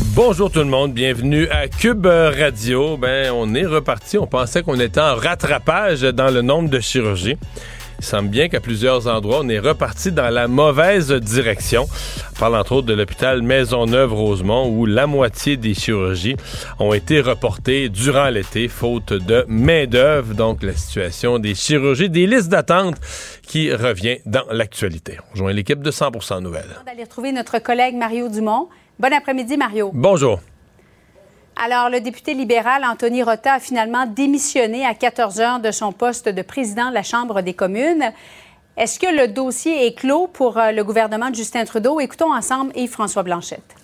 Bonjour tout le monde, bienvenue à Cube Radio. Ben, on est reparti. On pensait qu'on était en rattrapage dans le nombre de chirurgies. Il semble bien qu'à plusieurs endroits, on est reparti dans la mauvaise direction. On parle entre autres de l'hôpital Maisonneuve-Rosemont où la moitié des chirurgies ont été reportées durant l'été faute de main-d'œuvre. Donc, la situation des chirurgies, des listes d'attente qui revient dans l'actualité. On rejoint l'équipe de 100% Nouvelles. d'aller retrouver notre collègue Mario Dumont. Bon après-midi, Mario. Bonjour. Alors, le député libéral Anthony Rota a finalement démissionné à 14 heures de son poste de président de la Chambre des communes. Est-ce que le dossier est clos pour euh, le gouvernement de Justin Trudeau? Écoutons ensemble Yves-François Blanchette.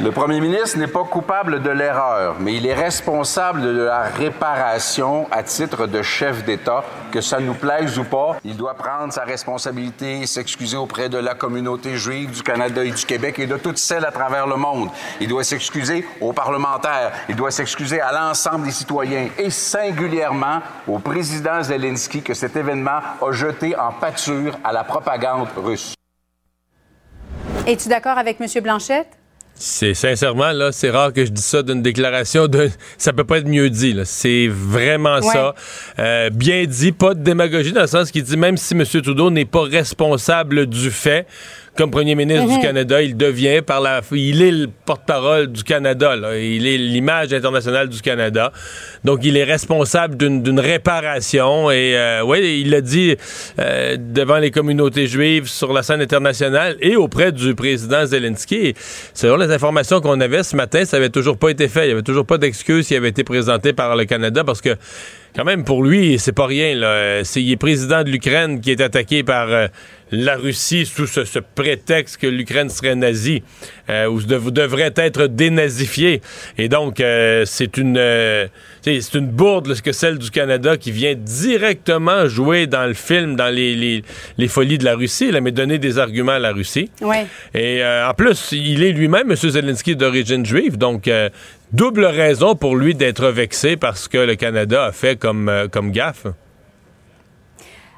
Le premier ministre n'est pas coupable de l'erreur, mais il est responsable de la réparation à titre de chef d'État, que ça nous plaise ou pas. Il doit prendre sa responsabilité et s'excuser auprès de la communauté juive du Canada et du Québec et de toutes celles à travers le monde. Il doit s'excuser aux parlementaires. Il doit s'excuser à l'ensemble des citoyens et singulièrement au président Zelensky que cet événement a jeté en pâture à la propagande russe. Es-tu d'accord avec M. Blanchette? C'est sincèrement là, c'est rare que je dise ça d'une déclaration de ça peut pas être mieux dit là. C'est vraiment ça. Euh, bien dit, pas de démagogie dans le sens qu'il dit même si M. Trudeau n'est pas responsable du fait comme premier ministre du Canada, il devient par la il est le porte-parole du Canada là. il est l'image internationale du Canada. Donc il est responsable d'une réparation et euh, oui, il l'a dit euh, devant les communautés juives sur la scène internationale et auprès du président Zelensky. Selon les informations qu'on avait ce matin, ça avait toujours pas été fait, il y avait toujours pas d'excuse qui avait été présentée par le Canada parce que quand même, pour lui, c'est pas rien. Là. C'est, il est président de l'Ukraine qui est attaqué par euh, la Russie sous ce, prétexte que l'Ukraine serait nazie euh, ou devrait être dénazifiée. Et donc, euh, c'est une c'est une bourde que celle du Canada qui vient directement jouer dans le film, dans les, les, folies de la Russie, là, mais donner des arguments à la Russie. Ouais. Et en plus, il est lui-même, M. Zelensky, d'origine juive, donc double raison pour lui d'être vexé parce que le Canada a fait comme, euh, comme gaffe.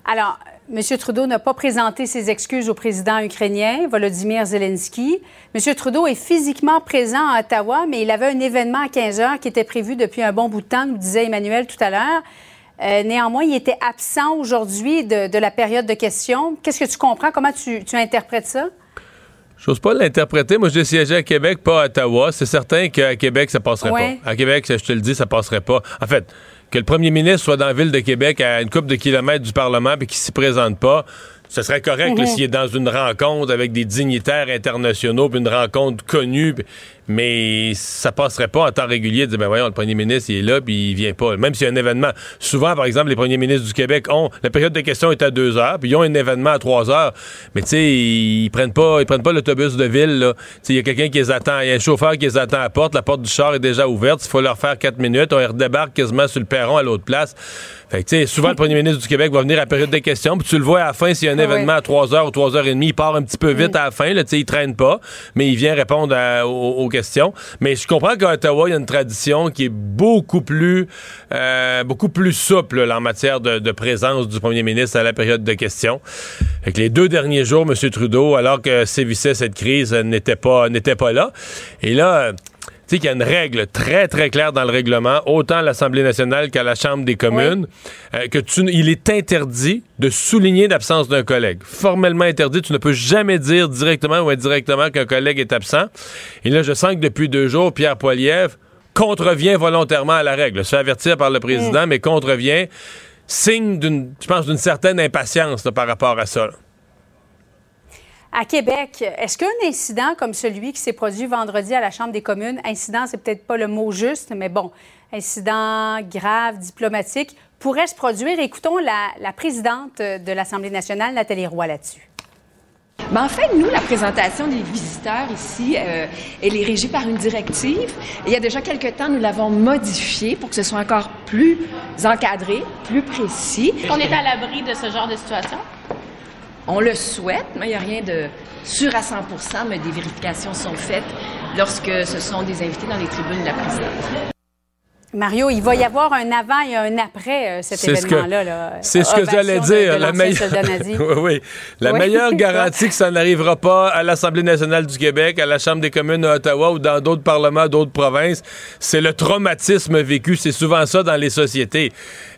Alors, M. Trudeau n'a pas présenté ses excuses au président ukrainien, Volodymyr Zelensky. M. Trudeau est physiquement présent à Ottawa, mais il avait un événement à 15 heures qui était prévu depuis un bon bout de temps, nous disait Emmanuel tout à l'heure. Euh, néanmoins, il était absent aujourd'hui de, la période de questions. Qu'est-ce que tu comprends? Comment tu interprètes ça? J'ose pas l'interpréter. Moi, j'ai siégé à Québec, pas à Ottawa. C'est certain qu'à Québec, ça passerait pas. À Québec, je te le dis, ça passerait pas. En fait, que le premier ministre soit dans la ville de Québec à une couple de kilomètres du Parlement et qu'il s'y présente pas, ce serait correct mhm. s'il est dans une rencontre avec des dignitaires internationaux, puis une rencontre connue, mais ça passerait pas en temps régulier de dire, ben voyons, le premier ministre, il est là, puis il vient pas. Même s'il y a un événement. Souvent, par exemple, les premiers ministres du Québec ont, la période de questions est à deux heures, puis ils ont un événement à trois heures, mais tu sais, ils prennent pas, ils prennent pas l'autobus de ville, là. il y a quelqu'un qui les attend, il y a un chauffeur qui les attend à la porte, la porte du char est déjà ouverte, il faut leur faire quatre minutes, on les redébarque quasiment sur le perron à l'autre place. Fait que, souvent, le premier ministre du Québec va venir à la période des questions, puis tu le vois à la fin, s'il y a un ah événement à 3 h ou 3 h 30 il part un petit peu vite à la fin, là, il traîne pas, mais il vient répondre aux, questions. Mais je comprends qu'à Ottawa, il y a une tradition qui est beaucoup plus, euh, souple en matière de, présence du premier ministre à la période de questions. Fait que les deux derniers jours, M. Trudeau, alors que sévissait cette crise, n'était pas, n'était pas là. Et là, sais qu'il y a une règle très, très claire dans le règlement, autant à l'Assemblée nationale qu'à la Chambre des communes, euh, que tu, il est interdit de souligner l'absence d'un collègue. Formellement interdit, tu ne peux jamais dire directement ou indirectement qu'un collègue est absent. Et là, je sens que depuis deux jours, Pierre Poilievre contrevient volontairement à la règle. Se fait avertir par le président, mais contrevient, signe d'une, je pense, d'une certaine impatience par rapport à ça. À Québec, est-ce qu'un incident comme celui qui s'est produit vendredi à la Chambre des communes, incident, c'est peut-être pas le mot juste, mais bon, incident grave, diplomatique, pourrait se produire? Écoutons la, la présidente de l'Assemblée nationale, Nathalie Roy, là-dessus. Ben, en fait, nous, la présentation des visiteurs ici, euh, elle est régie par une directive. il y a déjà quelques temps, nous l'avons modifiée pour que ce soit encore plus encadré, plus précis. On est à l'abri de ce genre de situation? On le souhaite, mais il n'y a rien de sûr à 100% mais des vérifications sont faites lorsque ce sont des invités dans les tribunes de la présidence. Mario, il va y avoir un avant et un après euh, cet événement-là. C'est ce que j'allais dire. la, oui, oui. la meilleure garantie que ça n'arrivera pas à l'Assemblée nationale du Québec, à la Chambre des communes à Ottawa ou dans d'autres parlements d'autres provinces, c'est le traumatisme vécu. C'est souvent ça dans les sociétés.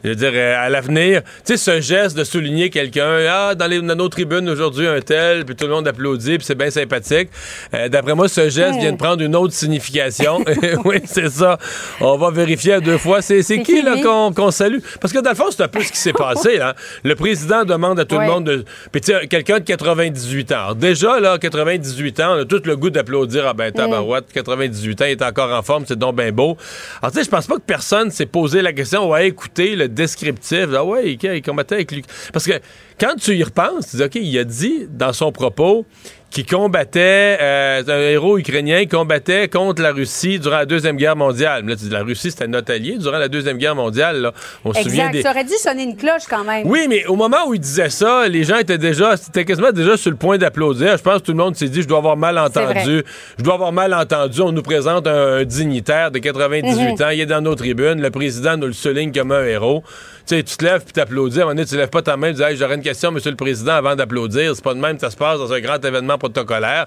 Je veux dire, euh, à l'avenir, tu sais, ce geste de souligner quelqu'un, ah, dans, les, dans nos tribunes aujourd'hui, un tel, puis tout le monde applaudit, puis c'est bien sympathique. Euh, d'après moi, ce geste vient de prendre une autre signification. oui, c'est ça. On va vérifier à deux fois. C'est qui, là, qu'on salue? Parce que dans le fond, c'est un peu ce qui s'est passé. Hein? Le président demande à tout le monde de. Puis, tu sais, quelqu'un de 98 ans. déjà, là, 98 ans, on a tout le goût d'applaudir. Ah ben, tabarouette, 98 ans, il est encore en forme, c'est donc bien beau. Alors, tu sais, je pense pas que personne s'est posé la question, ouais, écoutez, le descriptif. Ah ouais, il combattait avec lui. Parce que quand tu y repenses, tu dis, OK, il a dit dans son propos qui combattait, euh, un héros ukrainien qui combattait contre la Russie durant la Deuxième Guerre mondiale. Là, la Russie, c'était notre allié durant la Deuxième Guerre mondiale. Là. On se souvient des... Ça aurait dû sonner une cloche quand même. Oui, mais au moment où il disait ça, les gens étaient déjà, c'était quasiment déjà sur le point d'applaudir. Je pense que tout le monde s'est dit, je dois avoir mal entendu. Je dois avoir mal entendu. On nous présente un, dignitaire de 98 mhm. ans, il est dans nos tribunes. Le président nous le souligne comme un héros sais, tu te lèves puis t'applaudis. À un moment donné, tu lèves pas ta main tu dis j'aurais une question, monsieur le président, avant d'applaudir. C'est pas de même, ça se passe dans un grand événement protocolaire.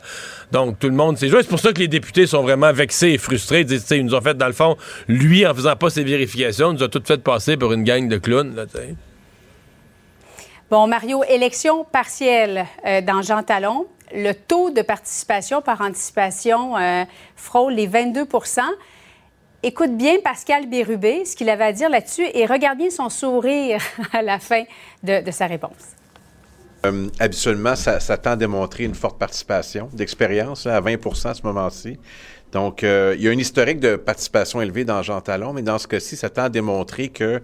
Donc, tout le monde s'est joué. C'est pour ça que les députés sont vraiment vexés et frustrés. Ils, disent, ils nous ont fait, dans le fond, lui, en faisant pas ses vérifications, nous a tout fait passer pour une gang de clowns. Bon, Mario, élection partielle euh, dans Jean Talon. Le taux de participation par anticipation euh, frôle les 22 Écoute bien Pascal Bérubé, ce qu'il avait à dire là-dessus, et regarde bien son sourire à la fin de, sa réponse. Euh, habituellement, ça, tend à démontrer une forte participation, d'expérience à 20% à ce moment-ci. Donc, euh, il y a un historique de participation élevée dans Jean Talon, mais dans ce cas-ci, ça tend à démontrer que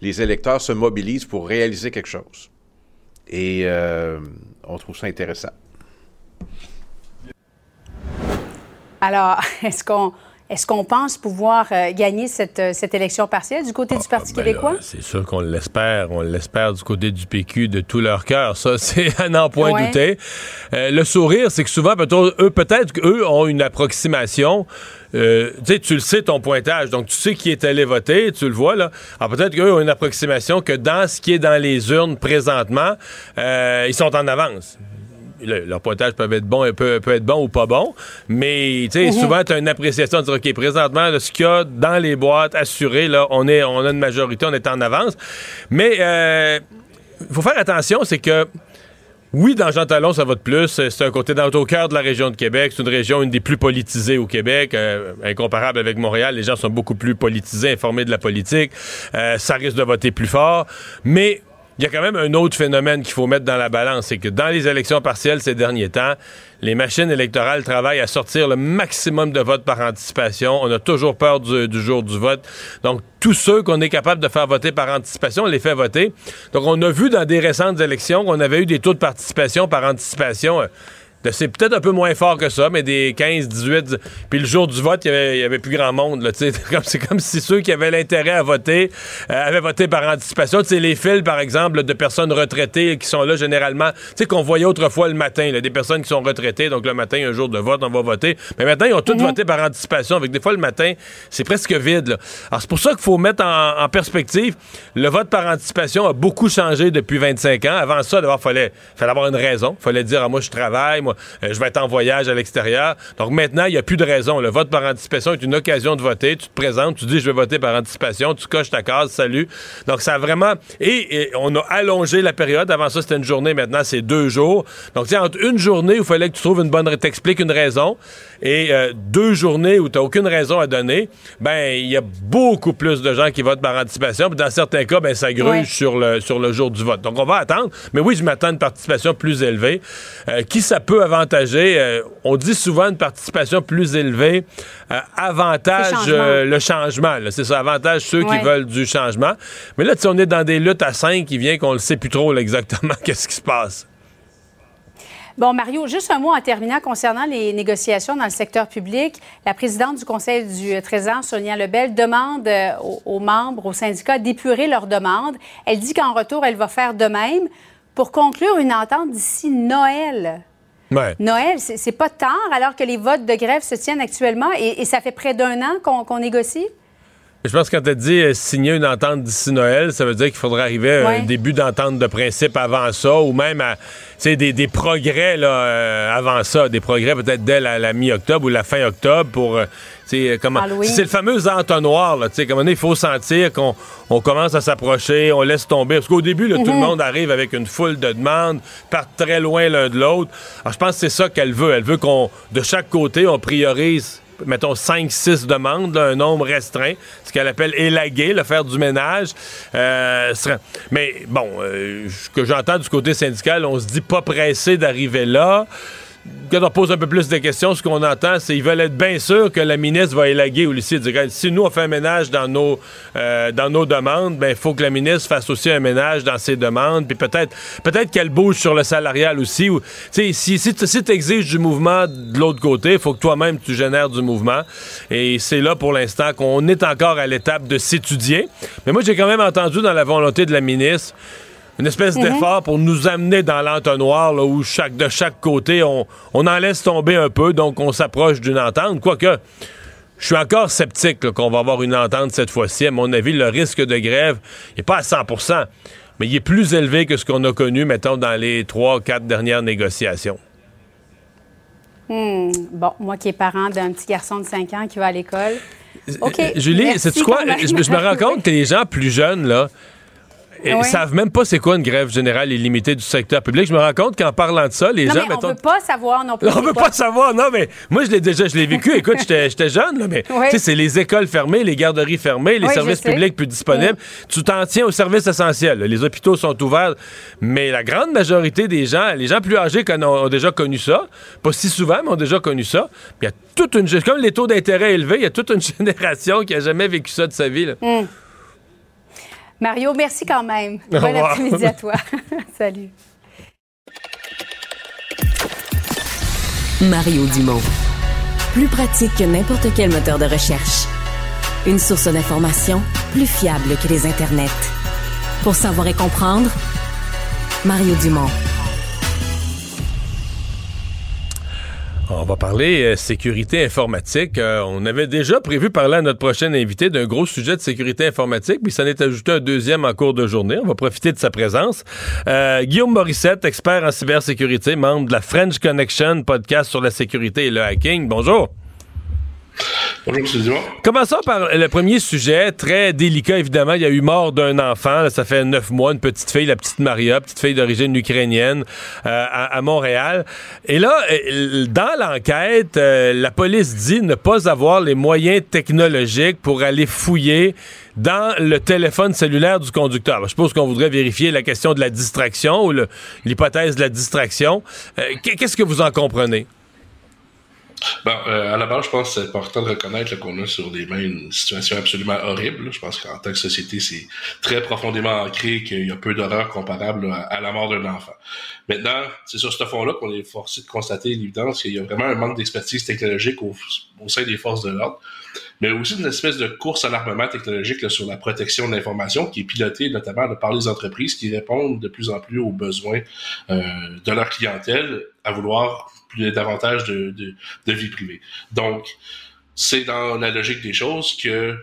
les électeurs se mobilisent pour réaliser quelque chose. Et euh, on trouve ça intéressant. Alors, est-ce qu'on est-ce qu'on pense pouvoir euh, gagner euh, cette, élection partielle du côté du ah, Parti ben québécois? C'est sûr qu'on l'espère. On l'espère du côté du PQ de tout leur cœur. Ça, c'est à n'en point douter. Euh, le sourire, c'est que souvent, eux, peut-être qu'eux ont une approximation. tu le sais, ton pointage. Donc, tu sais qui est allé voter, tu le vois, là. Alors, peut-être qu'eux ont une approximation que dans ce qui est dans les urnes présentement, ils sont en avance leur pointage peut être bon, peut, peut être bon ou pas bon, mais tu sais, mhm. souvent, tu as une appréciation de dire, OK, présentement, ce qu'il y a dans les boîtes, assuré, là, on, est, on a une majorité, on est en avance. Mais il euh, faut faire attention, c'est que oui, dans Jean Talon, ça vote plus. C'est un côté dans, au cœur de la région de Québec. C'est une région une des plus politisées au Québec, euh, incomparable avec Montréal. Les gens sont beaucoup plus politisés, informés de la politique. Euh, ça risque de voter plus fort. Mais il y a quand même un autre phénomène qu'il faut mettre dans la balance, c'est que dans les élections partielles ces derniers temps, les machines électorales travaillent à sortir le maximum de votes par anticipation. On a toujours peur du, jour du vote. Donc, tous ceux qu'on est capable de faire voter par anticipation, on les fait voter. Donc, on a vu dans des récentes élections qu'on avait eu des taux de participation par anticipation. Euh, c'est peut-être un peu moins fort que ça, mais des 15, 18. Puis le jour du vote, il y avait, plus grand monde. C'est comme si ceux qui avaient l'intérêt à voter euh, avaient voté par anticipation. les fils, par exemple, de personnes retraitées qui sont là généralement, tu sais, qu'on voyait autrefois le matin, des personnes qui sont retraitées, donc le matin, un jour de vote, on va voter. Mais maintenant, ils ont tous mhm. voté par anticipation. Avec des fois, le matin, c'est presque vide. Alors, c'est pour ça qu'il faut mettre en, perspective. Le vote par anticipation a beaucoup changé depuis 25 ans. Avant ça, d'abord, il fallait, fallait avoir une raison. Il fallait dire, ah, moi, je travaille, moi, je vais être en voyage à l'extérieur. Donc maintenant, il n'y a plus de raison. Le vote par anticipation est une occasion de voter. Tu te présentes, tu dis je vais voter par anticipation, tu coches ta case, salut. Donc ça a vraiment... Et, on a allongé la période. Avant ça, c'était une journée. Maintenant, c'est deux jours. Donc, tu entre une journée où il fallait que tu trouves une bonne... T'expliques une raison et euh, deux journées où tu n'as aucune raison à donner, ben il y a beaucoup plus de gens qui votent par anticipation. Puis dans certains cas, ben ça gruge sur, le, sur le jour du vote. Donc, on va attendre. Mais oui, je m'attends à une participation plus élevée. Euh, qui ça peut avantager? Euh, on dit souvent une participation plus élevée avantage le changement. C'est ça, avantage ceux qui veulent du changement. Mais là, on est dans des luttes à cinq qui vient qu'on ne sait plus trop exactement qu'est-ce qui se passe. Bon, Mario, juste un mot en terminant concernant les négociations dans le secteur public. La présidente du Conseil du Trésor, Sonia Lebel, demande euh, aux, membres, aux syndicats d'épurer leurs demandes. Elle dit qu'en retour, elle va faire de même pour conclure une entente d'ici Noël. Ouais. Noël, c'est pas tard alors que les votes de grève se tiennent actuellement et, ça fait près d'un an qu'on négocie? Je pense que quand tu dit euh, signer une entente d'ici Noël, ça veut dire qu'il faudrait arriver à un début d'entente de principe avant ça, ou même à des, des progrès là, euh, avant ça, des progrès peut-être dès la, mi-octobre ou la fin octobre pour euh, comment c'est le fameux entonnoir là, comme il faut sentir qu'on on commence à s'approcher, on laisse tomber parce qu'au début tout le mhm. monde arrive avec une foule de demandes, part très loin l'un de l'autre. Alors je pense que c'est ça qu'elle veut, elle veut qu'on de chaque côté on priorise mettons, 5-6 demandes, un nombre restreint, ce qu'elle appelle élaguer, le faire du ménage. Euh, mais bon, euh, ce que j'entends du côté syndical, on se dit pas pressé d'arriver là quand on pose un peu plus de questions, ce qu'on entend, c'est qu'ils veulent être bien sûrs que la ministre va élaguer au lycée. Si nous, on fait un ménage dans nos, euh, dans nos demandes, ben il faut que la ministre fasse aussi un ménage dans ses demandes. Puis peut-être peut-être qu'elle bouge sur le salarial aussi. Si si, si tu exiges du mouvement de l'autre côté, il faut que toi-même, tu génères du mouvement. Et c'est là, pour l'instant, qu'on est encore à l'étape de s'étudier. Mais moi, j'ai quand même entendu dans la volonté de la ministre une espèce mhm. d'effort pour nous amener dans l'entonnoir où chaque, de chaque côté, on, on en laisse tomber un peu, donc on s'approche d'une entente. Quoique, je suis encore sceptique qu'on va avoir une entente cette fois-ci. À mon avis, le risque de grève n'est pas à 100% mais il est plus élevé que ce qu'on a connu, mettons, dans les trois, quatre dernières négociations. Hmm. Bon, moi qui est parent d'un petit garçon de 5 ans qui va à l'école. OK. Julie, c'est quoi? Je, je, me rends compte que les gens plus jeunes, là, ils ne savent même pas c'est quoi une grève générale illimitée du secteur public. Je me rends compte qu'en parlant de ça, les gens. Mais on ne veut pas savoir non plus. On ne veut pas savoir, non, mais moi, je l'ai déjà je l'ai vécu. Écoute, j'étais jeune, là, mais c'est les écoles fermées, les garderies fermées, les services publics plus disponibles. Tu t'en tiens aux services essentiels. Les hôpitaux sont ouverts, mais la grande majorité des gens, les gens plus âgés ont, déjà connu ça, pas si souvent, mais ont déjà connu ça. Il y a toute une. Comme les taux d'intérêt élevés, il y a toute une génération qui a jamais vécu ça de sa vie. Là. Hmm. Mario, merci quand même. Bon après-midi à toi. Salut. Mario Dumont. Plus pratique que n'importe quel moteur de recherche. Une source d'information plus fiable que les internets. Pour savoir et comprendre, Mario Dumont. On va parler euh, sécurité informatique. Euh, on avait déjà prévu parler à notre prochain invité d'un gros sujet de sécurité informatique, puis ça n'est ajouté un deuxième en cours de journée. On va profiter de sa présence. Euh, Guillaume Morissette, expert en cybersécurité, membre de la French Connection, podcast sur la sécurité et le hacking. Bonjour. Bonjour, Commençons par le premier sujet, très délicat évidemment. Il y a eu mort d'un enfant, ça fait neuf mois, une petite fille, la petite Maria, petite fille d'origine ukrainienne euh, à, Montréal. Et là, euh, dans l'enquête, euh, la police dit ne pas avoir les moyens technologiques pour aller fouiller dans le téléphone cellulaire du conducteur. je suppose qu'on voudrait vérifier la question de la distraction ou l'hypothèse de la distraction. Qu'est-ce que vous en comprenez? Bon, euh, à la base, je pense que c'est important de reconnaître qu'on a sur les mains une situation absolument horrible. Je pense qu'en tant que société, c'est très profondément ancré qu'il y a peu d'horreur comparable à, la mort d'un enfant. Maintenant, c'est sur ce fond-là qu'on est forcé de constater l'évidence qu'il y a vraiment un manque d'expertise technologique au, sein des forces de l'ordre, mais aussi une espèce de course à l'armement technologique sur la protection de l'information qui est pilotée notamment par les entreprises qui répondent de plus en plus aux besoins euh, de leur clientèle à vouloir davantage de, de, vie privée. Donc, c'est dans la logique des choses que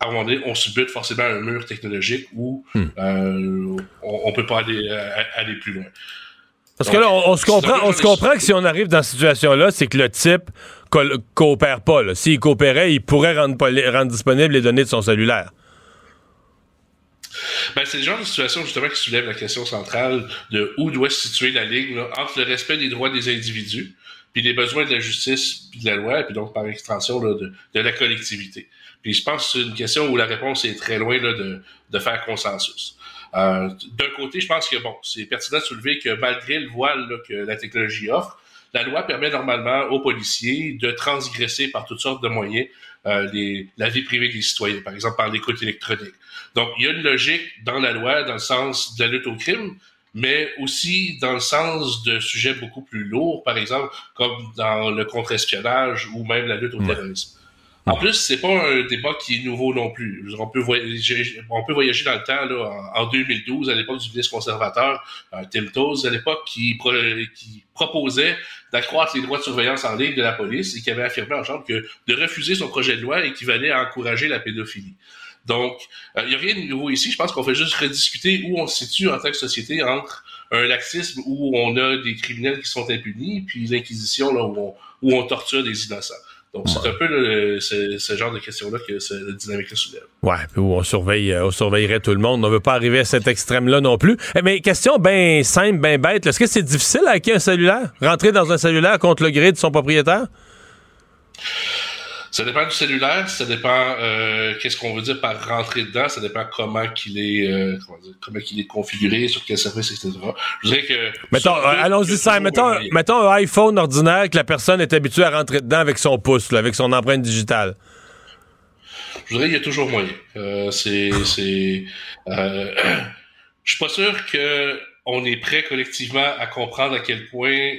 à un moment donné, on se bute forcément à un mur technologique où hmm. euh, on, ne peut pas aller, euh, aller plus loin. Parce que là, on, se comprend, on se comprend que si on arrive dans cette situation-là, c'est que le type coopère pas. S'il coopérait, il pourrait rendre, rendre disponibles les données de son cellulaire. Ben, c'est le genre de situation justement qui soulève la question centrale de où doit se situer la ligne entre le respect des droits des individus, puis les besoins de la justice, puis de la loi, puis donc par extension de, la collectivité. Puis je pense que c'est une question où la réponse est très loin de, de faire consensus. Euh, D'un côté, je pense que bon, c'est pertinent de soulever que malgré le voile que la technologie offre, la loi permet normalement aux policiers de transgresser par toutes sortes de moyens euh, les, la vie privée des citoyens, par exemple par l'écoute électronique. Donc, il y a une logique dans la loi, dans le sens de la lutte au crime, mais aussi dans le sens de sujets beaucoup plus lourds, par exemple, comme dans le contre-espionnage ou même la lutte au terrorisme. En plus, c'est pas un débat qui est nouveau non plus. On peut voyager, on peut voyager dans le temps là, en, 2012, à l'époque du ministre conservateur euh, Tim Toes, à l'époque qui, qui proposait d'accroître les droits de surveillance en ligne de la police et qui avait affirmé en chambre que de refuser son projet de loi équivalait à encourager la pédophilie. Donc, il euh, n'y a rien de nouveau ici. Je pense qu'on fait juste rediscuter où on se situe en tant que société entre un laxisme où on a des criminels qui sont impunis, puis l'inquisition là où on, où on torture des innocents. Donc, c'est un peu le, ce, genre de questions-là que cette dynamique-là soulève. Ouais, où on surveille, euh, on surveillerait tout le monde. On ne veut pas arriver à cet extrême-là non plus. Eh, mais question bien simple, bien bête. Est-ce que c'est difficile à acquérir un cellulaire? Rentrer dans un cellulaire contre le gré de son propriétaire? Ça dépend du cellulaire, ça dépend euh, qu'est-ce qu'on veut dire par rentrer dedans, ça dépend comment qu'il est euh, comment, qu'il est configuré, sur quel service, etc. Je dirais que. Mettons, euh, allons-y ça. Mettons, mettons un iPhone ordinaire que la personne est habituée à rentrer dedans avec son pouce, avec son empreinte digitale. Je dirais qu'il y a toujours moyen. c'est, c'est. je suis pas sûr que on est prêt collectivement à comprendre à quel point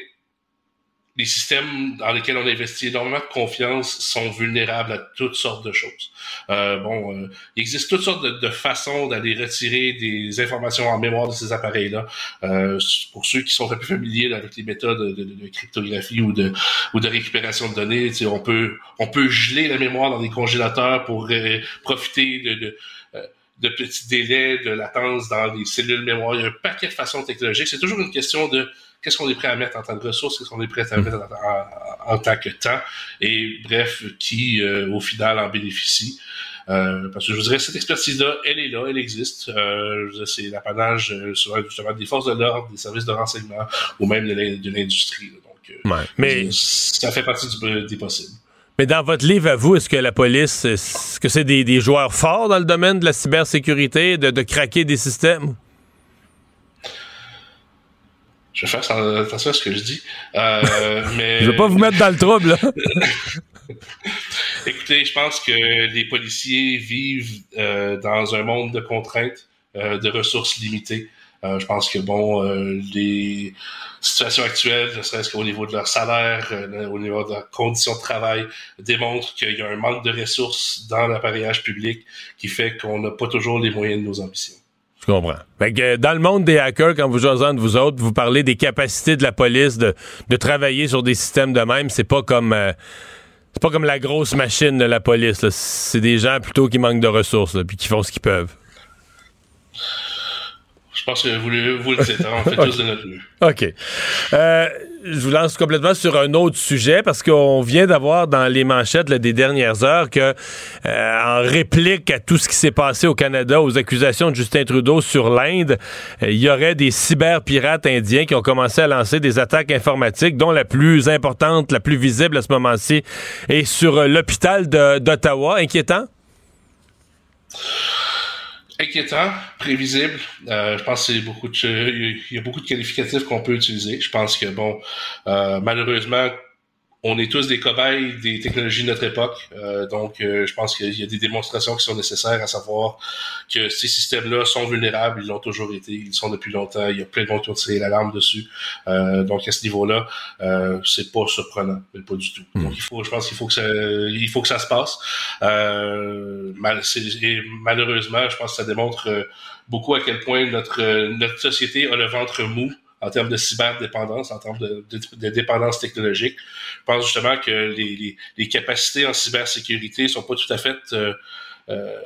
les systèmes dans lesquels on investit énormément de confiance sont vulnérables à toutes sortes de choses. Euh, bon, euh, il existe toutes sortes de, façons d'aller retirer des informations en mémoire de ces appareils-là. Euh, pour ceux qui sont un peu familiers avec les méthodes de, cryptographie ou de ou de récupération de données, on peut on peut geler la mémoire dans des congélateurs pour profiter de, de petits délais de latence dans les cellules mémoire. Il y a un paquet de façons technologiques. C'est toujours une question de qu'est-ce qu'on est prêt à mettre en tant que ressources, qu'est-ce qu'on est prêt à mettre en, tant que temps, et bref, qui euh, au final en bénéficie. Euh, parce que je vous dirais, cette expertise-là, elle est là, elle existe. Euh, c'est l'apanage euh, justement des forces de l'ordre, des services de renseignement ou même de l'industrie. Donc, ouais, mais ça fait partie du, des possibles. Mais dans votre livre à vous, est-ce que la police, est-ce que c'est des, des, joueurs forts dans le domaine de la cybersécurité, de, de craquer des systèmes? Je vais faire attention à ce que je dis. Euh, mais... je veux pas vous mettre dans le trouble. Écoutez, je pense que les policiers vivent euh, dans un monde de contraintes, euh, de ressources limitées. Euh, je pense que bon, euh, les situations actuelles, ne serait-ce qu'au niveau de leur salaire, euh, au niveau de leurs conditions de travail, démontrent qu'il y a un manque de ressources dans l'appareillage public qui fait qu'on n'a pas toujours les moyens de nos ambitions. Je comprends. dans le monde des hackers, quand vous jouez entre vous autres, vous parlez des capacités de la police de, travailler sur des systèmes de même. C'est pas comme c'est pas comme la grosse machine de la police. C'est des gens plutôt qui manquent de ressources puis qui font ce qu'ils peuvent. Je pense que vous, le dites, hein, on fait tous de notre mieux. OK. Euh, je vous lance complètement sur un autre sujet parce qu'on vient d'avoir dans les manchettes des dernières heures que, euh, en réplique à tout ce qui s'est passé au Canada, aux accusations de Justin Trudeau sur l'Inde, euh, il y aurait des cyberpirates indiens qui ont commencé à lancer des attaques informatiques, dont la plus importante, la plus visible à ce moment-ci, est sur l'hôpital d'Ottawa. Inquiétant? Inquiétant, prévisible. Euh, je pense qu'il beaucoup y a beaucoup de qualificatifs qu'on peut utiliser. Je pense que bon, euh, malheureusement, on est tous des cobayes des technologies de notre époque. Euh, donc, euh, je pense qu'il y a des démonstrations qui sont nécessaires à savoir que ces systèmes-là sont vulnérables. Ils l'ont toujours été. Ils sont depuis longtemps. Il y a plein de monde qui ont tiré l'alarme dessus. Euh, donc, à ce niveau-là, euh, c'est pas surprenant, mais pas du tout. Hmm. Donc, il faut, je pense qu'il faut que ça, il faut que ça se passe. Mal, et malheureusement, je pense que ça démontre beaucoup à quel point notre notre société a le ventre mou en termes de cyberdépendance, en termes de, dépendance technologique. Je pense justement que les, capacités en cybersécurité sont pas tout à fait euh, euh,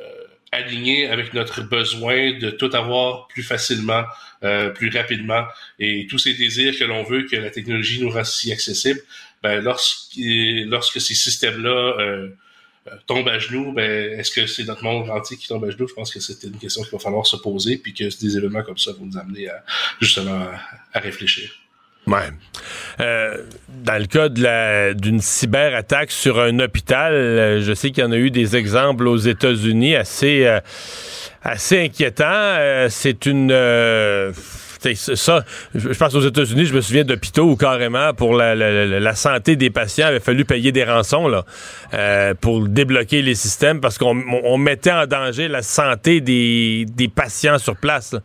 alignées avec notre besoin de tout avoir plus facilement, euh, plus rapidement, et tous ces désirs que l'on veut que la technologie nous rende si accessible. Ben, lorsque, lorsque ces systèmes-là euh, tombe à genoux, ben, est-ce que c'est notre monde entier qui tombe à genoux? Je pense que c'est une question qu'il va falloir se poser, puis que des événements comme ça vont nous amener à, justement à, réfléchir. Ouais. Euh, dans le cas d'une cyberattaque sur un hôpital, euh, je sais qu'il y en a eu des exemples aux États-Unis assez, assez inquiétants. c'est une ça, je pense aux États-Unis, je me souviens d'hôpitaux où carrément pour la, santé des patients, il avait fallu payer des rançons là, euh, pour débloquer les systèmes parce qu'on mettait en danger la santé des, patients sur place.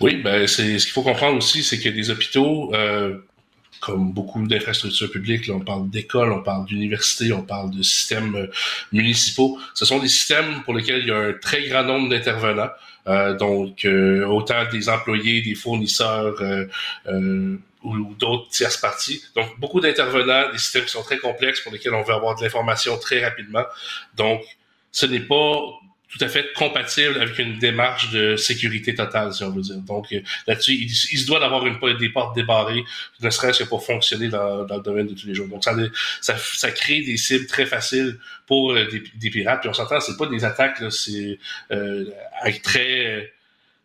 Oui, ben c'est ce qu'il faut comprendre aussi, c'est que des hôpitaux, euh, comme beaucoup d'infrastructures publiques, là, on parle d'écoles, on parle d'universités, on parle de systèmes euh, municipaux. Ce sont des systèmes pour lesquels il y a un très grand nombre d'intervenants. Euh, donc, euh, autant des employés, des fournisseurs ou, d'autres tierces parties. Donc, beaucoup d'intervenants, des systèmes qui sont très complexes pour lesquels on veut avoir de l'information très rapidement. Donc, ce n'est pas tout à fait compatible avec une démarche de sécurité totale, si on veut dire. Donc euh, là-dessus, il, se doit d'avoir une des portes débarrées, ne serait-ce que pour fonctionner dans, le domaine de tous les jours. Donc ça, ça, ça crée des cibles très faciles pour euh, des, des, pirates. Puis on s'entend, c'est pas des attaques, c'est euh, très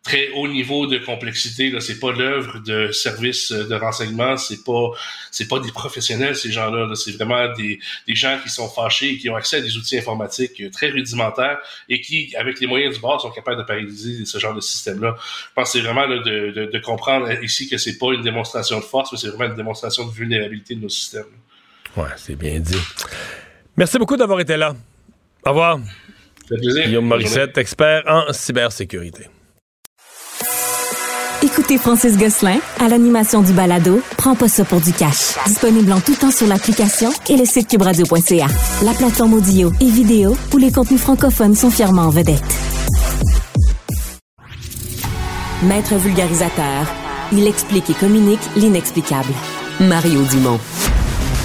très haut niveau de complexité. Là, c'est pas l'œuvre de services de renseignement, c'est pas c'est pas des professionnels ces gens-là. c'est vraiment des, des gens qui sont fâchés et qui ont accès à des outils informatiques très rudimentaires et qui, avec les moyens du bord, sont capables de paralyser ce genre de système-là. Je pense que c'est vraiment de, de, de, comprendre ici que c'est pas une démonstration de force, mais c'est vraiment une démonstration de vulnérabilité de nos systèmes. Ouais, c'est bien dit. Merci beaucoup d'avoir été là. Au revoir. Guillaume Morissette, expert en cybersécurité. Écoutez Francis Gosselin à l'animation du balado Prends pas ça pour du cash. Disponible en tout temps sur l'application et le site cubradio.ca. La plateforme audio et vidéo où les contenus francophones sont fièrement en vedette. Maître vulgarisateur, il explique et communique l'inexplicable. Mario Dumont.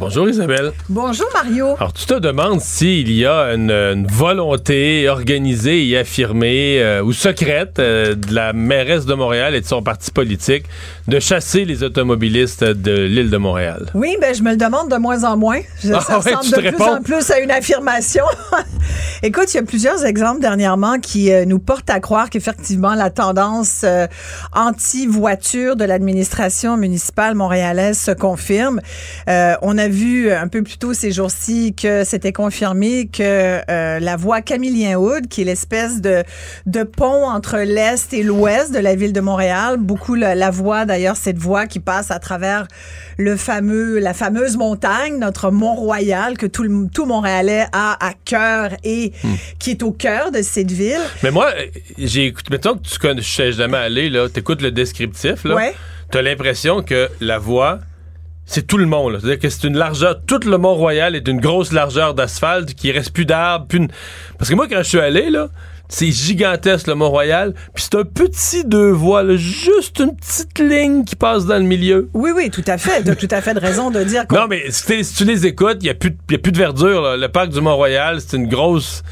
Bonjour Isabelle. Bonjour Mario. Alors tu te demandes s'il y a une, volonté organisée et affirmée euh, ou secrète euh, de la mairesse de Montréal et de son parti politique de chasser les automobilistes de l'île de Montréal. Oui, ben je me le demande de moins en moins. Ah ça ressemble de plus en plus à une affirmation. Écoute, il y a plusieurs exemples dernièrement qui euh, nous portent à croire qu'effectivement la tendance anti-voiture de l'administration municipale montréalaise se confirme. on a vu un peu plus tôt ces jours-ci que c'était confirmé que euh, la voie Camillien-Hood, qui est l'espèce de, de pont entre l'Est et l'Ouest de la ville de Montréal, beaucoup la, voie d'ailleurs, cette voie qui passe à travers le fameux, la fameuse montagne, notre Mont-Royal, que tout, le, tout Montréalais a à cœur et hmm. qui est au cœur de cette ville. Mais moi, j'ai écouté, mettons que tu connais, je sais jamais aller, là, t'écoutes le descriptif, là. Ouais. T'as l'impression que la voie c'est tout le monde. C'est-à-dire que c'est une largeur, tout le Mont-Royal est une grosse largeur d'asphalte qui reste plus d'arbres. Parce que moi, quand je suis allé, là, c'est gigantesque le Mont-Royal, puis c'est un petit deux voies, juste une petite ligne qui passe dans le milieu. Oui, oui, tout à fait. Tu as tout à fait de raison de dire Non, mais si, tu les écoutes, il n'y a, plus de verdure. Le parc du Mont-Royal, c'est une grosse...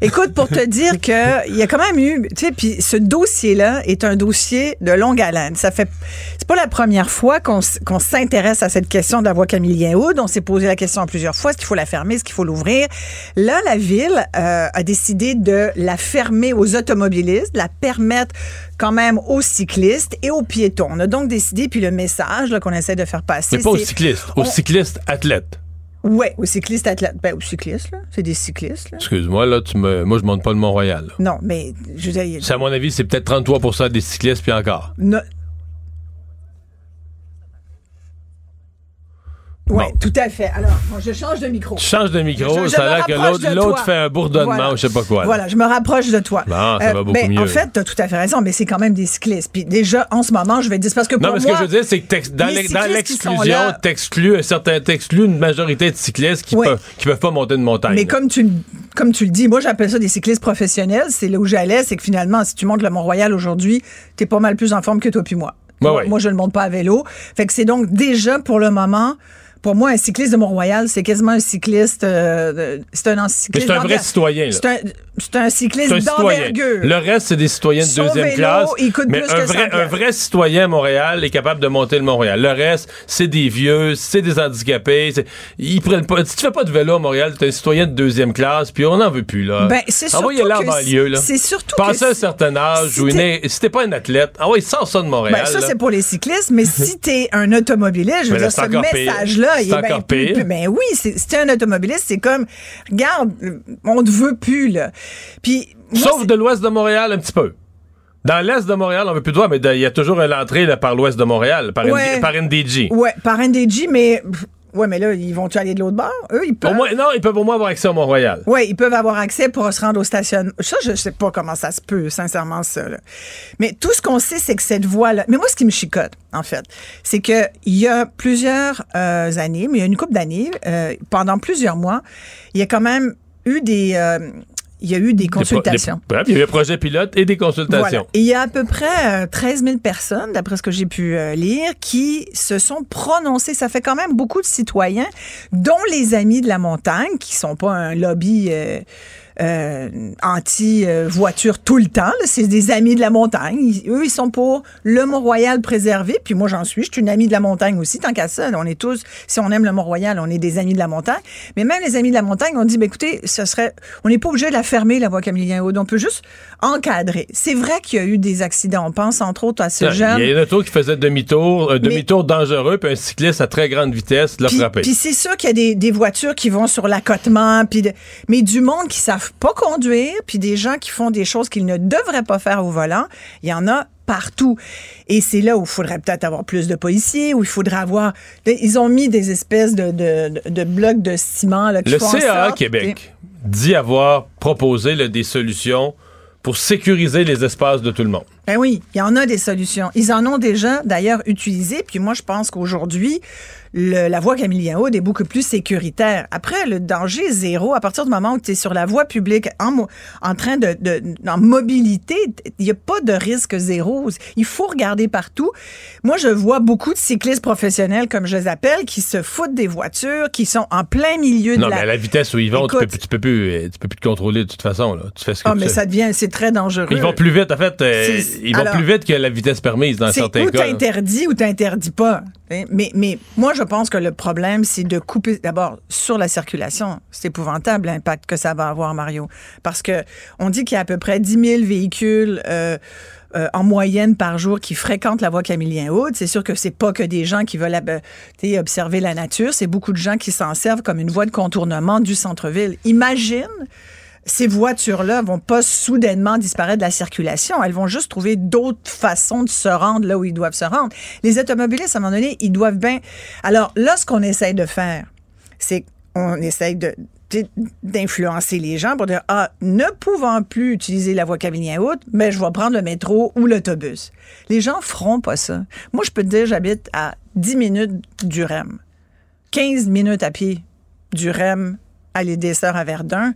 Écoute, pour te dire que il y a quand même eu, tu sais, puis ce dossier-là est un dossier de longue haleine. Ça fait, c'est pas la première fois qu'on s'intéresse à cette question de la voie Camillien Hood. On s'est posé la question plusieurs fois est-ce qu'il faut la fermer, est-ce qu'il faut l'ouvrir? Là, la ville euh, a décidé de la fermer aux automobilistes, de la permettre quand même aux cyclistes et aux piétons. On a donc décidé, puis le message qu'on essaie de faire passer, c'est pas aux cyclistes, aux cyclistes athlètes. Oui, aux cyclistes athlètes. Ben, aux cyclistes, là. C'est des cyclistes, là. Excuse-moi, là, tu me... moi, je monte pas le Mont-Royal. Non, mais, je veux dire... À mon avis, c'est peut-être 33 des cyclistes, puis encore. Non. Oui, tout à fait. Alors, je change de micro. Tu changes de micro, ça a l'air que l'autre fait un bourdonnement ou je sais pas quoi. Voilà, je me rapproche de toi. Non, ça va euh, beaucoup ben, mieux. En fait, tu as tout à fait raison, mais c'est quand même des cyclistes. Puis déjà, en ce moment, je vais dire, parce que pour Non, mais ce que je veux dire, c'est que dans l'exclusion, t'exclus un certain, t'exclus une majorité de cyclistes qui, peuvent, qui peuvent pas monter une montagne. Mais comme tu, comme tu le dis, moi, j'appelle ça des cyclistes professionnels. C'est là où j'allais, c'est que finalement, si tu montes le Mont-Royal aujourd'hui, tu es pas mal plus en forme que toi puis moi. moi, je ne monte pas à vélo. Fait que c'est donc déjà, pour le moment, pour moi, un cycliste de Mont-Royal, c'est quasiment un cycliste. Euh, c'est un cycliste. C'est un vrai citoyen. C'est un, cycliste d'envergure. Le reste, c'est des citoyens de deuxième classe. mais un, vrai, un vrai citoyen à Montréal est capable de monter le Montréal. Le reste, c'est des vieux, c'est des handicapés. Ils prennent pas. Si tu fais pas de vélo à Montréal, tu es un citoyen de deuxième classe, puis on n'en veut plus. là. Ben, c'est surtout. Là. C'est surtout. Passé un certain âge, si si t'es pas un athlète, ah oui, sors ça de Montréal. Ben, ça, c'est pour les cyclistes, mais si t'es un automobiliste, je veux dire, ce message-là, c'est encore pire. Ben oui, c'est un automobiliste, c'est comme, regarde, on ne veut plus, là. Puis. Sauf de l'ouest de Montréal, un petit peu. Dans l'est de Montréal, on veut plus de voir, mais il y a toujours l'entrée par l'ouest de Montréal, par, par NDG. Oui, par NDG, mais oui, mais là, ils vont-tu aller de l'autre bord? Eux, ils peuvent. non, ils peuvent au moins avoir accès au Mont-Royal. Oui, ils peuvent avoir accès pour se rendre au stationnement. Ça, je sais pas comment ça se peut, sincèrement, ça. Mais tout ce qu'on sait, c'est que cette voie-là. Mais moi, ce qui me chicote, en fait, c'est qu'il y a plusieurs euh, années, mais il y a une couple d'années, euh, pendant plusieurs mois, il y a quand même eu des. Euh, il y a eu des consultations. il y a eu un projet pilote et des consultations. il y a à peu près 13 euh, 000 personnes, d'après ce que j'ai pu euh, lire, qui se sont prononcées. Ça fait quand même beaucoup de citoyens, dont les Amis de la montagne, qui sont pas un lobby... Euh, euh, anti-voiture tout le temps. C'est des amis de la montagne. eux, ils sont pour le Mont-Royal préservé. Puis moi, j'en suis. Je suis une amie de la montagne aussi, tant qu'à ça. On est tous, si on aime le Mont-Royal, on est des amis de la montagne. Mais même les amis de la montagne ont dit, ben, écoutez, ce serait, on n'est pas obligé de la fermer, la voie Camillien-Aude. On peut juste encadrer. C'est vrai qu'il y a eu des accidents. On pense entre autres à ce jeune. Il y a un auto qui faisait demi-tour, un demi-tour dangereux, puis un cycliste à très grande vitesse l'a frappé. Puis c'est sûr qu'il y a des, voitures qui vont sur l'accotement, puis mais du monde qui savent pas conduire, puis des gens qui font des choses qu'ils ne devraient pas faire au volant, il y en a partout. Et c'est là où il faudrait peut-être avoir plus de policiers, où il faudrait avoir... Ils ont mis des espèces de, de, blocs de ciment. Là, qui Le CA Québec dit avoir proposé des solutions pour sécuriser les espaces de tout le monde. Ben oui, il y en a des solutions. Ils en ont déjà d'ailleurs utilisé. Puis moi, je pense qu'aujourd'hui, la voie Camillien Aude est beaucoup plus sécuritaire. Après, le danger zéro, à partir du moment où tu es sur la voie publique en, en train de, de en mobilité, il n'y a pas de risque zéro. Il faut regarder partout. Moi, je vois beaucoup de cyclistes professionnels, comme je les appelle, qui se foutent des voitures, qui sont en plein milieu de la... Non, mais à la vitesse où ils vont, tu, peux, tu, peux plus, tu peux plus te contrôler de toute façon. Là. Tu fais ce que oh, mais ça devient, c'est très dangereux. Ils vont plus vite, en fait. Euh, ils vont plus vite que la vitesse permise dans certains cas. Ou t'interdis ou t'interdis pas. Mais, mais moi, je pense que le problème, c'est de couper d'abord sur la circulation. C'est épouvantable l'impact que ça va avoir, Mario. Parce que on dit qu'il y a à peu près 10 000 véhicules euh, euh, en moyenne par jour qui fréquentent la voie Camillien-Haute. C'est sûr que c'est pas que des gens qui veulent observer la nature. C'est beaucoup de gens qui s'en servent comme une voie de contournement du centre-ville. Imagine ces voitures-là vont pas soudainement disparaître de la circulation. Elles vont juste trouver d'autres façons de se rendre là où ils doivent se rendre. Les automobilistes, à un moment donné, ils doivent bien. Alors là, ce qu'on essaye de faire, c'est qu'on essaye d'influencer les gens pour dire ah ne pouvant plus utiliser la voie Cavignon haute mais je vais prendre le métro ou l'autobus. Les gens feront pas ça. Moi je peux te dire j'habite à 10 minutes du REM. 15 minutes à pied du REM à l'Édesseur à Verdun.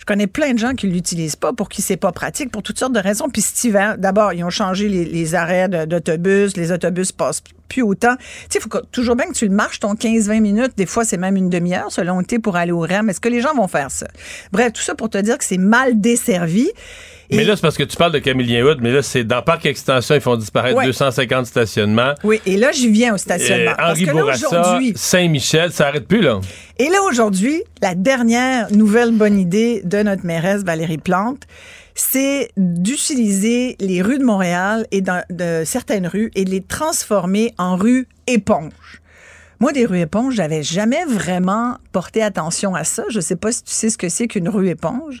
Je connais plein de gens qui l'utilisent pas pour qui c'est pas pratique pour toutes sortes de raisons. Puis cet d'abord, ils ont changé les, arrêts d'autobus, les autobus passent plus autant. Tu sais, il faut toujours bien que tu le marches ton 15-20 minutes. Des fois, c'est même une demi-heure selon été pour aller au REM. Est-ce que les gens vont faire ça? Bref, tout ça pour te dire que c'est mal desservi. Mais là, c'est parce que tu parles de Camillien Hood, mais là, c'est dans Parc Extension, ils font disparaître 250 stationnements. Oui, et là, j'y viens au stationnement. Euh, Henri Bourassa, Saint-Michel, ça arrête plus, là. Et là, aujourd'hui, la dernière nouvelle bonne idée de notre mairesse Valérie Plante, c'est d'utiliser les rues de Montréal et de certaines rues et de les transformer en rues éponges. Moi, des rues éponges, j'avais jamais vraiment porté attention à ça. Je sais pas si tu sais ce que c'est qu'une rue éponge.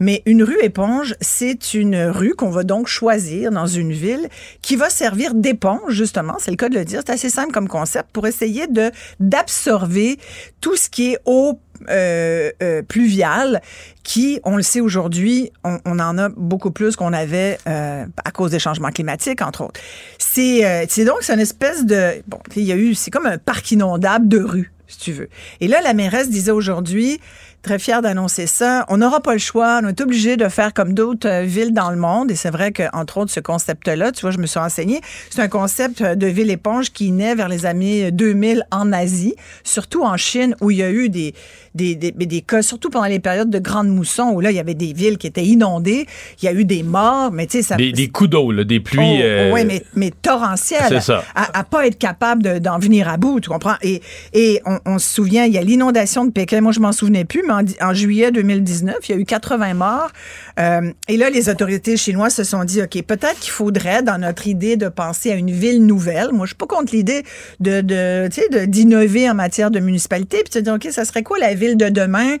Mais une rue éponge, c'est une rue qu'on va donc choisir dans une ville qui va servir d'éponge, justement, c'est le cas de le dire. C'est assez simple comme concept pour essayer de d'absorber tout ce qui est eau euh, euh, pluviale qui, on le sait aujourd'hui, on, en a beaucoup plus qu'on avait euh, à cause des changements climatiques, entre autres. C'est donc c'est une espèce de bon, il y a eu c'est comme un parc inondable de rue, si tu veux. Et là, la mairesse disait aujourd'hui Très fière d'annoncer ça. On n'aura pas le choix. On est obligé de faire comme d'autres euh, villes dans le monde. Et c'est vrai qu'entre autres, ce concept-là, tu vois, je me suis renseignée, c'est un concept de ville éponge qui naît vers les années 2000 en Asie, surtout en Chine, où il y a eu des, des, des, des cas, surtout pendant les périodes de grandes moussons, où là, il y avait des villes qui étaient inondées. Il y a eu des morts, mais tu sais, ça... Des, des coups d'eau, des pluies... Oh, euh, Oui, mais, mais torrentielles. C'est ça. À, pas être capable d'en venir à bout, tu comprends? Et, et on, on se souvient, il y a l'inondation de Pékin. Moi, je m'en souvenais plus, en, juillet 2019, il y a eu 80 morts. Euh, et là, les autorités chinoises se sont dit, OK, peut-être qu'il faudrait, dans notre idée de penser à une ville nouvelle, moi, je suis pas contre l'idée de, de d'innover en matière de municipalité, puis de dire, OK, ça serait quoi la ville de demain?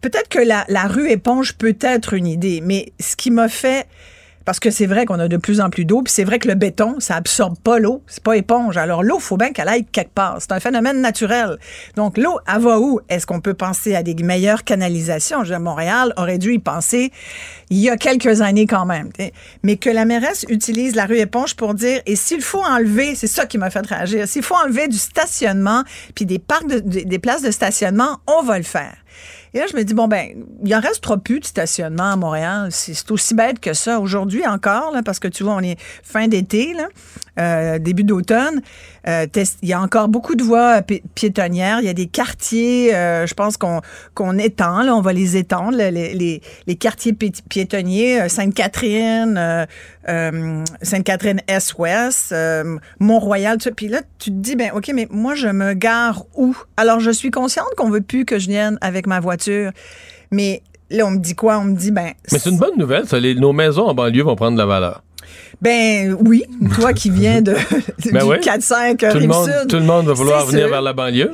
Peut-être que la, la rue éponge peut être une idée, mais ce qui m'a fait Parce que c'est vrai qu'on a de plus en plus d'eau, puis c'est vrai que le béton, ça absorbe pas l'eau, c'est pas éponge. Alors l'eau, faut bien qu'elle aille quelque part. C'est un phénomène naturel. Donc l'eau, elle va où? Est-ce qu'on peut penser à des meilleures canalisations? Je Montréal aurait dû y penser il y a quelques années quand même. Mais que la mairesse utilise la rue éponge pour dire, et s'il faut enlever, c'est ça qui m'a fait réagir, s'il faut enlever du stationnement, puis des parcs, des places de stationnement, on va le faire. Et là, je me dis, bon, ben, il en restera plus de stationnement à Montréal. C'est aussi bête que ça. Aujourd'hui encore, parce que tu vois, on est fin d'été. Euh, début d'automne. Euh, il y a encore beaucoup de voies piétonnières. Il y a des quartiers, euh, je pense qu'on qu'on étend, là, on va les étendre, les, les, les quartiers piétonniers, Sainte-Catherine, Sainte-Catherine Est-Ouest, Mont-Royal, tout ça. Puis là, tu te dis, ben OK, mais moi, je me gare où? Alors, je suis consciente qu'on veut plus que je vienne avec ma voiture, mais là, on me dit quoi? On me dit, ben... Mais c'est une bonne nouvelle, nos maisons en banlieue vont prendre de la valeur. Ben oui, toi qui viens de, ben du 4-5 tout, le monde, tout le monde va vouloir venir vers la banlieue.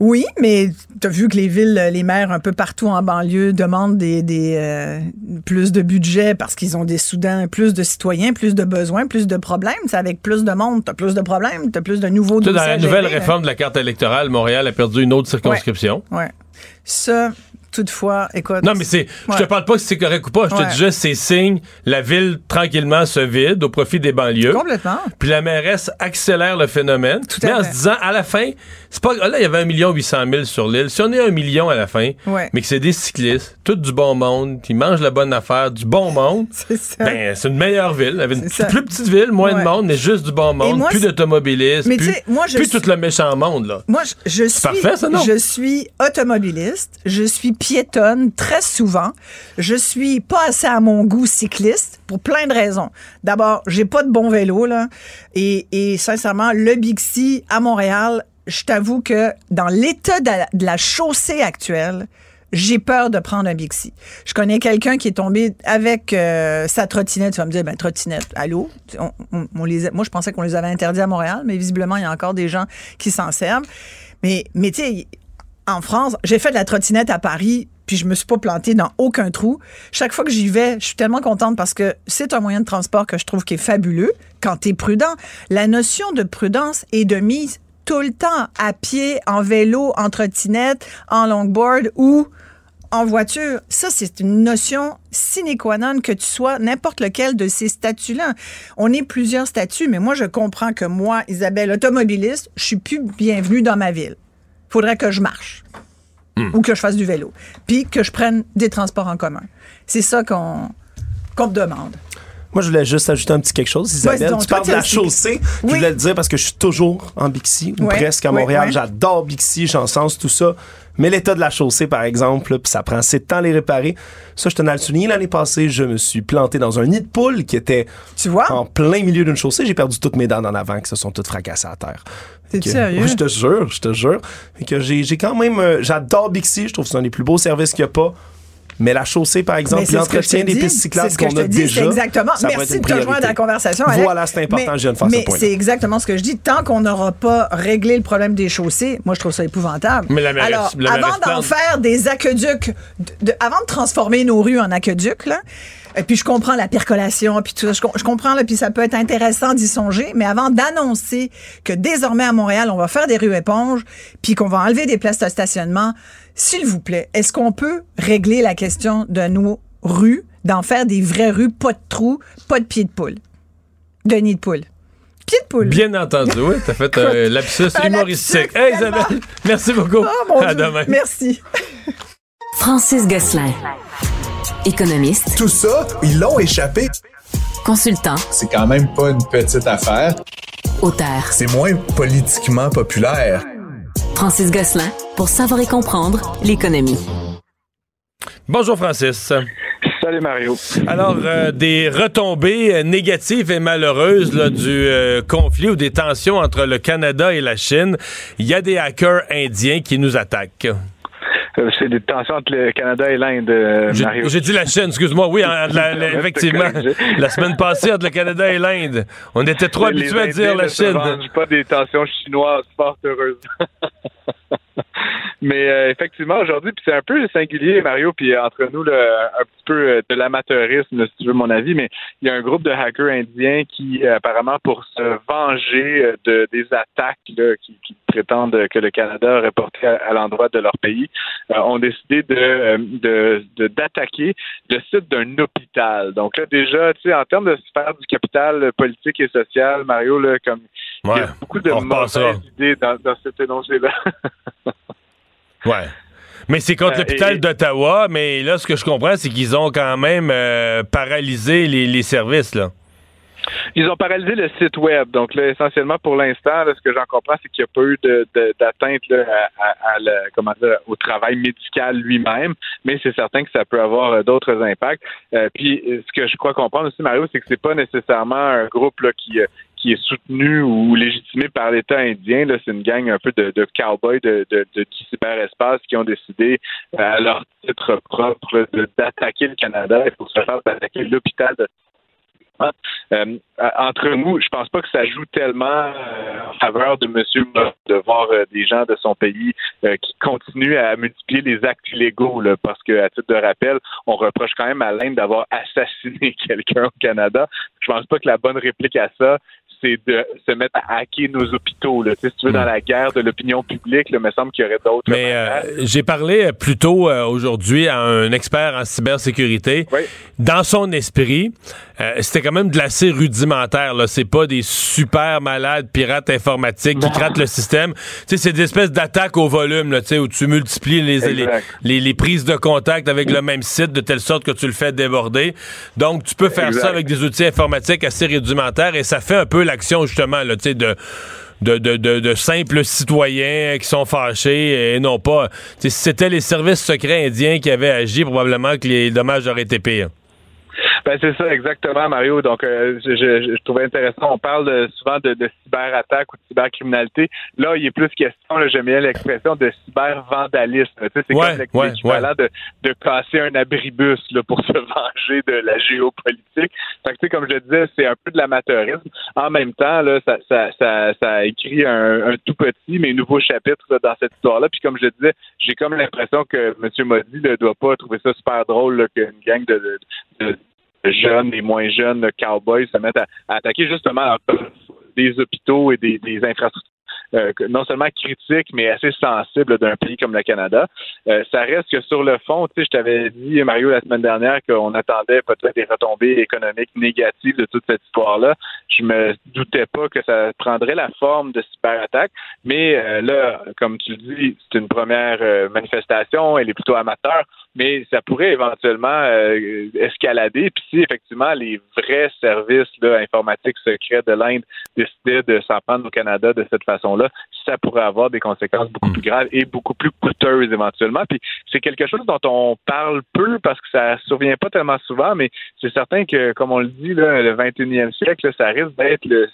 Oui, mais tu as vu que les villes, les maires un peu partout en banlieue demandent des, des euh, plus de budget parce qu'ils ont des Soudans, plus de citoyens, plus de besoins, plus de problèmes. C'est avec plus de monde, tu as plus de problèmes, tu as plus de nouveaux. Dans la nouvelle réforme de la carte électorale, Montréal a perdu une autre circonscription. Oui. Ouais. Ça, toutefois, écoute. Non, mais c'est. Je te parle pas si c'est correct ou pas. Je te dis juste, c'est signe. La ville, tranquillement, se vide au profit des banlieues. Complètement. Puis la mairesse accélère le phénomène. Tout mais en se disant, à la fin, c'est pas. Là, il y avait 1 million 800 000 sur l'île. Si on est un million à la fin, mais que c'est des cyclistes, tout du bon monde, qui mangent la bonne affaire, du bon monde, c'est Ben, c'est une meilleure ville. Une plus petite ville, moins de monde, mais juste du bon monde, plus d'automobilistes. Plus, moi, je plus tout le méchant monde, là. Moi, je, suis. Parfait, ça, non? Je suis automobiliste. Je suis piétonne très souvent. Je suis pas assez à mon goût cycliste pour plein de raisons. D'abord, j'ai pas de bon vélo là et, sincèrement, le Bixi à Montréal, je t'avoue que dans l'état de, la chaussée actuelle, j'ai peur de prendre un Bixi. Je connais quelqu'un qui est tombé avec euh, sa trottinette. Tu vas me dire, ben, trottinette, allô? Moi, je pensais qu'on les avait interdits à Montréal, mais visiblement, il y a encore des gens qui s'en servent. Mais, mais tu sais, en France, j'ai fait de la trottinette à Paris, puis je me suis pas plantée dans aucun trou. Chaque fois que j'y vais, je suis tellement contente parce que c'est un moyen de transport que je trouve qui est fabuleux quand tu es prudent. La notion de prudence est de mise tout le temps à pied, en vélo, en trottinette, en longboard ou en voiture. Ça, c'est une notion sine qua non que tu sois n'importe lequel de ces statuts-là. On est plusieurs statuts, mais moi, je comprends que moi, Isabelle, automobiliste, je suis plus bienvenue dans ma ville faudrait que je marche hmm. ou que je fasse du vélo, puis que je prenne des transports en commun. C'est ça qu'on qu'on me demande. Moi, je voulais juste ajouter un petit quelque chose, Isabelle. tu parles de la chaussée. Je voulais le dire parce que je suis toujours en Bixi, ou presque à Montréal. J'adore Bixi, j'en sens tout ça. Mais l'état de la chaussée, par exemple, puis ça prend assez de temps à les réparer. Ça, je tenais à le souligner. L'année passée, je me suis planté dans un nid de poule qui était tu vois? en plein milieu d'une chaussée. J'ai perdu toutes mes dents en avant qui se sont toutes fracassées à terre. T'es sérieux? je te jure, je te jure. que j'ai quand même... Euh, j'adore Bixi. Je trouve que c'est un des plus beaux services qu'il n'y a pas. Mais la chaussée, par exemple, l'entretien des pistes cyclables qu'on a déjà. Exactement. Merci de te joindre à la conversation. Voilà, c'est important, je viens de faire mais c'est exactement ce que je dis. Tant qu'on n'aura pas réglé le problème des chaussées, moi, je trouve ça épouvantable. Mais la Alors, avant d'en faire des aqueducs, avant de transformer nos rues en aqueducs, là, et puis je comprends la percolation, puis tout ça, je, comprends, là, puis ça peut être intéressant d'y songer, mais avant d'annoncer que désormais à Montréal, on va faire des rues éponges, puis qu'on va enlever des places de stationnement, s'il vous plaît, est-ce qu'on peut régler la question de nos rues, d'en faire des vraies rues, pas de trous, pas de pieds de poule, de nid de poule? Pied de poule. Bien entendu, oui. T'as fait un lapsus humoristique. Hey, Isabelle, merci beaucoup. Oh, à demain. Merci. Francis Gosselin. Économiste. Tout ça, ils l'ont échappé. Consultant. C'est quand même pas une petite affaire. Auteur. C'est moins politiquement populaire. Francis Gosselin, pour savoir et comprendre l'économie. Bonjour Francis. Salut Mario. Alors, euh, des retombées euh, négatives et malheureuses du euh, conflit ou des tensions entre le Canada et la Chine. Il y a des hackers indiens qui nous attaquent. Euh, c'est des tensions entre le Canada et l'Inde, euh, Mario. J'ai dit la Chine, excuse-moi. Oui, effectivement. la semaine passée, entre le Canada et l'Inde. On était trop habitués à dire la Chine. Je pas des tensions chinoises fort heureuses. Mais euh, effectivement, aujourd'hui, puis c'est un peu singulier, Mario, puis entre nous, là, un petit peu euh, de l'amateurisme, si tu veux mon avis, mais il y a un groupe de hackers indiens qui, euh, apparemment, pour se venger de, des attaques là, qui, qui, prétendent que le Canada aurait porté à, l'endroit de leur pays, ont décidé de d'attaquer le site d'un hôpital. Donc là, déjà, tu sais, en termes de sphère du capital politique et social, Mario, là, comme il y a beaucoup de mauvaises idées dans, dans cet énoncé-là. Ouais. Mais c'est contre euh, l'hôpital d'Ottawa, mais là, ce que je comprends, c'est qu'ils ont quand même euh, paralysé les, services, là. Ils ont paralysé le site web. Donc, là, essentiellement, pour l'instant, ce que j'en comprends, c'est qu'il n'y a pas eu d'atteinte à, au travail médical lui-même, mais c'est certain que ça peut avoir euh, d'autres impacts. puis, ce que je crois comprendre aussi, Mario, c'est que c'est pas nécessairement un groupe là, qui, qui est soutenu ou légitimé par l'État indien. C'est une gang un peu de, cow-boys de, cyberespace qui ont décidé euh, à leur titre propre d'attaquer le Canada et pour se faire d'attaquer l'hôpital de euh, entre nous, je pense pas que ça joue tellement euh, en faveur de Monsieur de voir des gens de son pays qui continuent à multiplier les actes illégaux, parce que à titre de rappel, on reproche quand même à l'Inde d'avoir assassiné quelqu'un au Canada. Je pense pas que la bonne réplique à ça, c'est de se mettre à hacker nos hôpitaux. Là. Si tu veux, dans hmm. la guerre de l'opinion publique, il me semble qu'il y aurait d'autres. Mais euh, j'ai parlé plus tôt euh, aujourd'hui à un expert en cybersécurité. Dans son esprit, euh, c'était quand même de l'assez rudimentaire. Là. C'est pas des super malades pirates informatiques qui cratent le système. Tu sais, c'est des espèces d'attaques au volume, là, tu sais, où tu multiplies les, les, les, prises de contact avec le même site de telle sorte que tu le fais déborder. Donc, tu peux faire ça avec des outils informatiques assez rudimentaires et ça fait un peu l'action, justement, là, de de, de, de, simples citoyens qui sont fâchés et non pas. Si c'était les services secrets indiens qui avaient agi, probablement que les dommages auraient été pires. Ben, c'est ça, exactement, Mario. Donc, euh, je, je, trouvais intéressant. On parle souvent de, de cyberattaque ou de cybercriminalité. Là, il est plus question, j'aime bien l'expression de cybervandalisme. Tu sais, c'est comme l'équivalent de, de casser un abribus là, pour se venger de la géopolitique. Fait que, tu sais, comme je le disais, c'est un peu de l'amateurisme. En même temps, là, ça, ça, ça, ça écrit un, un, tout petit mais nouveau chapitre dans cette histoire-là. Puis comme je le disais, j'ai comme l'impression que M. Modi ne doit pas trouver ça super drôle qu'une gang de, de jeunes et moins jeunes cowboys se mettent à, attaquer justement des hôpitaux et des infrastructures euh, non seulement critique, mais assez sensible d'un pays comme le Canada. Euh, ça reste que sur le fond, tu sais, je t'avais dit, Mario, la semaine dernière, qu'on attendait peut-être des retombées économiques négatives de toute cette histoire-là. Je me doutais pas que ça prendrait la forme de cyberattaque, mais euh, là, comme tu le dis, c'est une première manifestation, elle est plutôt amateur mais ça pourrait éventuellement escalader. Puis si effectivement les vrais services là, informatiques secrets de l'Inde décidaient de s'en prendre au Canada de cette façon-là, ça pourrait avoir des conséquences beaucoup plus graves et beaucoup plus coûteuses éventuellement. Puis c'est quelque chose dont on parle peu parce que ça survient pas tellement souvent, mais c'est certain que, comme on le dit, là, le 21e siècle, ça risque d'être le,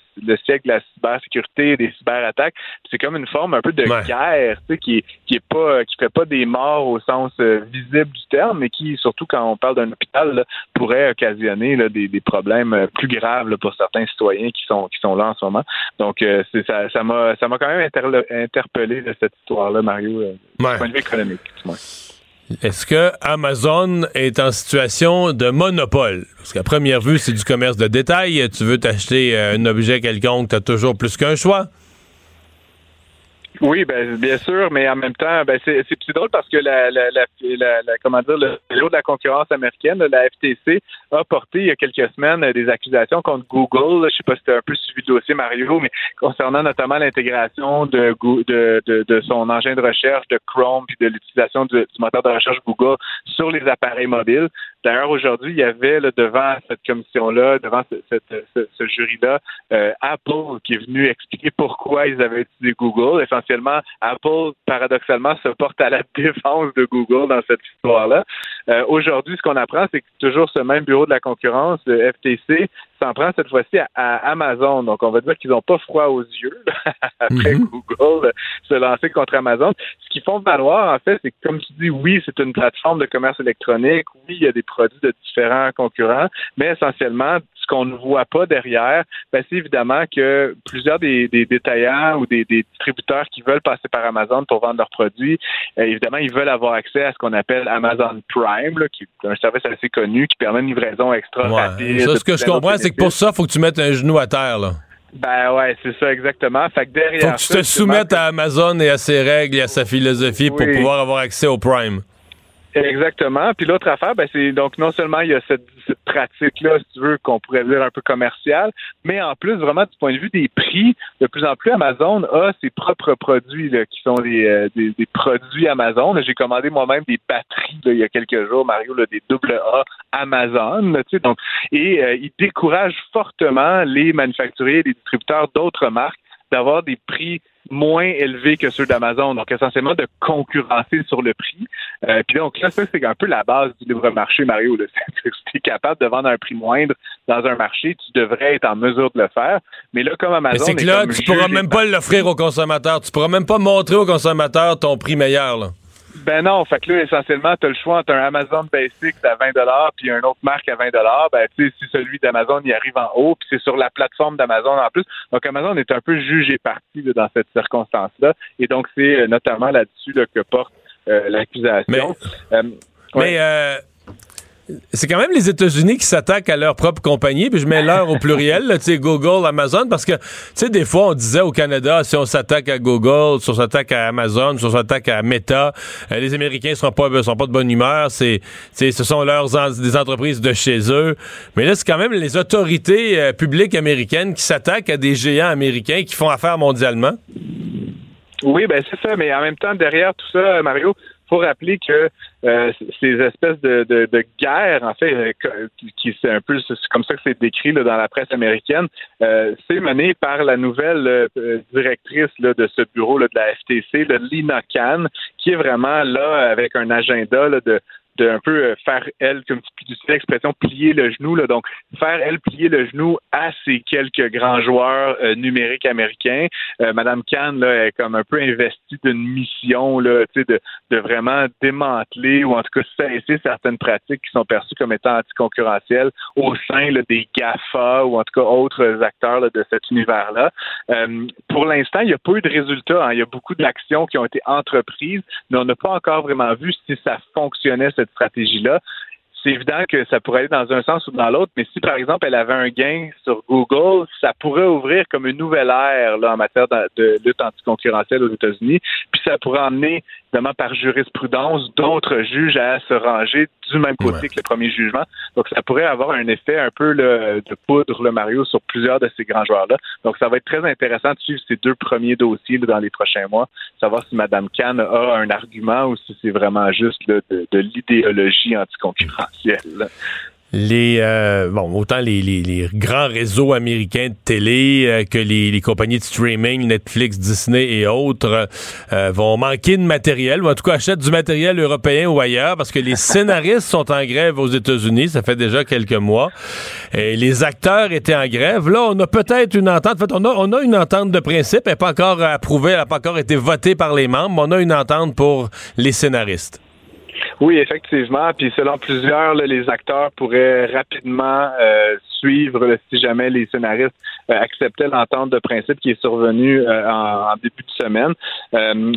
siècle de la cybersécurité, des cyberattaques. C'est comme une forme un peu de guerre, tu sais, qui qui est pas qui fait pas des morts au sens euh, visible du terme, mais qui, surtout quand on parle d'un hôpital, pourrait occasionner des, problèmes euh, plus graves pour certains citoyens qui sont qui sont là en ce moment. Donc euh, ça ça m'a ça m'a quand même interpellé cette histoire-là, Mario, euh, du point de vue économique. Est-ce que Amazon est en situation de monopole? Parce qu'à première vue, c'est du commerce de détail. Tu veux t'acheter euh, un objet quelconque, tu as toujours plus qu'un choix. Oui, ben, bien sûr, mais en même temps, ben, c'est, c'est drôle parce que la, la, la, la comment dire, le de la concurrence américaine, la FTC, a porté il y a quelques semaines des accusations contre Google. Je sais pas si tu as un peu suivi le dossier, Mario, mais concernant notamment l'intégration de, de, de, son engin de recherche, de Chrome, puis de l'utilisation du moteur de recherche Google sur les appareils mobiles. D'ailleurs, aujourd'hui, il y avait là, devant cette commission-là, devant ce, jury-là, euh, Apple qui est venu expliquer pourquoi ils avaient utilisé Google. Essentiellement, Apple, paradoxalement, se porte à la défense de Google dans cette histoire-là. Aujourd'hui, ce qu'on apprend, c'est que toujours ce même bureau de la concurrence, le FTC, s'en prend cette fois-ci à, Amazon. Donc, on va dire qu'ils n'ont pas froid aux yeux après mhm. Google se lancer contre Amazon. Ce qu'ils font valoir, en fait, c'est que, comme tu dis, oui, c'est une plateforme de commerce électronique. Oui, il y a des produits de différents concurrents, mais essentiellement, ce qu'on ne voit pas derrière, ben, c'est évidemment que plusieurs des, détaillants ou des, distributeurs qui veulent passer par Amazon pour vendre leurs produits, euh, évidemment, ils veulent avoir accès à ce qu'on appelle Amazon Prime, qui est un service assez connu qui permet une livraison extra rapide. ce que je comprends, c'est que pour ça, il faut que tu mettes un genou à terre. Là. Ben ouais, c'est ça exactement. Fait que derrière Faut que tu te soumettes à Amazon et à ses règles et à sa philosophie pour pouvoir avoir accès au Prime. Exactement. Puis l'autre affaire, ben, c'est donc non seulement il y a cette, pratique-là, si tu veux, qu'on pourrait dire un peu commerciale, mais en plus, vraiment, du point de vue des prix, de plus en plus, Amazon a ses propres produits là, qui sont des, euh, des, produits Amazon. J'ai commandé moi-même des batteries il y a quelques jours, Mario, là, des AA Amazon. tu sais, donc, et euh, il décourage fortement les manufacturiers et les distributeurs d'autres marques d'avoir des prix moins élevés que ceux d'Amazon. Donc, essentiellement, de concurrencer sur le prix. Euh, puis donc, là, ça, c'est un peu la base du libre marché, Mario. Si tu es capable de vendre un prix moindre dans un marché, tu devrais être en mesure de le faire. Mais là, comme Amazon. C'est que là, tu pourras même pas l'offrir aux consommateurs. Tu pourras même pas montrer aux consommateurs ton prix meilleur, là. Ben non, fait que là, essentiellement, tu as le choix entre un Amazon Basics à 20 puis une autre marque à 20 Ben, tu sais, si celui d'Amazon, il arrive en haut, puis c'est sur la plateforme d'Amazon en plus. Donc, Amazon est un peu jugé parti dans cette circonstance-là. Et donc, c'est euh, notamment là-dessus que porte euh, l'accusation. Mais, euh, c'est quand même les États-Unis qui s'attaquent à leur propre compagnie, puis je mets leur au pluriel, sais, Google, Amazon, parce que, tu sais, des fois, on disait au Canada, si on s'attaque à Google, si on s'attaque à Amazon, si on s'attaque à Meta, euh, les Américains seront pas, sont pas de bonne humeur, c'est, ce sont leurs des entreprises de chez eux. Mais là, c'est quand même les autorités euh, publiques américaines qui s'attaquent à des géants américains qui font affaire mondialement. Oui, ben c'est ça, mais en même temps, derrière tout ça, Mario, faut rappeler que euh, ces espèces de, de, de guerres, en fait, euh, qui c'est un peu comme ça que c'est décrit là, dans la presse américaine, euh, c'est mené par la nouvelle directrice là, de ce bureau là, de la FTC, Lina Khan, qui est vraiment là avec un agenda de de un peu euh, faire elle, comme tu dis l'expression, plier le genou. Là, donc, faire elle plier le genou à ces quelques grands joueurs euh, numériques américains. Euh, Madame Kahn là, est comme un peu investie d'une mission là, de, de vraiment démanteler ou en tout cas cesser certaines pratiques qui sont perçues comme étant anticoncurrentielles au sein des GAFA ou en tout cas autres acteurs de cet univers-là. pour l'instant, il n'y a pas eu de résultats. Hein. Il y a beaucoup d'actions qui ont été entreprises, mais on n'a pas encore vraiment vu si ça fonctionnait, stratégie-là. C'est évident que ça pourrait aller dans un sens ou dans l'autre, mais si par exemple elle avait un gain sur Google, ça pourrait ouvrir comme une nouvelle ère là, en matière de, de lutte anticoncurrentielle aux États-Unis, puis ça pourrait emmener par jurisprudence, d'autres juges à se ranger du même côté que le premier jugement. Donc, ça pourrait avoir un effet un peu de poudre, le Mario, sur plusieurs de ces grands joueurs-là. Donc, ça va être très intéressant de suivre ces deux premiers dossiers dans les prochains mois, savoir si Mme Kahn a un argument ou si c'est vraiment juste de, de l'idéologie anticoncurrentielle les euh, bon autant les, les, grands réseaux américains de télé euh, que les, les, compagnies de streaming Netflix Disney et autres euh, vont manquer de matériel ou en tout cas achètent du matériel européen ou ailleurs parce que les scénaristes sont en grève aux États-Unis. Ça fait déjà quelques mois. Et les acteurs étaient en grève. Là on a peut-être une entente. En fait on a, on a une entente de principe elle n'est pas encore approuvée elle n'a pas encore été votée par les membres mais on a une entente pour les scénaristes oui, effectivement. Puis selon plusieurs, les acteurs pourraient rapidement euh, suivre si jamais les scénaristes euh, acceptaient l'entente de principe qui est survenue euh, en, début de semaine.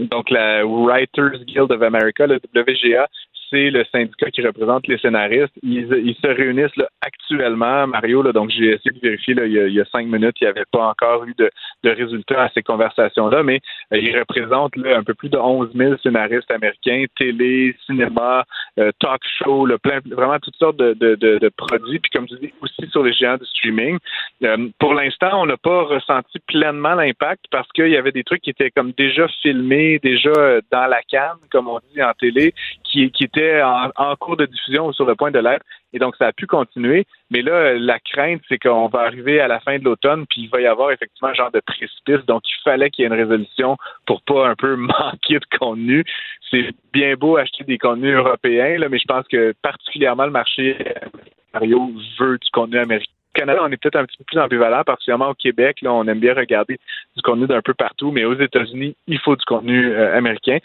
donc la Writers Guild of America, le WGA, c'est le syndicat qui représente les scénaristes. Ils, se réunissent actuellement, Mario, donc j'ai essayé de vérifier il, y a, cinq minutes, il n'y avait pas encore eu de, de résultats à ces conversations-là, mais euh, ils représentent un peu plus de 11 000 scénaristes américains, télé, cinéma, euh, talk show, plein, vraiment toutes sortes de, produits, puis comme tu dis, aussi sur les géants de streaming. Euh, pour l'instant, on n'a pas ressenti pleinement l'impact parce qu'il y avait des trucs qui étaient comme déjà filmés, déjà dans la canne, comme on dit en télé, qui, qui étaient en, cours de diffusion ou sur le point de l'être. Et donc, ça a pu continuer. Mais là, la crainte, c'est qu'on va arriver à la fin de l'automne, puis il va y avoir effectivement un genre de précipice. Donc, il fallait qu'il y ait une résolution pour pas un peu manquer de contenu. C'est bien beau acheter des contenus européens, là, mais je pense que particulièrement le marché Mario veut du contenu américain. Au Canada, on est peut-être un petit peu plus ambivalent, particulièrement au Québec. Là, on aime bien regarder du contenu d'un peu partout, mais aux États-Unis, il faut du contenu euh, américain.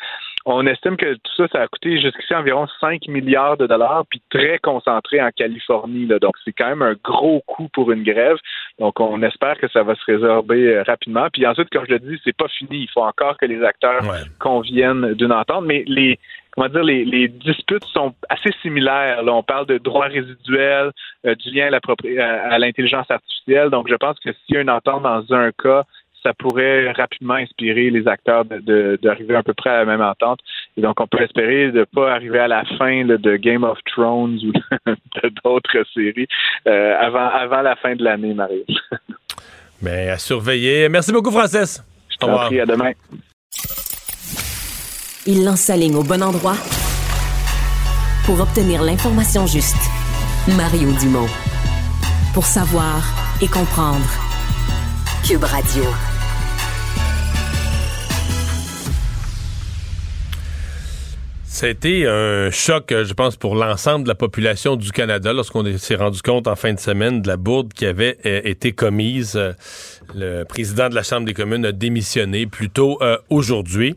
On estime que tout ça, ça a coûté jusqu'ici environ 5 milliards de dollars, puis très concentré en Californie. Là. Donc, c'est quand même un gros coût pour une grève. Donc, on espère que ça va se résorber euh, rapidement. Puis ensuite, comme je le dis, c'est pas fini. Il faut encore que les acteurs conviennent d'une entente. Mais les comment dire, les, les, disputes sont assez similaires. Là, on parle de droits résiduels, euh, du lien à l'intelligence artificielle. Donc, je pense que s'il y a une entente dans un cas, ça pourrait rapidement inspirer les acteurs d'arriver à peu près à la même entente. Et donc, on peut espérer de ne pas arriver à la fin de Game of Thrones ou d'autres séries euh, avant, avant la fin de l'année, Marie. Mais à surveiller. Merci beaucoup, Francis. Je t'en prie, à demain. Il lance sa ligne au bon endroit pour obtenir l'information juste. Mario Dumont. Pour savoir et comprendre. Cube Radio. Été un choc, je pense, pour l'ensemble de la population du Canada lorsqu'on s'est rendu compte en fin de semaine de la bourde qui avait euh, été commise. Le président de la Chambre des communes a démissionné plus tôt euh, aujourd'hui.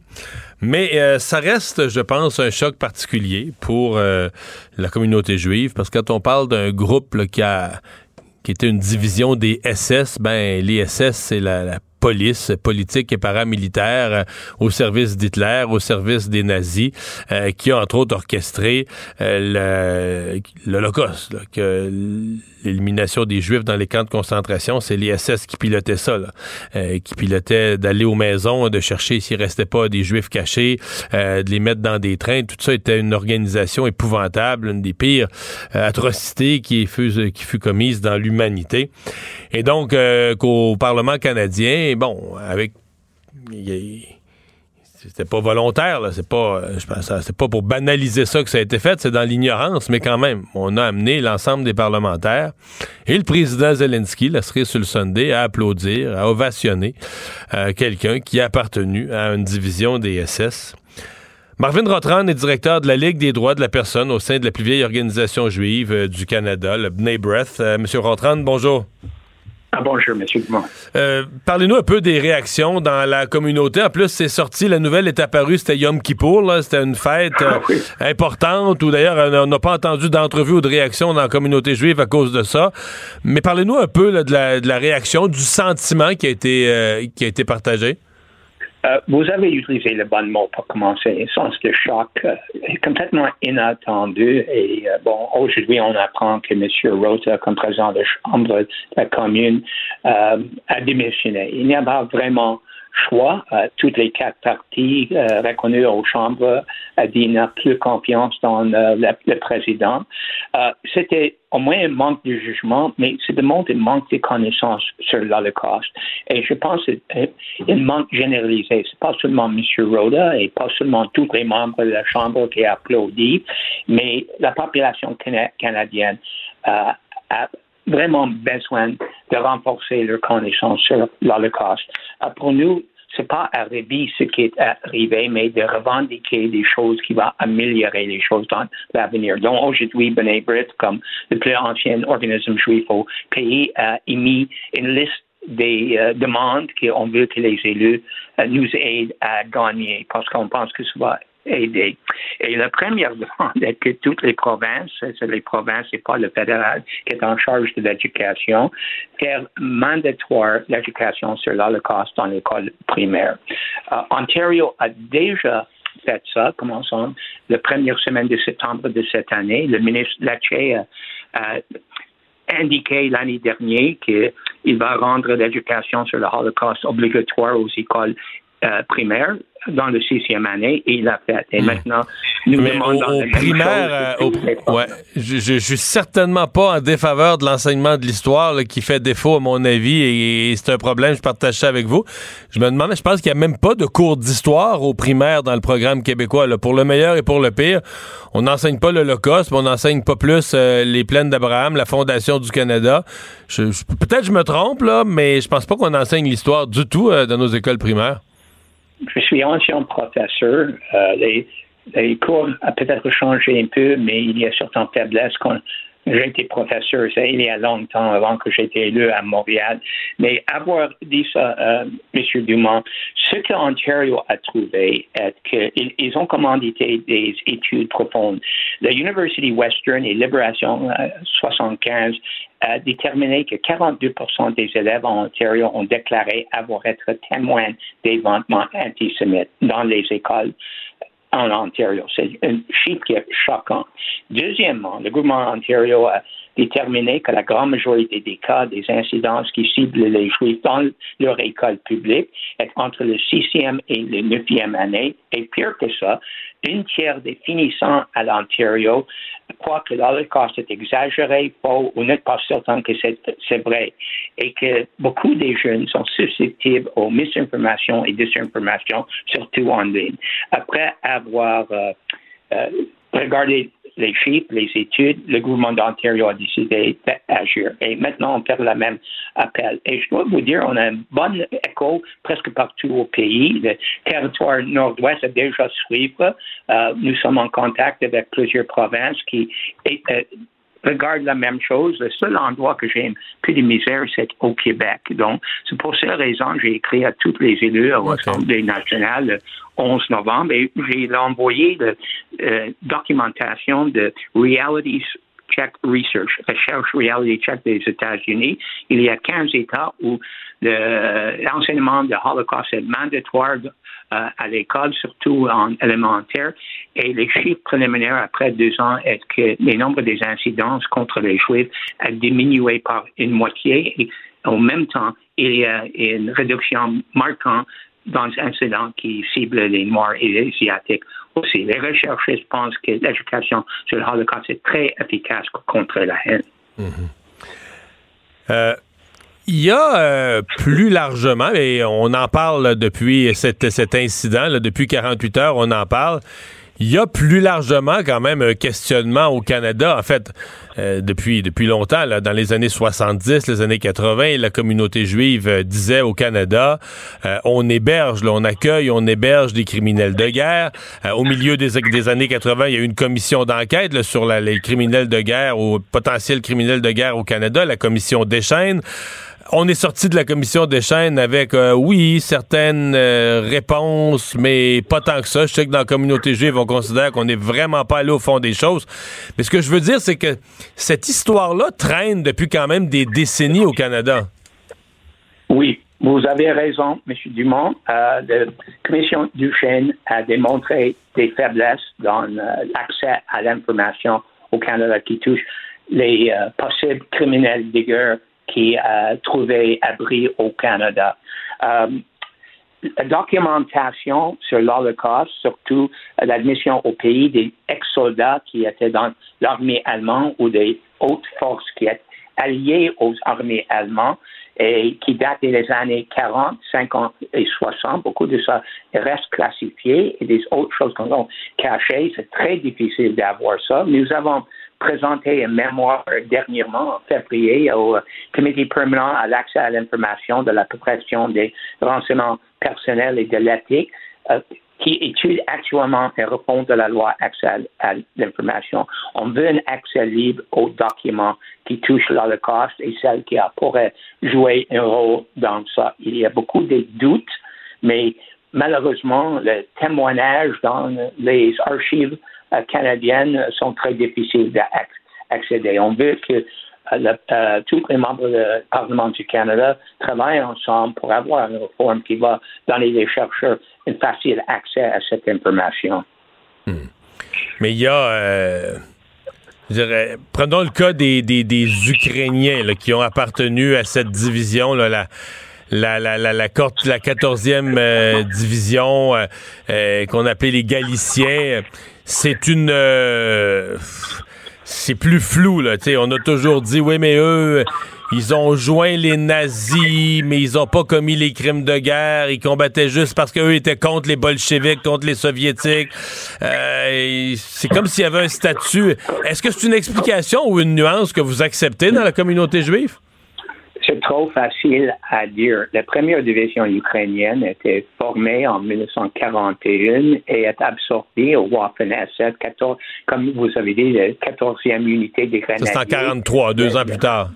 Mais euh, ça reste, je pense, un choc particulier pour la communauté juive parce que quand on parle d'un groupe qui a qui était une division des SS, ben les SS c'est la police politique et paramilitaire euh, au service d'Hitler, au service des nazis, euh, qui a entre autres orchestré euh, l'Holocauste, l'élimination des Juifs dans les camps de concentration, c'est les SS qui pilotaient ça, qui pilotaient d'aller aux maisons, de chercher s'il restait pas des Juifs cachés, de les mettre dans des trains. Tout ça était une organisation épouvantable, une des pires atrocités qui fut, qui fut commise dans l'humanité. Et donc, qu'au Parlement canadien, bon, avec. C'était pas volontaire, là. C'est pas, je pense, c'est pas pour banaliser ça que ça a été fait, c'est dans l'ignorance, mais quand même, on a amené l'ensemble des parlementaires et le président Zelensky, la cerise sur Sunday, à applaudir, à ovationner euh, quelqu'un qui a appartenu à une division des SS. Marvin Rotran est directeur de la Ligue des droits de la personne au sein de la plus vieille organisation juive euh, du Canada, le Bnei Breath. Euh, Monsieur Rotran, bonjour. Ah, bonjour, M. Dumont. Euh, parlez-nous un peu des réactions dans la communauté. En plus, c'est sorti, la nouvelle est apparue, c'était Yom Kippour, c'était une fête ah, euh, importante, où d'ailleurs, on n'a pas entendu d'entrevue ou de réaction dans la communauté juive à cause de ça. Mais parlez-nous un peu de, la, réaction, du sentiment qui a été, euh, qui a été partagé. Euh, vous avez utilisé le bon mot pour commencer, sens de choc euh, complètement inattendu. Et euh, bon, aujourd'hui, on apprend que M. Rota, comme président de Chambre de la commune, a démissionné. Il n'y a pas vraiment choix. Euh, toutes les quatre parties euh, reconnues aux chambres a dit n'a plus confiance dans euh, le président. C'était au moins un manque de jugement, mais c'est de un manque de connaissances sur l'Holocauste. Et je pense un manque généralisé. C'est pas seulement M. Rhoda et pas seulement tous les membres de la Chambre qui applaudissent, mais la population canadienne a vraiment besoin de renforcer leur connaissance sur l'Holocauste. Euh, pour nous, c'est pas arrivé ce qui est arrivé, mais de revendiquer des choses qui vont améliorer les choses dans l'avenir. Donc aujourd'hui, B'nai comme le plus ancien organisme juif au pays, a émis une liste des euh, demandes qu'on veut que les élus euh, nous aident à gagner parce qu'on pense que ça va aider. Et la première demande est que toutes les provinces, c'est les provinces et pas le fédéral qui est en charge de l'éducation, faire mandatoire l'éducation sur l'Holocauste dans l'école primaire. Euh, Ontario a déjà fait ça, commençant la première semaine de septembre de cette année. Le ministre Latché a, indiqué l'année dernière qu'il va rendre l'éducation sur le Holocauste obligatoire aux écoles euh, primaires dans le sixième année et il l'a fait. Et hmm. maintenant, nous demandons au, primaire, euh, ouais, je, je, suis certainement pas en défaveur de l'enseignement de l'histoire qui fait défaut à mon avis et, c'est un problème. Je partage ça avec vous. Je me demande, je pense qu'il n'y a même pas de cours d'histoire au primaire dans le programme québécois. Là. Pour le meilleur et pour le pire, on n'enseigne pas l'Holocauste, mais on n'enseigne pas plus euh, les plaines d'Abraham, la fondation du Canada. Je, Peut-être je me trompe là, mais je pense pas qu'on enseigne l'histoire du tout euh, dans nos écoles primaires je suis ancien professeur. Euh, les, les, cours ont peut-être changé un peu, mais il y a certaines faiblesses. J'ai été professeur il y a longtemps avant que j'étais élu à Montréal. Mais avoir dit ça, euh, M. Dumont, ce que Ontario a trouvé est qu'ils ils ont commandité des études profondes. La University Western et Libération 75 euh, a déterminé que 42% des élèves en Ontario ont déclaré avoir été témoins d'événements antisémites dans les écoles en Ontario. C'est un chiffre qui est choquant. Deuxièmement, le gouvernement Ontario a déterminé que la grande majorité des cas des incidences qui ciblent les Juifs dans leur école publique est entre le sixième et le neuvième année. Et pire que ça, une tiers des finissants à l'Ontario croient que l'Holocauste est exagéré, faux ou n'est pas certain que c'est vrai. Et que beaucoup des jeunes sont susceptibles aux misinformations et désinformations, surtout en ligne. Après avoir euh, euh, regardé les chiffres, les études, le gouvernement d'Ontario a décidé d'agir. Et maintenant, on fait le même appel. Et je dois vous dire, on a un bon écho presque partout au pays. Le territoire nord-ouest a déjà suivi. Euh, nous sommes en contact avec plusieurs provinces qui euh, regarde la même chose. Le seul endroit que j'ai peu de misère, c'est au Québec. Donc, c'est pour cette raison que j'ai écrit à tous les élus à l'Assemblée nationale le 11 novembre et j'ai envoyé la euh, documentation de Reality Check Research, recherche Reality Check des États-Unis. Il y a 15 États où l'enseignement de Holocaust est mandatoire euh, à l'école, surtout en élémentaire. Et les chiffres préliminaires après deux ans est que le nombre des incidences contre les Juifs a diminué par une moitié. Et en même temps, il y a une réduction marquante dans les incidents qui ciblent les Noirs et les Asiatiques aussi. Les chercheurs pensent que l'éducation sur le Holocauste est très efficace contre la haine. Mm-hmm. Euh, il y a euh, plus largement, et on en parle depuis cet, incident, là, depuis 48 heures, on en parle. Il y a plus largement quand même un questionnement au Canada. En fait, euh, depuis, depuis longtemps, là, dans les années 70, les années 80, la communauté juive euh, disait au Canada, on héberge, là, on accueille, on héberge des criminels de guerre. au milieu des, années 80, il y a eu une commission d'enquête sur les criminels de guerre ou potentiels criminels de guerre au Canada, la commission Deschênes on est sorti de la commission des chaînes avec, euh, oui, certaines euh, réponses, mais pas tant que ça. Je sais que dans la communauté juive, on considère qu'on n'est vraiment pas allé au fond des choses. Mais ce que je veux dire, c'est que cette histoire-là traîne depuis quand même des décennies au Canada. Oui, vous avez raison, M. Dumont. Euh, la commission Duchesne a démontré des faiblesses dans l'accès à l'information au Canada qui touche les possibles criminels de guerre qui a trouvé abri au Canada. Euh, la documentation sur l'Holocauste, surtout l'admission au pays des ex-soldats qui étaient dans l'armée allemande ou des hautes forces qui étaient alliées aux armées allemandes et qui datent des années 40, 50 et 60. Beaucoup de ça reste classifié et des autres choses qu'on a cachées. C'est très difficile d'avoir ça. Nous avons présenté un mémoire dernièrement, en février, au Comité permanent à l'accès à l'information de la protection des renseignements personnels et de l'éthique, euh, qui étudie actuellement un réponse de la loi accès à, l'information. On veut un accès libre aux documents qui touchent l'Holocauste et celles qui pourraient jouer un rôle dans ça. Il y a beaucoup de doutes, mais malheureusement, le témoignage dans les archives euh, canadiennes sont très difficiles d'accéder. On veut que euh, euh, tous les membres du Parlement du Canada travaillent ensemble pour avoir une réforme qui va donner aux chercheurs un facile accès à cette information. Hmm. Mais il y a, prenons le cas des, des, Ukrainiens qui ont appartenu à cette division, là, la, la, la, la, la, 14e division qu'on appelait les Galiciens. C'est une c'est plus flou là. sais, on a toujours dit oui, mais eux, ils ont joint les nazis, mais ils ont pas commis les crimes de guerre. Ils combattaient juste parce qu'eux étaient contre les bolcheviks, contre les soviétiques. Euh, c'est comme s'il y avait un statut. Est-ce que c'est une explication ou une nuance que vous acceptez dans la communauté juive? C'est trop facile à dire. La première division ukrainienne était formée en 1941 et est absorbée au Waffen-SS, comme vous avez dit, la 14e unité des grenadiers. C'est en 43, deux ans plus tard.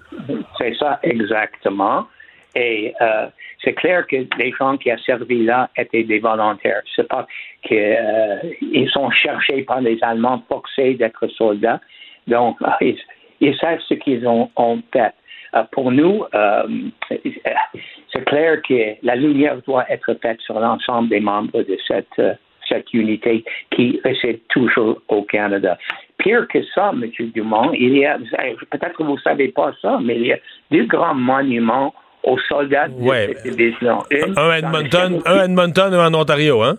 C'est ça, exactement. Et euh, c'est clair que les gens qui ont servi là étaient des volontaires. C'est pas qu'ils euh, sont cherchés par les Allemands, forcés d'être soldats. Donc, ils, savent ce qu'ils ont, ont fait. Euh, pour nous, euh, c'est clair que la lumière doit être faite sur l'ensemble des membres de cette, euh, cette unité qui réside toujours au Canada. Pire que ça, M. Dumont, il y a, peut-être que vous ne savez pas ça, mais il y a deux grands monuments aux soldats de cette division. un, Edmonton, un Edmonton et un en Ontario, hein?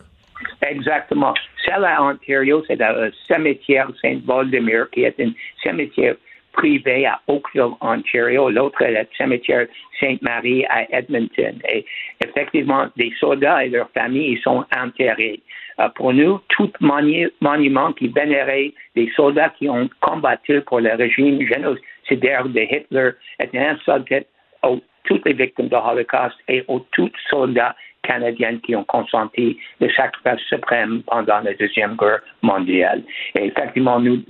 Exactement. Celle à Ontario, c'est le cimetière Saint-Voldemir, qui est un cimetière privé à Oakville, Ontario, l'autre est le cimetière Sainte-Marie à Edmonton. Et effectivement, des soldats et leurs familles sont enterrés. Euh, pour nous, tout monument qui vénérait des soldats qui ont combattu pour le régime génocidaire de Hitler est insulté aux toutes les victimes de Holocaust et aux tous soldats canadiennes qui ont consenti le sacrifice suprême pendant la Deuxième Guerre mondiale. Et effectivement, nous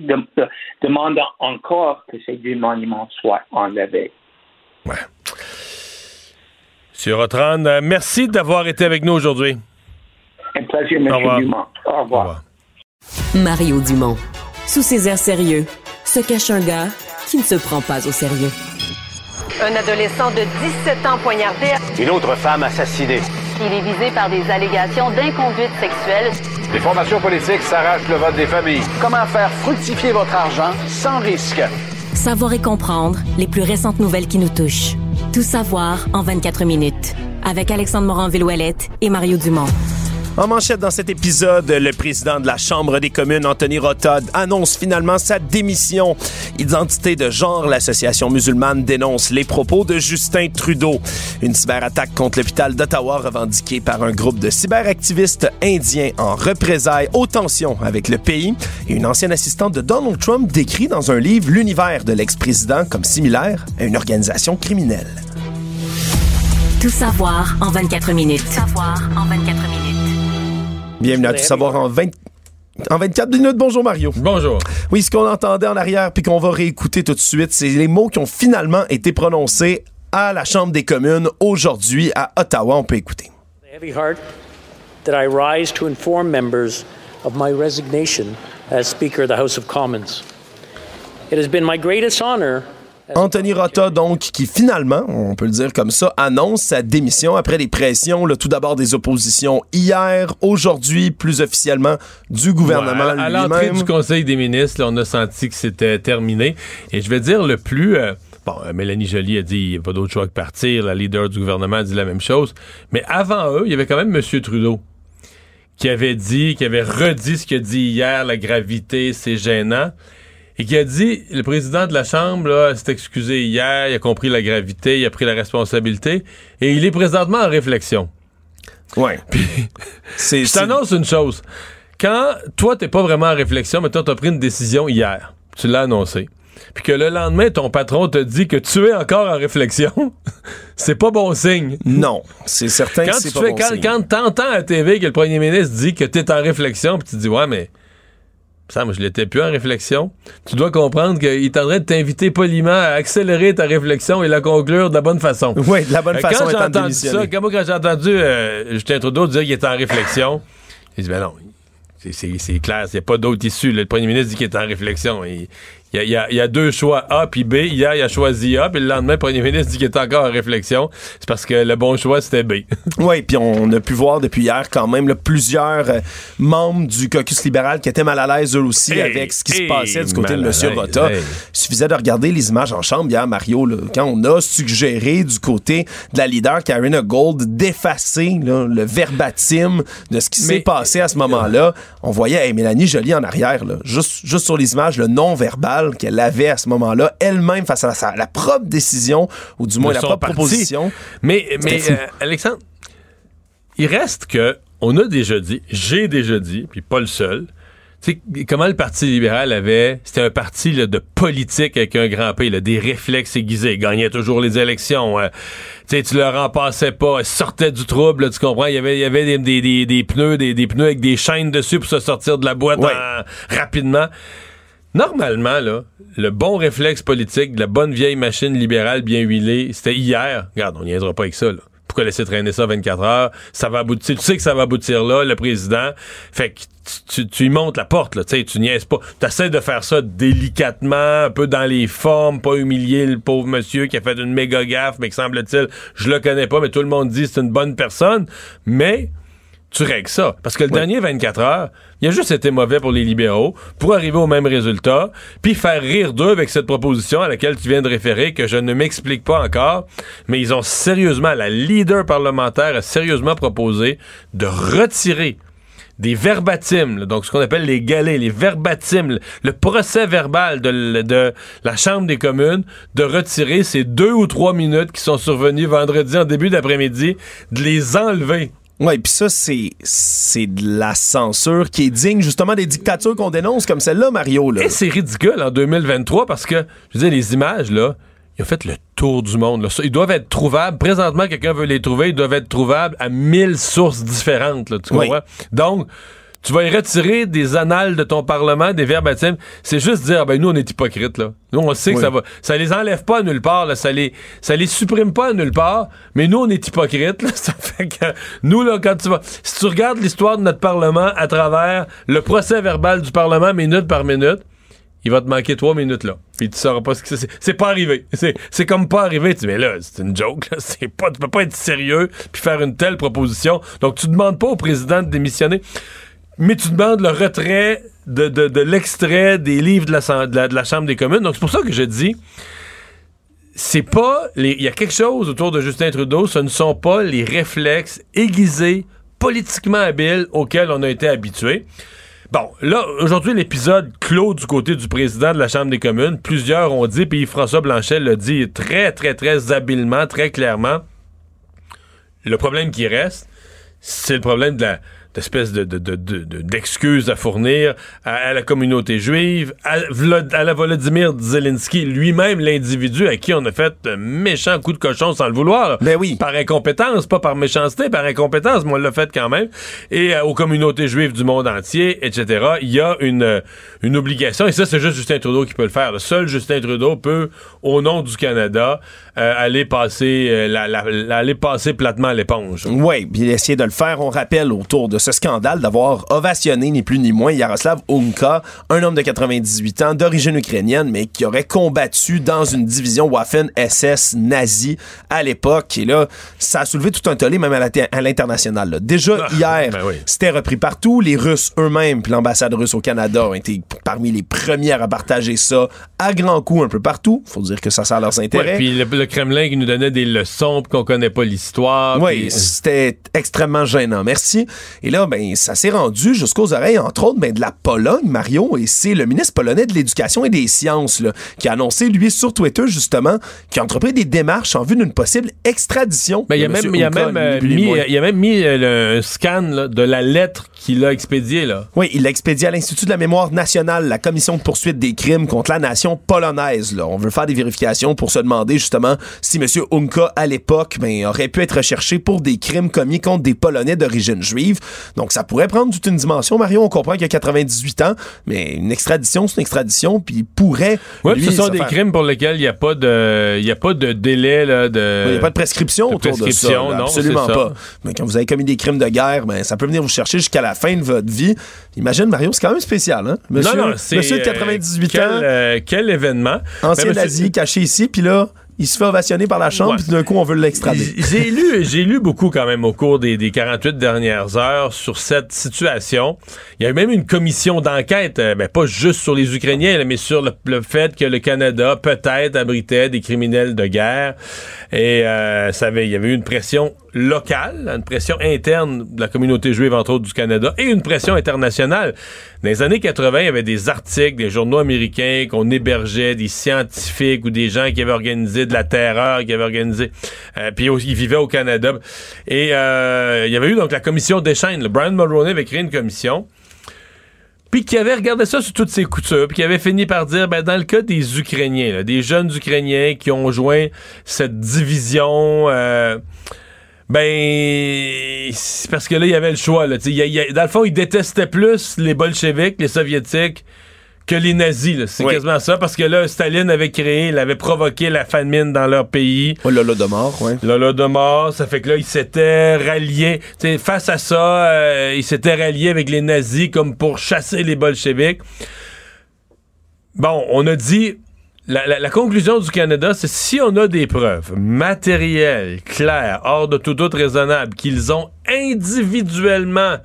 demandons encore que ces deux monuments soient enlevés. Ouais. Monsieur Rotran, euh, merci d'avoir été avec nous aujourd'hui. Un plaisir, M. Dumont. Au revoir. Au revoir. Mario Dumont. Sous ses airs sérieux, se cache un gars qui ne se prend pas au sérieux. Un adolescent de 17 ans poignardé. Une autre femme assassinée. Il est visé par des allégations d'inconduite sexuelle. Les formations politiques s'arrachent le vote des familles. Comment faire fructifier votre argent sans risque? Savoir et comprendre les plus récentes nouvelles qui nous touchent. Tout savoir en 24 minutes. Avec Alexandre Morin-Villouellette et Mario Dumont. En manchette dans cet épisode, le président de la Chambre des communes, Anthony Rotod, annonce finalement sa démission. Identité de genre, l'association musulmane dénonce les propos de Justin Trudeau. Une cyberattaque contre l'hôpital d'Ottawa revendiquée par un groupe de cyberactivistes indiens en représailles aux tensions avec le pays. Et une ancienne assistante de Donald Trump décrit dans un livre l'univers de l'ex-président comme similaire à une organisation criminelle. Tout savoir en 24 minutes. Tout savoir en 24 minutes. Bienvenue à Tout savoir en 24 minutes. Bonjour Mario. Bonjour. Oui, ce qu'on entendait en arrière puis qu'on va réécouter tout de suite, c'est les mots qui ont finalement été prononcés à la Chambre des communes aujourd'hui à Ottawa. On peut écouter. Heavy heart that I rise to inform members of my resignation as Speaker of the House of Commons. It has been my greatest honor Anthony Rota, donc, qui finalement, on peut le dire comme ça, annonce sa démission après les pressions, tout d'abord des oppositions hier, aujourd'hui, plus officiellement, du gouvernement à, l'entrée du Conseil des ministres, on a senti que c'était terminé. Et je vais dire le plus... Euh, bon, euh, Mélanie Joly a dit il n'y a pas d'autre choix que partir. La leader du gouvernement a dit la même chose. Mais avant eux, il y avait quand même M. Trudeau qui avait dit, qui avait redit ce qu'il a dit hier, la gravité, c'est gênant et qui a dit le président de la Chambre s'est excusé hier, il a compris la gravité, il a pris la responsabilité et il est présentement en réflexion. Ouais. Puis, je t'annonce une chose. Quand toi, t'es pas vraiment en réflexion, mais toi, t'as pris une décision hier, tu l'as annoncé, puis que le lendemain, ton patron te dit que tu es encore en réflexion, c'est pas bon signe. Non, c'est certain que c'est pas bon quand, signe. Quand t'entends à TV que le premier ministre dit que t'es en réflexion, puis tu dis, ouais, mais ça, moi, je l'étais plus en réflexion. Tu dois comprendre qu'il tendrait de t'inviter poliment à accélérer ta réflexion et la conclure de la bonne façon. Oui, de la bonne euh, façon. Quand j'ai entendu ça, quand, moi, quand j'ai entendu euh, Justin Trudeau dire qu'il était en réflexion, il dit, ben non, c'est clair, il n'y a pas d'autre issue. Le premier ministre dit qu'il est en réflexion. Il, il y, a, deux choix, A puis B. Hier, il a choisi A, puis le lendemain, le premier ministre dit qu'il est encore en réflexion. C'est parce que le bon choix, c'était B. oui, puis on a pu voir depuis hier quand même plusieurs euh, membres du caucus libéral qui étaient mal à l'aise eux aussi avec ce qui se passait du côté de M. Rota. Il suffisait de regarder les images en chambre hier, Mario, quand on a suggéré du côté de la leader Karina Gold d'effacer le verbatim de ce qui s'est passé à ce moment-là. On voyait Mélanie Joly en arrière, juste, juste sur les images, le non-verbal qu'elle avait à ce moment-là, elle-même face à, sa, la propre décision, ou du moins la propre proposition. Mais, mais euh, Alexandre, il reste que on a déjà dit, j'ai déjà dit, puis pas le seul, tu sais, comment le Parti libéral avait... C'était un parti de politique avec un grand P, des réflexes aiguisés. Il gagnait toujours les élections. Euh, tu tu leur en passais pas. Sortait du trouble, tu comprends? Il y avait, il y avait des, des, pneus, des, pneus avec des chaînes dessus pour se sortir de la boîte rapidement. Normalement, là, le bon réflexe politique de la bonne vieille machine libérale bien huilée, c'était hier. Regarde, on n'y aidera pas avec ça, là. Pourquoi laisser traîner ça 24 heures? Ça va aboutir. Tu sais que ça va aboutir là, le président. Fait que tu, tu, y montes la porte, là. Tu sais, tu niaises pas. Tu essaies de faire ça délicatement, un peu dans les formes, pas humilier le pauvre monsieur qui a fait une méga gaffe, mais que semble-t-il, je le connais pas, mais tout le monde dit c'est une bonne personne. Mais tu règles ça. Parce que le dernier 24 heures, il a juste été mauvais pour les libéraux pour arriver au même résultat, puis faire rire d'eux avec cette proposition à laquelle tu viens de référer, que je ne m'explique pas encore, mais ils ont sérieusement, la leader parlementaire a sérieusement proposé de retirer des verbatims, donc ce qu'on appelle les galets, les verbatims, le procès verbal de, de, la Chambre des communes, de retirer ces deux ou trois minutes qui sont survenues vendredi en début d'après-midi, de les enlever. Oui, puis ça, c'est, c'est de la censure qui est digne justement des dictatures qu'on dénonce comme celle-là, Mario. Là. Et c'est ridicule en 2023 parce que, je veux dire, les images, là, ils ont fait le tour du monde. Là. Ils doivent être trouvables. Présentement, quelqu'un veut les trouver, ils doivent être trouvables à mille sources différentes. Là, tu comprends? Donc, tu vas y retirer des annales de ton Parlement, des verbatims. C'est juste dire, ben nous, on est hypocrites, là. Nous, on sait que ça va. Ça les enlève pas à nulle part, là. Ça les, ça les supprime pas à nulle part. Mais nous, on est hypocrites, là. Ça fait que, nous, là, quand tu vas. Si tu regardes l'histoire de notre Parlement à travers le procès verbal du Parlement minute par minute, il va te manquer trois minutes là. Puis tu sauras pas ce que c'est. C'est pas arrivé. C'est comme pas arrivé. Tu dis, mais là, c'est une joke. Là. C'est pas, tu peux pas être sérieux puis faire une telle proposition. Donc, tu demandes pas au président de démissionner mais tu demandes le retrait de, l'extrait des livres de la, de la, Chambre des communes. Donc, c'est pour ça que je dis, c'est pas... Il y a quelque chose autour de Justin Trudeau, ce ne sont pas les réflexes aiguisés, politiquement habiles auxquels on a été habitué. Bon, là, aujourd'hui, l'épisode clos du côté du président de la Chambre des communes. Plusieurs ont dit, puis François Blanchet l'a dit très, très, très habilement, très clairement. Le problème qui reste, c'est le problème de la d'espèces de, d'excuses à fournir à, la communauté juive, à, à, la Volodymyr Zelensky, lui-même l'individu à qui on a fait un méchant coup de cochon sans le vouloir. Ben oui. Par incompétence, pas par méchanceté, par incompétence, mais on l'a fait quand même. Et euh, aux communautés juives du monde entier, etc. Il y a une, une obligation, et ça c'est juste Justin Trudeau qui peut le faire. Le seul Justin Trudeau peut, au nom du Canada, euh, aller passer euh, la, aller passer platement l'éponge. Oui, puis essayer de le faire. On rappelle autour de ce scandale d'avoir ovationné ni plus ni moins Yaroslav Unka, un homme de 98 ans d'origine ukrainienne, mais qui aurait combattu dans une division Waffen SS nazie à l'époque. Et là, ça a soulevé tout un tollé même à l'international. Déjà ah, hier, ben c'était repris partout. Les Russes eux-mêmes, puis l'ambassade russe au Canada ont été parmi les premières à partager ça à grands coups un peu partout. Faut dire que ça sert leurs intérêts. puis le Kremlin qui nous donnait des leçons qu'on connaît pas l'histoire. Oui, c'était extrêmement gênant. Merci. Et là, ben, ça s'est rendu jusqu'aux oreilles, entre autres, ben, de la Pologne, Marion, et c'est le ministre polonais de l'Éducation et des Sciences là, qui a annoncé, lui, sur Twitter, justement, qu'il a entrepris des démarches en vue d'une possible extradition. Ben, il, a même, il, a même, mis, il a même mis un scan de la lettre qu'il a expédiée. Là. Oui, il l'a expédié à l'Institut de la mémoire nationale nationale, la commission de poursuite des crimes contre la nation polonaise. Là. On veut faire des vérifications pour se demander justement si M. Unka, à l'époque, ben, aurait pu être recherché pour des crimes commis contre des Polonais d'origine juive. Donc, ça pourrait prendre toute une dimension. Mario, on comprend qu'il a 98 ans, mais une extradition, c'est une extradition, puis il pourrait. Oui, ce sont des crimes pour lesquels il n'y a pas de, il a pas de délai là, de. Il n'y a pas de prescription de autour prescription, de ça. non, absolument pas. Mais quand vous avez commis des crimes de guerre, ben, ça peut venir vous chercher jusqu'à la fin de votre vie. Imagine, Mario, c'est quand même spécial, hein? Monsieur, non, non, monsieur de 98 euh, ans. Euh, quel événement? Ancien nazi, caché ici, puis là, il se fait ovationner par la Chambre, puis d'un coup, on veut l'extrader. J'ai lu, j'ai lu beaucoup quand même au cours des, des, 48 dernières heures sur cette situation. Il y a eu même une commission d'enquête, mais euh, ben, pas juste sur les Ukrainiens, mais sur le, fait que le Canada peut-être abritait des criminels de guerre. Et euh, ça avait, il y avait eu une pression locale, une pression interne de la communauté juive, entre autres, du Canada, et une pression internationale. Dans les années 80, il y avait des articles, des journaux américains qu'on hébergeait, des scientifiques ou des gens qui avaient organisé de la terreur, qui avaient organisé... Euh, puis ils vivaient au Canada. Et euh, il y avait eu donc la commission des chaînes. Brian Mulroney avait créé une commission puis qui avait regardé ça sur toutes ses coutures, puis qui avait fini par dire, ben, dans le cas des Ukrainiens, des jeunes Ukrainiens qui ont joint cette division... Euh, ben, c'est parce que là, il y avait le choix. Là. dans le fond, il détestait plus les bolcheviks, les soviétiques, que les nazis. C'est quasiment ça, parce que là, Staline avait créé, il avait provoqué la famine dans leur pays. Oh, l'Holodomor, oui. L'Holodomor, ça fait que là, ils s'étaient ralliés. face à ça, euh, ils s'étaient ralliés avec les nazis comme pour chasser les bolcheviks. Bon, on a dit, la, conclusion du Canada, c'est si on a des preuves matérielles, claires, hors de tout doute raisonnable, qu'ils ont individuellement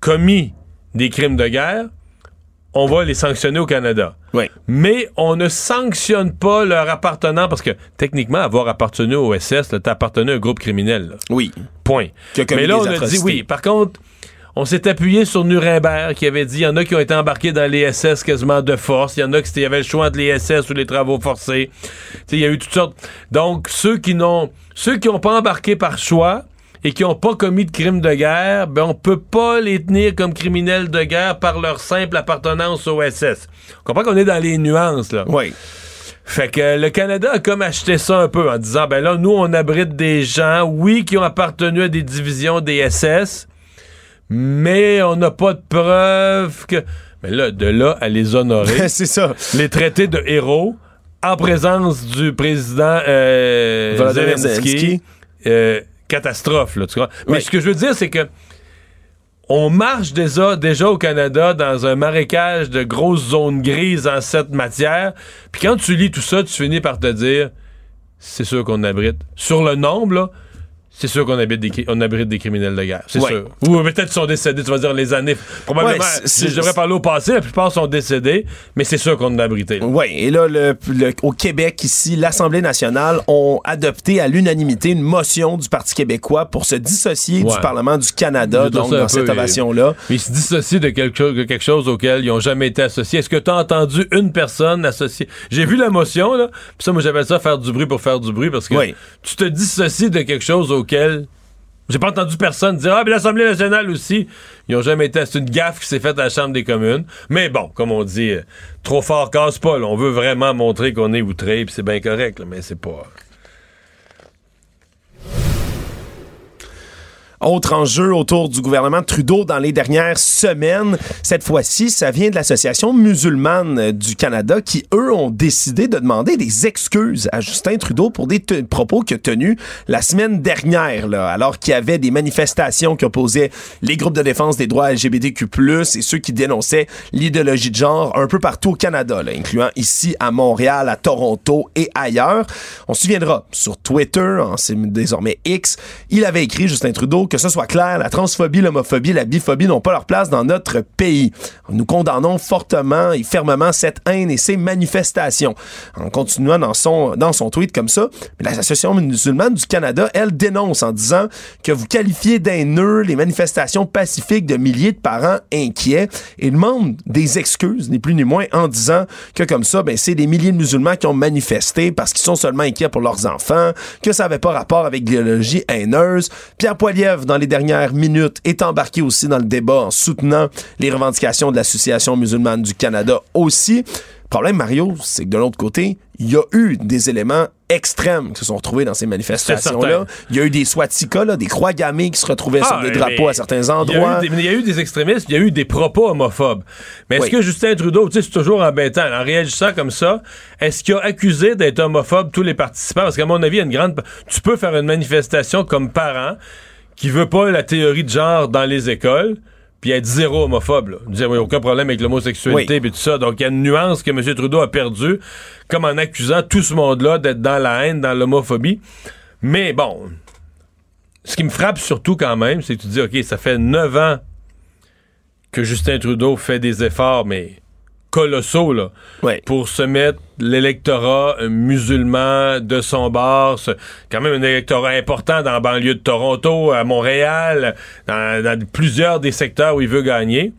commis des crimes de guerre, on va les sanctionner au Canada. Oui. Mais on ne sanctionne pas leur appartenant parce que techniquement, avoir appartenu au SS, t'as appartenu à un groupe criminel. Oui. Point. Mais là, on a dit oui. Par contre, on s'est appuyé sur Nuremberg qui avait dit il y en a qui ont été embarqués dans les SS quasiment de force, il y en a qui y avait le choix entre les SS ou les travaux forcés. Il y a eu toutes sortes. Donc ceux qui n'ont ceux qui n'ont pas embarqué par choix et qui n'ont pas commis de crimes de guerre, ben on peut pas les tenir comme criminels de guerre par leur simple appartenance au SS. On comprend qu'on est dans les nuances là. Oui. Fait que le Canada a comme acheté ça un peu en disant ben là nous on abrite des gens oui qui ont appartenu à des divisions des SS mais on n'a pas de preuves que. Mais là, de là à les honorer. c'est ça. Les traités de héros en présence du président euh, Zelensky. Euh, catastrophe, là, tu vois. Mais ce que je veux dire, c'est que on marche déjà, déjà au Canada dans un marécage de grosses zones grises en cette matière. Puis quand tu lis tout ça, tu finis par te dire, c'est sûr qu'on abrite. Sur le nombre, là, c'est sûr qu'on abrite des, on abrite des criminels de guerre, c'est sûr. Ou peut-être sont décédés, tu vas dire les années. Probablement, je devrais parler au passé, la plupart sont décédés, mais c'est sûr qu'on en a abrité. Oui, et là, le, au Québec, ici, l'Assemblée nationale ont adopté à l'unanimité une motion du Parti québécois pour se dissocier du Parlement du Canada, donc dans cette ovation-là. Ils se dissocient de quelque, chose, quelque chose auquel ils n'ont jamais été associés. Est-ce que tu as entendu une personne associée? J'ai vu la motion, là, puis ça, moi, j'appelle ça faire du bruit pour faire du bruit, parce que tu te dissocies de quelque chose auquel j'ai pas entendu personne dire Ah, mais l'Assemblée nationale aussi. Ils ont jamais été. Une gaffe qui s'est faite à la Chambre des communes. Mais bon, comme on dit, euh, trop fort casse pas. On veut vraiment montrer qu'on est outré, puis c'est bien correct, mais c'est pas. Autre enjeu autour du gouvernement Trudeau dans les dernières semaines, cette fois-ci, ça vient de l'Association musulmane du Canada qui, eux, ont décidé de demander des excuses à Justin Trudeau pour des propos qu'il a tenus la semaine dernière, là, alors qu'il y avait des manifestations qui opposaient les groupes de défense des droits LGBTQ+, et ceux qui dénonçaient l'idéologie de genre un peu partout au Canada, là, incluant ici à Montréal, à Toronto et ailleurs. On se souviendra, sur Twitter, c'est désormais X, il avait écrit, Justin Trudeau, que ce soit clair, la transphobie, l'homophobie, la biphobie n'ont pas leur place dans notre pays. Nous condamnons fortement et fermement cette haine et ces manifestations. En continuant dans son, dans son tweet comme ça, l'Association musulmane du Canada, elle dénonce en disant que vous qualifiez d'haineux les manifestations pacifiques de milliers de parents inquiets et demande des excuses, ni plus ni moins, en disant que comme ça, ben, c'est des milliers de musulmans qui ont manifesté parce qu'ils sont seulement inquiets pour leurs enfants, que ça n'avait pas rapport avec l'idéologie haineuse. Pierre Poilievre dans les dernières minutes, est embarqué aussi dans le débat en soutenant les revendications de l'Association musulmane du Canada aussi. Le problème, Mario, c'est que de l'autre côté, il y a eu des éléments extrêmes qui se sont retrouvés dans ces manifestations-là. Il y a eu des swastikas, là, des croix gammées qui se retrouvaient sur des ah, drapeaux à certains endroits. Il y, a eu des extrémistes, il y a eu des propos homophobes. Mais est-ce que Justin Trudeau, tu sais, c'est toujours embêtant, en réagissant comme ça, est-ce qu'il a accusé d'être homophobe tous les participants? Parce qu'à mon avis, il y a une grande... Tu peux faire une manifestation comme parent qui veut pas la théorie de genre dans les écoles, puis être zéro homophobe. Là. Dire, oui, aucun problème avec l'homosexualité, puis tout ça. Donc, il y a une nuance que M. Trudeau a perdue, comme en accusant tout ce monde-là d'être dans la haine, dans l'homophobie. Mais bon, ce qui me frappe surtout quand même, c'est que tu dis, OK, ça fait neuf ans que Justin Trudeau fait des efforts, mais colossaux là, pour se mettre l'électorat musulman de son bord. quand même un électorat important dans la banlieue de Toronto, à Montréal, dans, plusieurs des secteurs où il veut gagner.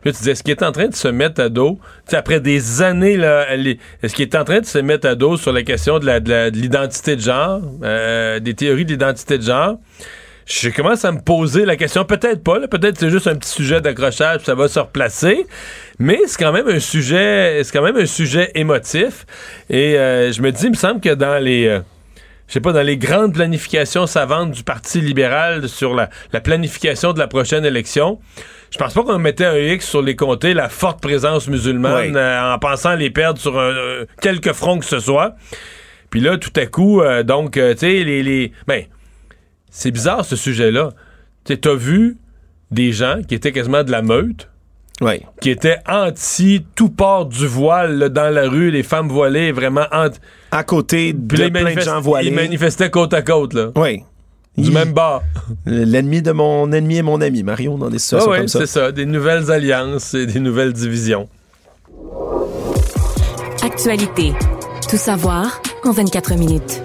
Puis là, tu disais, est-ce qu'il est en train de se mettre à dos, après des années, là, est-ce qu'il est en train de se mettre à dos sur la question de l'identité de, genre, euh, des théories d'identité de genre? Je commence à me poser la question, peut-être pas, peut-être c'est juste un petit sujet d'accrochage, ça va se replacer, mais c'est quand même un sujet, c'est quand même un sujet émotif. Et euh, je me dis, il me semble que dans les, euh, je sais pas, dans les grandes planifications savantes du Parti libéral sur la, planification de la prochaine élection, je pense pas qu'on mettait un X sur les comtés, la forte présence musulmane, euh, en pensant les perdre sur un, quelques fronts que ce soit. Puis là, tout à coup, donc, tu sais, les, les, ben, c'est bizarre ce sujet-là. Tu as vu des gens qui étaient quasiment de la meute, qui étaient anti tout port du voile dans la rue, les femmes voilées, vraiment anti. À côté de plein de gens voilés. Ils manifestaient côte à côte, là. Oui. Du même bas. L'ennemi de mon ennemi est mon ami, Mario, dans des situations comme ça. c'est ça. Des nouvelles alliances et des nouvelles divisions. Actualité. Tout savoir en 24 minutes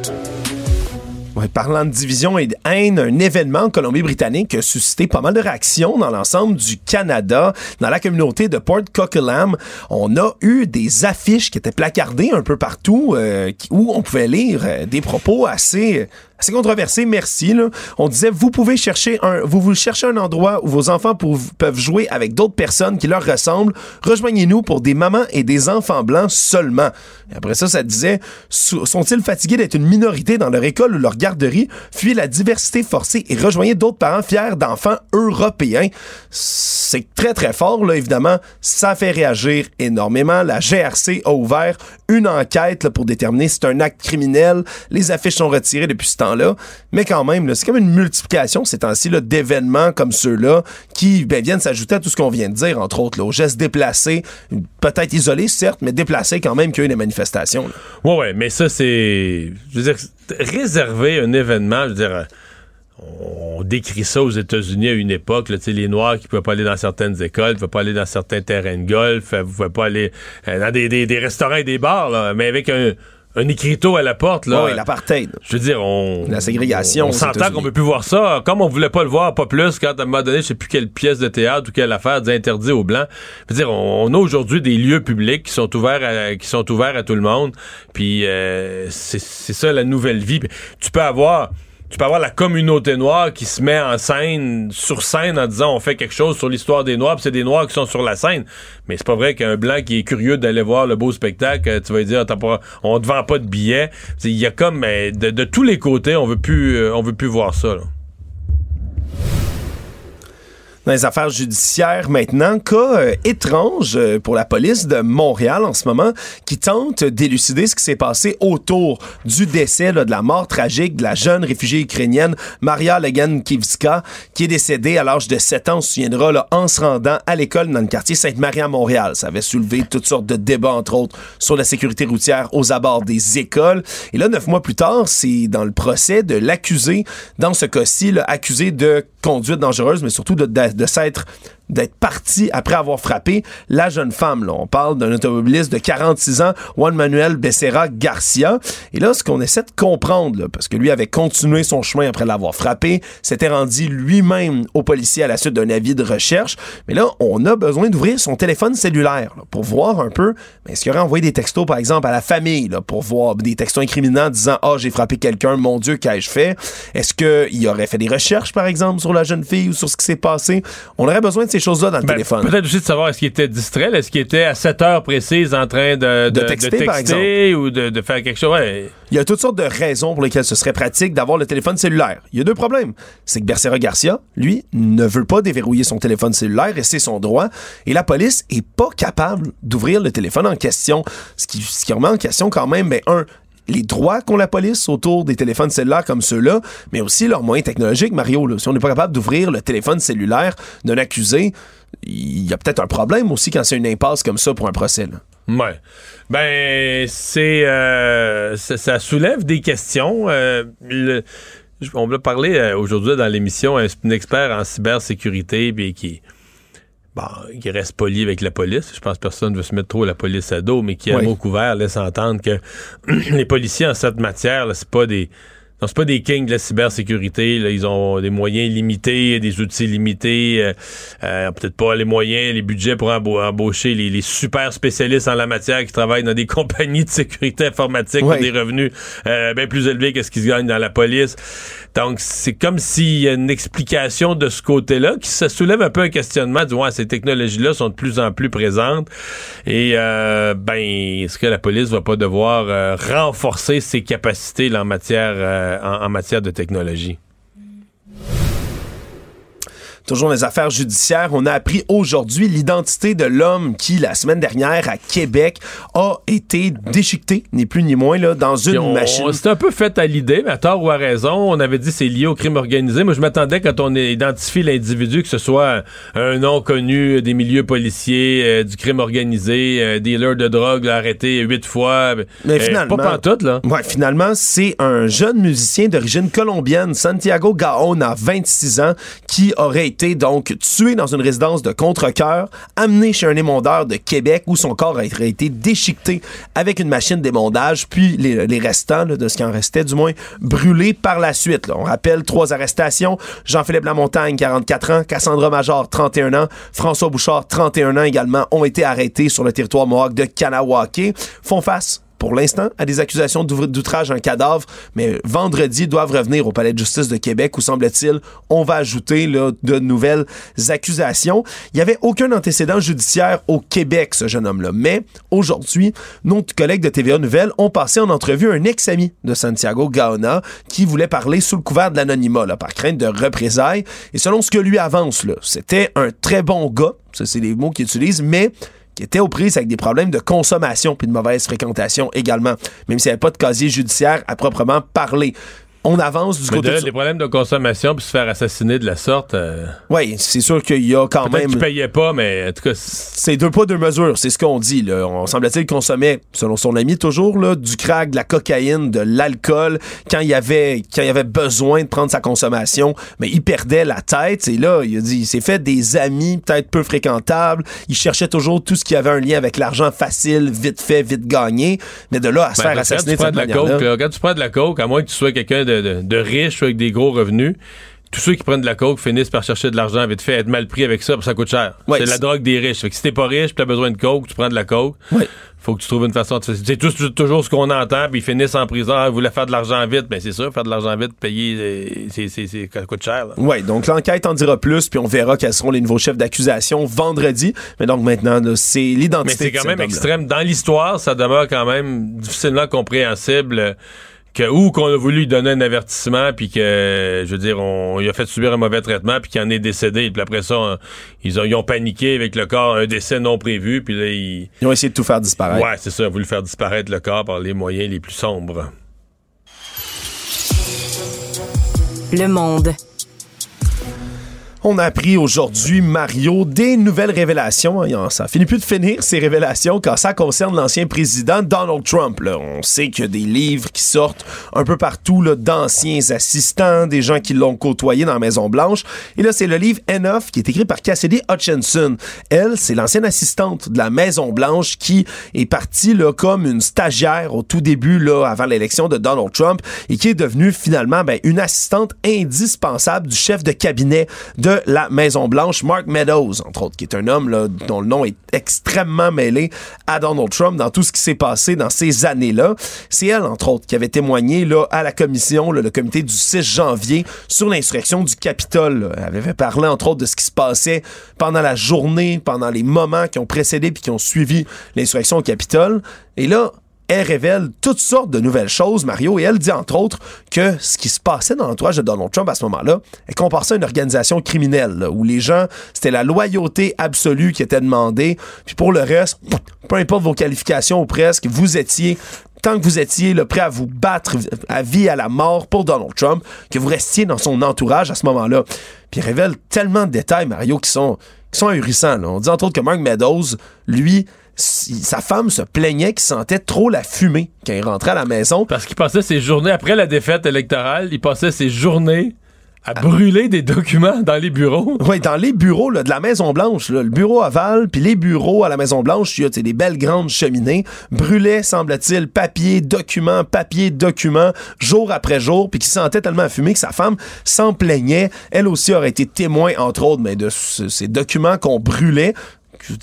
parlant de division et de haine, un événement en Colombie-Britannique a suscité pas mal de réactions dans l'ensemble du Canada. Dans la communauté de Port Coquitlam, on a eu des affiches qui étaient placardées un peu partout euh, où on pouvait lire euh, des propos assez c'est controversé, merci. On disait, vous pouvez chercher un, vous vous cherchez un endroit où vos enfants peuvent jouer avec d'autres personnes qui leur ressemblent. Rejoignez-nous pour des mamans et des enfants blancs seulement. Après ça, ça disait, sont-ils fatigués d'être une minorité dans leur école ou leur garderie? Fuyez la diversité forcée et rejoignez d'autres parents fiers d'enfants européens. C'est très, très fort, là, évidemment. Ça fait réagir énormément. La GRC a ouvert une enquête pour déterminer si c'est un acte criminel. Les affiches sont retirées depuis ce temps là Mais quand même, c'est comme une multiplication ces temps-ci d'événements comme ceux-là qui ben, viennent s'ajouter à tout ce qu'on vient de dire, entre autres, là, aux gestes déplacés, peut-être isolés, certes, mais déplacés quand même qu'il y a eu des manifestations. Oui, oui, mais ça, c'est. Je veux dire, réserver un événement, je veux dire on décrit ça aux États-Unis à une époque, là, les Noirs qui ne pouvaient pas aller dans certaines écoles, ne pouvaient pas aller dans certains terrains de golf, ne pouvaient pas aller euh, dans des, restaurants et des bars, mais avec un, un écriteau à la porte. Là. Oui, l'apartheid. Je veux dire, on. La ségrégation. On s'entend qu'on peut plus voir ça. Comme on voulait pas le voir, pas plus, quand à un moment donné, je sais plus quelle pièce de théâtre ou quelle affaire interdit aux Blancs. Je veux dire, on, a aujourd'hui des lieux publics qui sont ouverts à, qui sont ouverts à tout le monde. Puis euh, c'est ça la nouvelle vie. tu peux avoir tu peux avoir la communauté noire qui se met en scène, sur scène, en disant on fait quelque chose sur l'histoire des Noirs, c'est des Noirs qui sont sur la scène. Mais c'est pas vrai qu'un blanc qui est curieux d'aller voir le beau spectacle, tu vas dire pas, on te vend pas de billets. Il y a comme de, tous les côtés, on veut plus, euh, on veut plus voir ça. Là dans les affaires judiciaires maintenant. Cas euh, étrange euh, pour la police de Montréal en ce moment qui tente d'élucider ce qui s'est passé autour du décès de la mort tragique de la jeune réfugiée ukrainienne Maria Legan-Kivska qui est décédée à l'âge de 7 ans, on se souviendra, là, en se rendant à l'école dans le quartier Sainte-Marie à Montréal. Ça avait soulevé toutes sortes de débats, entre autres, sur la sécurité routière aux abords des écoles. Et là, neuf mois plus tard, c'est dans le procès de l'accusé, dans ce cas-ci, accusé de conduite dangereuse, mais surtout de s'être d'être parti après avoir frappé la jeune femme. Là. On parle d'un automobiliste de 46 ans, Juan Manuel Becerra Garcia. Et là, ce qu'on essaie de comprendre, parce que lui avait continué son chemin après l'avoir frappé, s'était rendu lui-même au policier à la suite d'un avis de recherche. Mais là, on a besoin d'ouvrir son téléphone cellulaire pour voir un peu, est-ce qu'il aurait envoyé des textos, par exemple, à la famille là, pour voir des textos incriminants disant « Ah, oh, j'ai frappé quelqu'un, mon Dieu, qu'ai-je fait? » Est-ce qu'il aurait fait des recherches, par exemple, sur la jeune fille ou sur ce qui s'est passé? On aurait besoin de ces choses-là dans le ben, téléphone. Peut-être aussi de savoir est-ce qu'il était distrait, est-ce qu'il était à 7 heures précises en train de, de, texter, par exemple. ou de, faire quelque chose? Il y a toutes sortes de raisons pour lesquelles ce serait pratique d'avoir le téléphone cellulaire. Il y a deux problèmes. C'est que Bercera Garcia, lui, ne veut pas déverrouiller son téléphone cellulaire et c'est son droit. Et la police est pas capable d'ouvrir le téléphone en question. Ce qui, ce qui remet en question quand même, ben, un, les droits qu'ont la police autour des téléphones cellulaires comme ceux-là, mais aussi leurs moyens technologiques, Mario. Si on n'est pas capable d'ouvrir le téléphone cellulaire d'un accusé, il y a peut-être un problème aussi quand c'est une impasse comme ça pour un procès. Là. Ouais. Ben, c'est. Euh, ça, soulève des questions. Euh, on va parler euh, aujourd'hui dans l'émission un, expert en cybersécurité puis qui bon, qui reste poli avec la police. Je pense que personne ne veut se mettre trop la police à dos, mais qui, a un mot couvert, laisse entendre que les policiers en cette matière, c'est pas des non, c'est pas des kings de la cybersécurité. Là. Ils ont des moyens limités, des outils limités, euh, euh, peut-être pas les moyens, les budgets pour embaucher les, super spécialistes en la matière qui travaillent dans des compagnies de sécurité informatique pour des revenus euh, bien plus élevés que ce qu'ils gagnent dans la police. Donc, c'est comme s'il y a une explication de ce côté-là qui se soulève un peu un questionnement du ouais, ces technologies-là sont de plus en plus présentes. Et ben, est-ce que la police va pas devoir renforcer ses capacités en matière en, matière de technologie. Toujours les affaires judiciaires, on a appris aujourd'hui l'identité de l'homme qui, la semaine dernière, à Québec, a été déchiqueté, ni plus ni moins, là, dans une machine. C'est un peu fait à l'idée, mais à tort ou à raison. On avait dit c'est lié au crime organisé. Moi, je m'attendais quand on identifie l'individu que ce soit un nom connu des milieux policiers, euh, du crime organisé, un dealer de drogue arrêté huit fois. Mais euh, finalement, pas pantoute, là. Ouais, finalement, c'est un jeune musicien d'origine colombienne, Santiago Gaon, à 26 ans, qui aurait été donc tué dans une résidence de contre-cœur, amené chez un émondeur de Québec où son corps a été déchiqueté avec une machine d'émondage, puis les, restants de ce qui en restait du moins brûlés par la suite. On rappelle trois arrestations. Jean-Philippe Lamontagne, 44 ans, Cassandra Major, 31 ans, François Bouchard, 31 ans également, ont été arrêtés sur le territoire mohawk de Kanawake, font face pour l'instant à des accusations d'outrage à un cadavre, mais vendredi doivent revenir au Palais de justice de Québec où semble-t-il on va ajouter de nouvelles accusations. Il n'y avait aucun antécédent judiciaire au Québec, ce jeune homme-là. Mais aujourd'hui, nos collègues de TVA Nouvelles ont passé en entrevue un ex-ami de Santiago Gaona qui voulait parler sous le couvert de l'anonymat par crainte de représailles. Et selon ce que lui avance, c'était un très bon gars, ça c'est les mots qu'il utilise, mais qui était aux prises avec des problèmes de consommation puis de mauvaise fréquentation également, même s'il n'y avait pas de casier judiciaire à proprement parler on avance du côté de, des problèmes de consommation puis se faire assassiner de la sorte. Euh, oui, c'est sûr qu'il y a quand même. Qu'il payait pas, mais en tout cas. C'est deux pas deux mesures, c'est ce qu'on dit. Là. On semble-t-il consommer, selon son ami toujours, là, du crack, de la cocaïne, de l'alcool quand il y avait quand il avait besoin de prendre sa consommation, mais il perdait la tête. Et là, il a dit, il s'est fait des amis peut-être peu fréquentables. Il cherchait toujours tout ce qui avait un lien avec l'argent facile, vite fait, vite gagné. Mais de là à se ben, faire assassiner de cette manière Quand tu prends de la coke, à moins que tu sois quelqu'un de de, riches avec des gros revenus tous ceux qui prennent de la coke finissent par chercher de l'argent vite fait, être mal pris avec ça, parce que ça coûte cher. c'est la drogue des riches. Fait que si t'es pas riche, tu as besoin de coke, tu prends de la coke. Faut que tu trouves une façon de C'est toujours ce qu'on entend, puis ils finissent en prison. Ah, ils voulaient faire de l'argent vite? Mais ben, c'est sûr, faire de l'argent vite, payer, euh, c'est, ça coûte cher. Oui, donc l'enquête en dira plus, puis on verra quels seront les nouveaux chefs d'accusation vendredi. Mais donc maintenant, c'est l'identité. Mais c'est quand même extrême. Dans l'histoire, ça demeure quand même difficilement compréhensible que ou qu'on a voulu lui donner un avertissement puis que je veux dire on il a fait subir un mauvais traitement puis qu'il en est décédé puis après ça ils ont, ils ont paniqué avec le corps un décès non prévu puis là ils, ils ont essayé de tout faire disparaître. Ouais, c'est ça, ils ont voulu faire disparaître le corps par les moyens les plus sombres. Le monde On a appris aujourd'hui, Mario, des nouvelles révélations. Hein, ça finit plus de finir, ces révélations, quand ça concerne l'ancien président Donald Trump. On sait qu'il y a des livres qui sortent un peu partout d'anciens assistants, des gens qui l'ont côtoyé dans la Maison-Blanche. Et là, c'est le livre Enough qui est écrit par Cassidy Hutchinson. Elle, c'est l'ancienne assistante de la Maison-Blanche qui est partie comme une stagiaire au tout début, là, avant l'élection de Donald Trump, et qui est devenue finalement ben, une assistante indispensable du chef de cabinet de la Maison-Blanche, Mark Meadows, entre autres, qui est un homme dont le nom est extrêmement mêlé à Donald Trump dans tout ce qui s'est passé dans ces années-là. C'est elle, entre autres, qui avait témoigné à la commission, le comité du 6 janvier, sur l'insurrection du Capitole. Elle avait parlé, entre autres, de ce qui se passait pendant la journée, pendant les moments qui ont précédé puis qui ont suivi l'insurrection au Capitole. Et là, elle révèle toutes sortes de nouvelles choses, Mario, et elle dit entre autres que ce qui se passait dans l'entourage de Donald Trump à ce moment-là, elle compare ça à une organisation criminelle, où les gens, c'était la loyauté absolue qui était demandée, puis pour le reste, peu importe vos qualifications ou presque, vous étiez tant que vous étiez prêt à vous battre à vie à la mort pour Donald Trump, que vous restiez dans son entourage à ce moment-là. Puis il révèle tellement de détails, Mario, qui sont, qui sont ahurissants. On dit entre autres que Mark Meadows, lui, sa femme se plaignait qu'il sentait trop la fumée quand il rentrait à la maison. Parce qu'il passait ses journées, après la défaite électorale, il passait ses journées à brûler des documents dans les bureaux. Oui, dans les bureaux de la Maison-Blanche, le bureau aval, puis les bureaux à la Maison-Blanche, il y a des belles grandes cheminées, brûlaient, semble-t-il, papier, documents, papier, documents, jour après jour, puis qui sentait tellement fumé que sa femme s'en plaignait. Elle aussi aurait été témoin, entre autres, mais de ces documents qu'on brûlait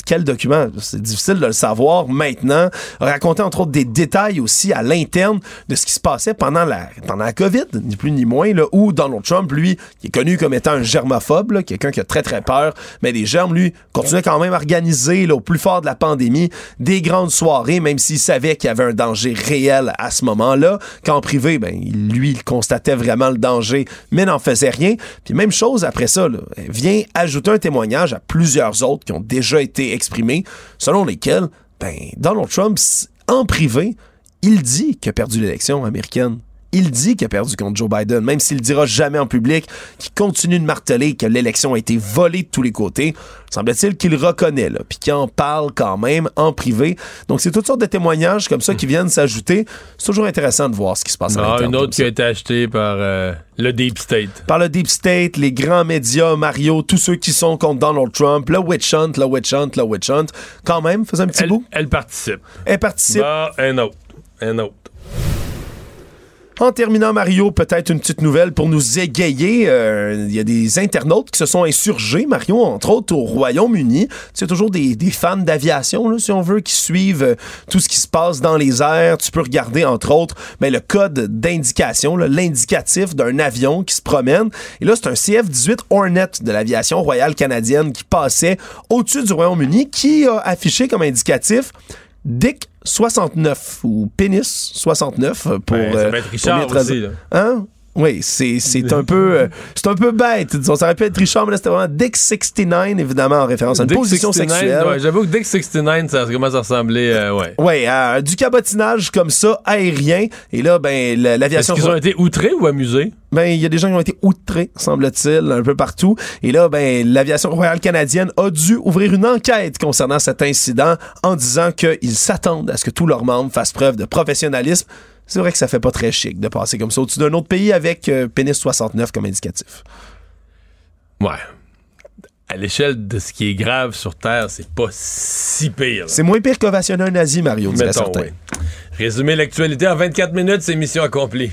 quel document? C'est difficile de le savoir maintenant. Raconter entre autres des détails aussi à l'interne de ce qui se passait pendant la, pendant la COVID, ni plus ni moins, là, où Donald Trump, lui, qui est connu comme étant un germophobe, quelqu'un qui a très très peur, mais des germes, lui, continuait quand même à organiser là, au plus fort de la pandémie des grandes soirées, même s'il savait qu'il y avait un danger réel à ce moment-là. Qu'en privé, ben, lui, il constatait vraiment le danger, mais n'en faisait rien. Puis même chose après ça, là, vient ajouter un témoignage à plusieurs autres qui ont déjà été été selon lesquels ben, Donald Trump, en privé, il dit qu'il a perdu l'élection américaine il dit qu'il a perdu contre Joe Biden, même s'il le dira jamais en public, qu'il continue de marteler que l'élection a été volée de tous les côtés. Semble-t-il qu'il reconnaît, là, puis qu'il en parle quand même en privé. Donc, c'est toutes sortes de témoignages comme ça qui viennent s'ajouter. C'est toujours intéressant de voir ce qui se passe ah, Une autre qui a été achetée par euh, le Deep State. Par le Deep State, les grands médias, Mario, tous ceux qui sont contre Donald Trump, le witch hunt, le witch hunt, le witch hunt. Quand même, faisait un petit bout. Elle participe. Elle participe. Bah, un autre. Un autre. En terminant, Mario, peut-être une petite nouvelle pour nous égayer. Euh, il y a des internautes qui se sont insurgés, Mario, entre autres au Royaume-Uni. C'est toujours des, fans d'aviation, si on veut, qui suivent euh, tout ce qui se passe dans les airs. Tu peux regarder, entre autres, mais le code d'indication, l'indicatif d'un avion qui se promène. Et là, c'est un CF-18 Hornet de l'aviation royale canadienne qui passait au-dessus du Royaume-Uni, qui a affiché comme indicatif Dick 69 ou Pénis 69 pour. Ben, ça va être Richard aussi, là. Hein? Oui, c'est, c'est un peu euh, c'est un peu bête. Disons, ça aurait pu être Richard, mais là, c'était vraiment Dick 69, évidemment, en référence à une position sexuelle. Ouais, j'avoue que Dick 69, ça commence à ressembler, euh, ouais. Ouais, du cabotinage comme ça, aérien. Et là, ben, l'aviation... Est-ce qu'ils ont été outrés ou amusés? Ben, il y a des gens qui ont été outrés, semble-t-il, un peu partout. Et là, ben, l'aviation royale canadienne a dû ouvrir une enquête concernant cet incident en disant qu'ils s'attendent à ce que tous leurs membres fassent preuve de professionnalisme c'est vrai que ça fait pas très chic de passer comme ça au-dessus d'un autre pays avec euh, pénis 69 comme indicatif. Ouais. À l'échelle de ce qui est grave sur Terre, c'est pas si pire. C'est moins pire qu'ovationner un nazi, Mario, dirait certain. Oui. Résumer l'actualité en 24 minutes, c'est mission accomplie.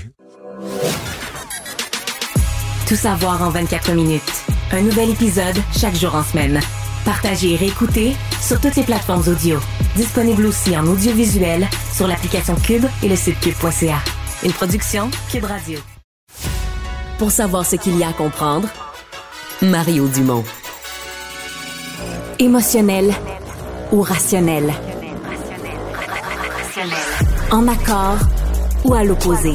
Tout savoir en 24 minutes. Un nouvel épisode chaque jour en semaine. Partagez et réécoutez sur toutes les plateformes audio. Disponible aussi en audiovisuel sur l'application Cube et le site cube.ca. Une production Cube Radio. Pour savoir ce qu'il y a à comprendre, Mario Dumont. Émotionnel ou rationnel? En accord ou à l'opposé?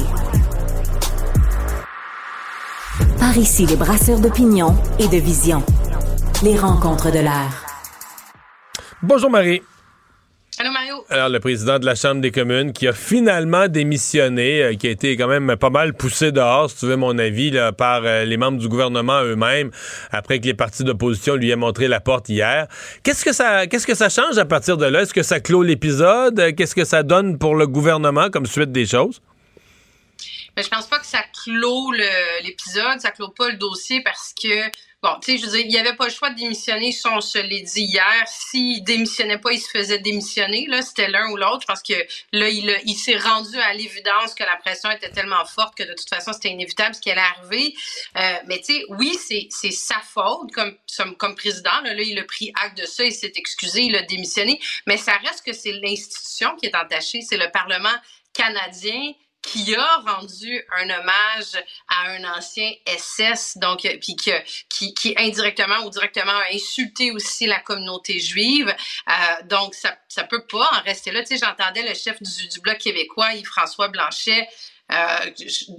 Par ici, les brasseurs d'opinion et de vision. Les rencontres de l'air. Bonjour Marie. Allô, Mario? Alors, le président de la Chambre des communes qui a finalement démissionné, euh, qui a été quand même pas mal poussé dehors, si tu veux mon avis, là, par euh, les membres du gouvernement eux-mêmes, après que les partis d'opposition lui aient montré la porte hier. Qu'est-ce que ça, qu'est-ce que ça change à partir de là? Est-ce que ça clôt l'épisode? Qu'est-ce que ça donne pour le gouvernement comme suite des choses? Mais je pense pas que ça clôt l'épisode, ça clôt pas le dossier parce que Bon, tu sais, je veux dire, il n'y avait pas le choix de démissionner, ça, on se l'est dit hier. S'il démissionnait pas, il se faisait démissionner, là, c'était l'un ou l'autre, parce que là, il, il s'est rendu à l'évidence que la pression était tellement forte que de toute façon, c'était inévitable ce qui allait arriver. Euh, mais tu sais, oui, c'est, sa faute comme, comme président. Là, là, il a pris acte de ça, il s'est excusé, il a démissionné. Mais ça reste que c'est l'institution qui est entachée, c'est le Parlement canadien qui a rendu un hommage à un ancien SS, donc euh, puis qui, qui indirectement ou directement a insulté aussi la communauté juive. Euh, donc ça ça peut pas en rester là. Tu sais, j'entendais le chef du, du bloc québécois, Yves-François Blanchet, euh,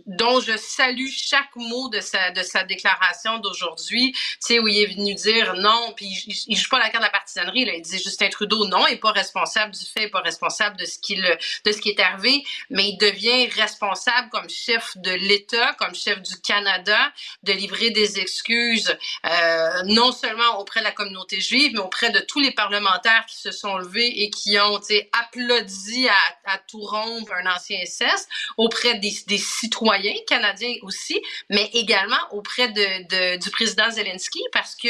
dont je salue chaque mot de sa, de sa déclaration d'aujourd'hui, tu sais, où il est venu dire non, puis il, il, joue pas la carte de la partisanerie, là, il dit Justin Trudeau non, il est pas responsable du fait, il est pas responsable de ce, qu'il, de ce qui est arrivé, mais il devient responsable comme chef de l'État, comme chef du Canada, de livrer des excuses, euh, non seulement auprès de la communauté juive, mais auprès de tous les parlementaires qui se sont levés et qui ont, tu sais, applaudi à, à tout rompre un ancien SS, auprès des, citoyens canadiens aussi, mais également auprès de, du président Zelensky parce que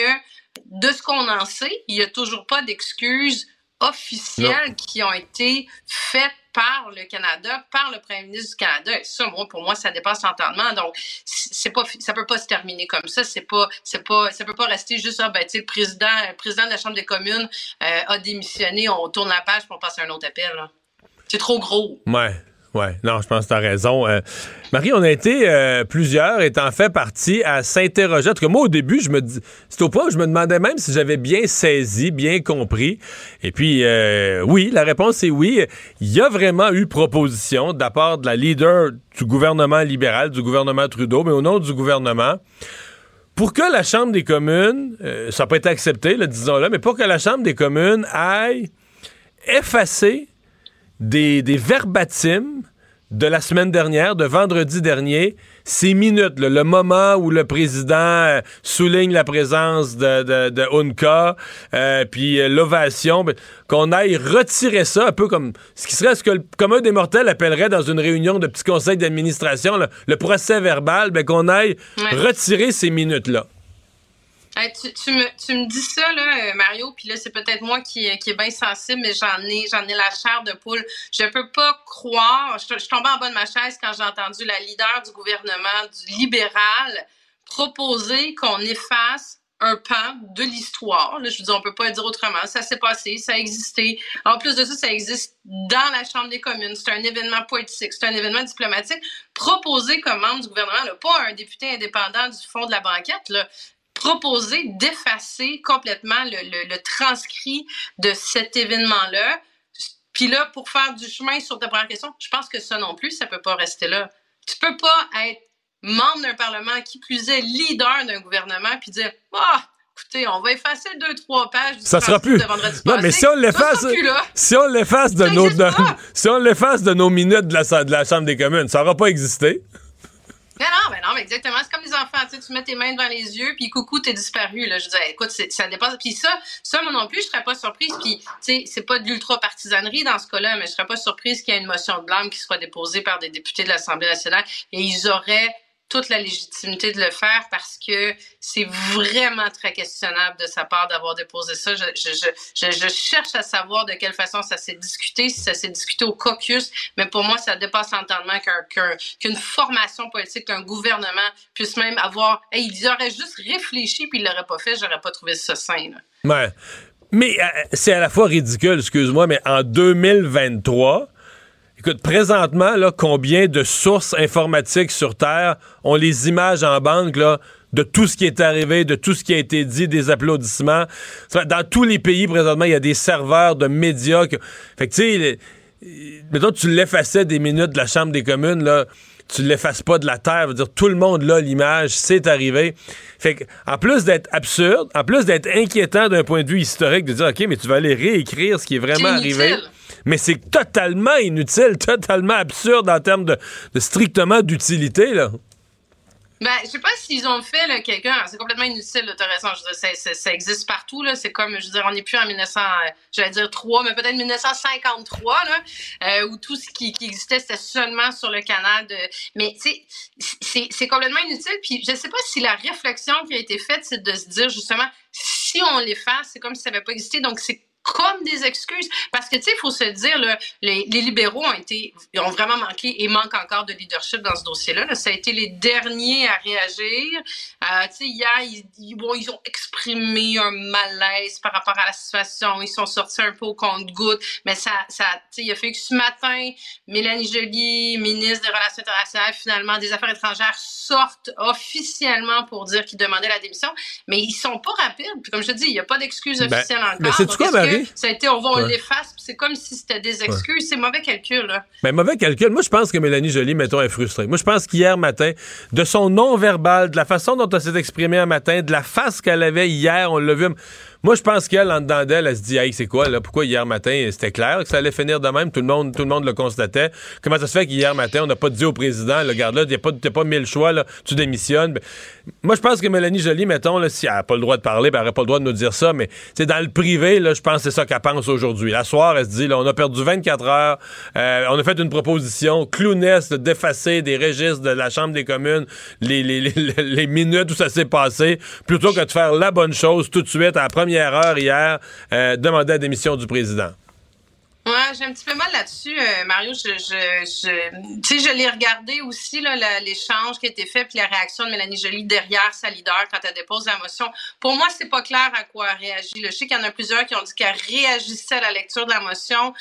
de ce qu'on en sait, il n'y a toujours pas d'excuses officielles qui ont été faites par le Canada, par le premier ministre du Canada. ça, moi, pour moi, ça dépasse l'entendement. Donc, c'est pas, ça peut pas se terminer comme ça. C'est pas, c'est pas, ça peut pas rester juste, ah, ben, le président, le président de la Chambre des communes euh, a démissionné, on tourne la page pour passer à un autre appel. C'est trop gros. Ouais. Oui, non, je pense que tu as raison. Euh, Marie, on a été euh, plusieurs, étant fait partie, à s'interroger. En tout cas, moi, au début, je me dis, c'est au point où je me demandais même si j'avais bien saisi, bien compris. Et puis, euh, oui, la réponse est oui. Il y a vraiment eu proposition de la part de la leader du gouvernement libéral, du gouvernement Trudeau, mais au nom du gouvernement, pour que la Chambre des communes, ça n'a pas été accepté, disons-le, mais pour que la Chambre des communes aille effacer des, des verbatims de la semaine dernière, de vendredi dernier, ces minutes, le moment où le président euh, souligne la présence de, de, de Unka, euh, puis euh, l'ovation, ben, qu'on aille retirer ça, un peu comme ce qui serait ce que le commun des mortels appellerait dans une réunion de petits conseils d'administration, le, procès verbal, ben, qu'on aille retirer ces minutes-là tu, me, dis ça, là, euh, Mario, puis là, c'est peut-être moi qui, qui est bien sensible, mais j'en ai, j'en ai la chair de poule. Je peux pas croire, je, je tombais en bas de ma chaise quand j'ai entendu la leader du gouvernement, du libéral, proposer qu'on efface un pan de l'histoire. Je vous dis, on peut pas le dire autrement. Ça s'est passé, ça a existé. En plus de ça, ça existe dans la Chambre des communes. C'est un événement politique, c'est un événement diplomatique proposé comme membre du gouvernement, pas un député indépendant du fond de la banquette. Là proposer d'effacer complètement le, transcrit de cet événement-là. Puis là, pour faire du chemin sur ta première question, je pense que ça non plus, ça peut pas rester là. Tu peux pas être membre d'un parlement, qui plus est leader d'un gouvernement, puis dire ah, écoutez, on va effacer deux, trois pages du ça sera plus. de vendredi Non, mais si on l'efface, si on l'efface de nos, si on l'efface de nos minutes de la, de la Chambre des communes, ça n'aura pas existé. Mais non, mais non, exactement. C'est comme les enfants, tu sais, tu mets tes mains devant les yeux, puis coucou, t'es disparu. Là. Je disais, écoute, ça dépasse. Puis ça, ça, moi non plus, je serais pas surprise. Puis, tu sais, c'est pas de l'ultra-partisanerie dans ce cas-là, mais je serais pas surprise qu'il y ait une motion de blâme qui soit déposée par des députés de l'Assemblée nationale et ils auraient toute la légitimité de le faire parce que c'est vraiment très questionnable de sa part d'avoir déposé ça. Je, cherche à savoir de quelle façon ça s'est discuté, si ça s'est discuté au caucus, mais pour moi, ça dépasse l'entendement qu'une formation politique, qu'un gouvernement puisse même avoir... Hey, ils auraient juste réfléchi puis ils l'auraient pas fait, j'aurais pas trouvé ça sain. Ouais. Mais euh, c'est à la fois ridicule, excuse-moi, mais en 2023 Écoute, présentement, là, combien de sources informatiques sur Terre ont les images en banque là, de tout ce qui est arrivé, de tout ce qui a été dit, des applaudissements? Dans tous les pays, présentement, il y a des serveurs de médias. Fait que, tu sais, mettons, tu l'effaçais des minutes de la Chambre des communes, là, tu l'effaces pas de la terre. Veut dire, tout le monde là, l'image, c'est arrivé. Fait que, en plus d'être absurde, en plus d'être inquiétant d'un point de vue historique, de dire, OK, mais tu vas aller réécrire ce qui est vraiment arrivé. Mais c'est totalement inutile, totalement absurde en termes de, strictement d'utilité, là. Ben, je sais pas s'ils ont fait quelqu'un. C'est complètement inutile, dire, ça, existe partout. C'est comme, je veux dire, on n'est plus en 1900, j'allais dire 3, mais peut-être 1953, là, euh, où tout ce qui, existait, c'était seulement sur le canal de. Mais tu sais, c'est complètement inutile. Puis je sais pas si la réflexion qui a été faite, c'est de se dire justement, si on l'efface, c'est comme si ça n'avait pas existé. Donc c'est comme des excuses. Parce que, tu sais, il faut se dire, là, les, les, libéraux ont été, ont vraiment manqué et manquent encore de leadership dans ce dossier-là. Ça a été les derniers à réagir. Euh, tu sais, hier, ils, bon, ils ont exprimé un malaise par rapport à la situation. Ils sont sortis un peu au compte-goutte. Mais ça, ça tu sais, il a fait que ce matin, Mélanie Joly, ministre des Relations internationales, finalement, des Affaires étrangères, sortent officiellement pour dire qu'ils demandaient la démission. Mais ils sont pas rapides. Puis comme je te dis, il n'y a pas d'excuses ben, officielles encore. Mais ça a été, on va, on l'efface, c'est comme si c'était des excuses. C'est mauvais calcul. Mais ben, mauvais calcul. Moi, je pense que Mélanie Joly, mettons, est frustrée. Moi, je pense qu'hier matin, de son non-verbal, de la façon dont elle s'est exprimée un matin, de la face qu'elle avait hier, on l'a vu. Moi, je pense qu'elle, en dedans d'elle, elle se dit, hey, c'est quoi, là? Pourquoi hier matin, c'était clair que ça allait finir de même? Tout le monde, tout le monde le constatait. Comment ça se fait qu'hier matin, on n'a pas dit au président, le garde là, t'as pas, pas mille choix, là, tu démissionnes. Ben, moi, je pense que Mélanie Joly, mettons, là, si elle n'a pas le droit de parler, ben, elle n'aurait pas le droit de nous dire ça, mais, c'est dans le privé, là, je pense que c'est ça qu'elle pense aujourd'hui. La soir, elle se dit, là, on a perdu 24 heures, euh, on a fait une proposition clownesque d'effacer des registres de la Chambre des communes les, les minutes où ça s'est passé, plutôt que de faire la bonne chose tout de suite à la première hier, euh, demander la démission du président. Ouais, j'ai un petit peu mal là-dessus, euh, Mario. Je, je, tu sais, je l'ai regardé aussi l'échange qui a été fait puis la réaction de Mélanie Joly derrière sa leader quand elle dépose la motion. Pour moi, c'est pas clair à quoi elle réagit. Je sais qu'il y en a plusieurs qui ont dit qu'elle réagissait à la lecture de la motion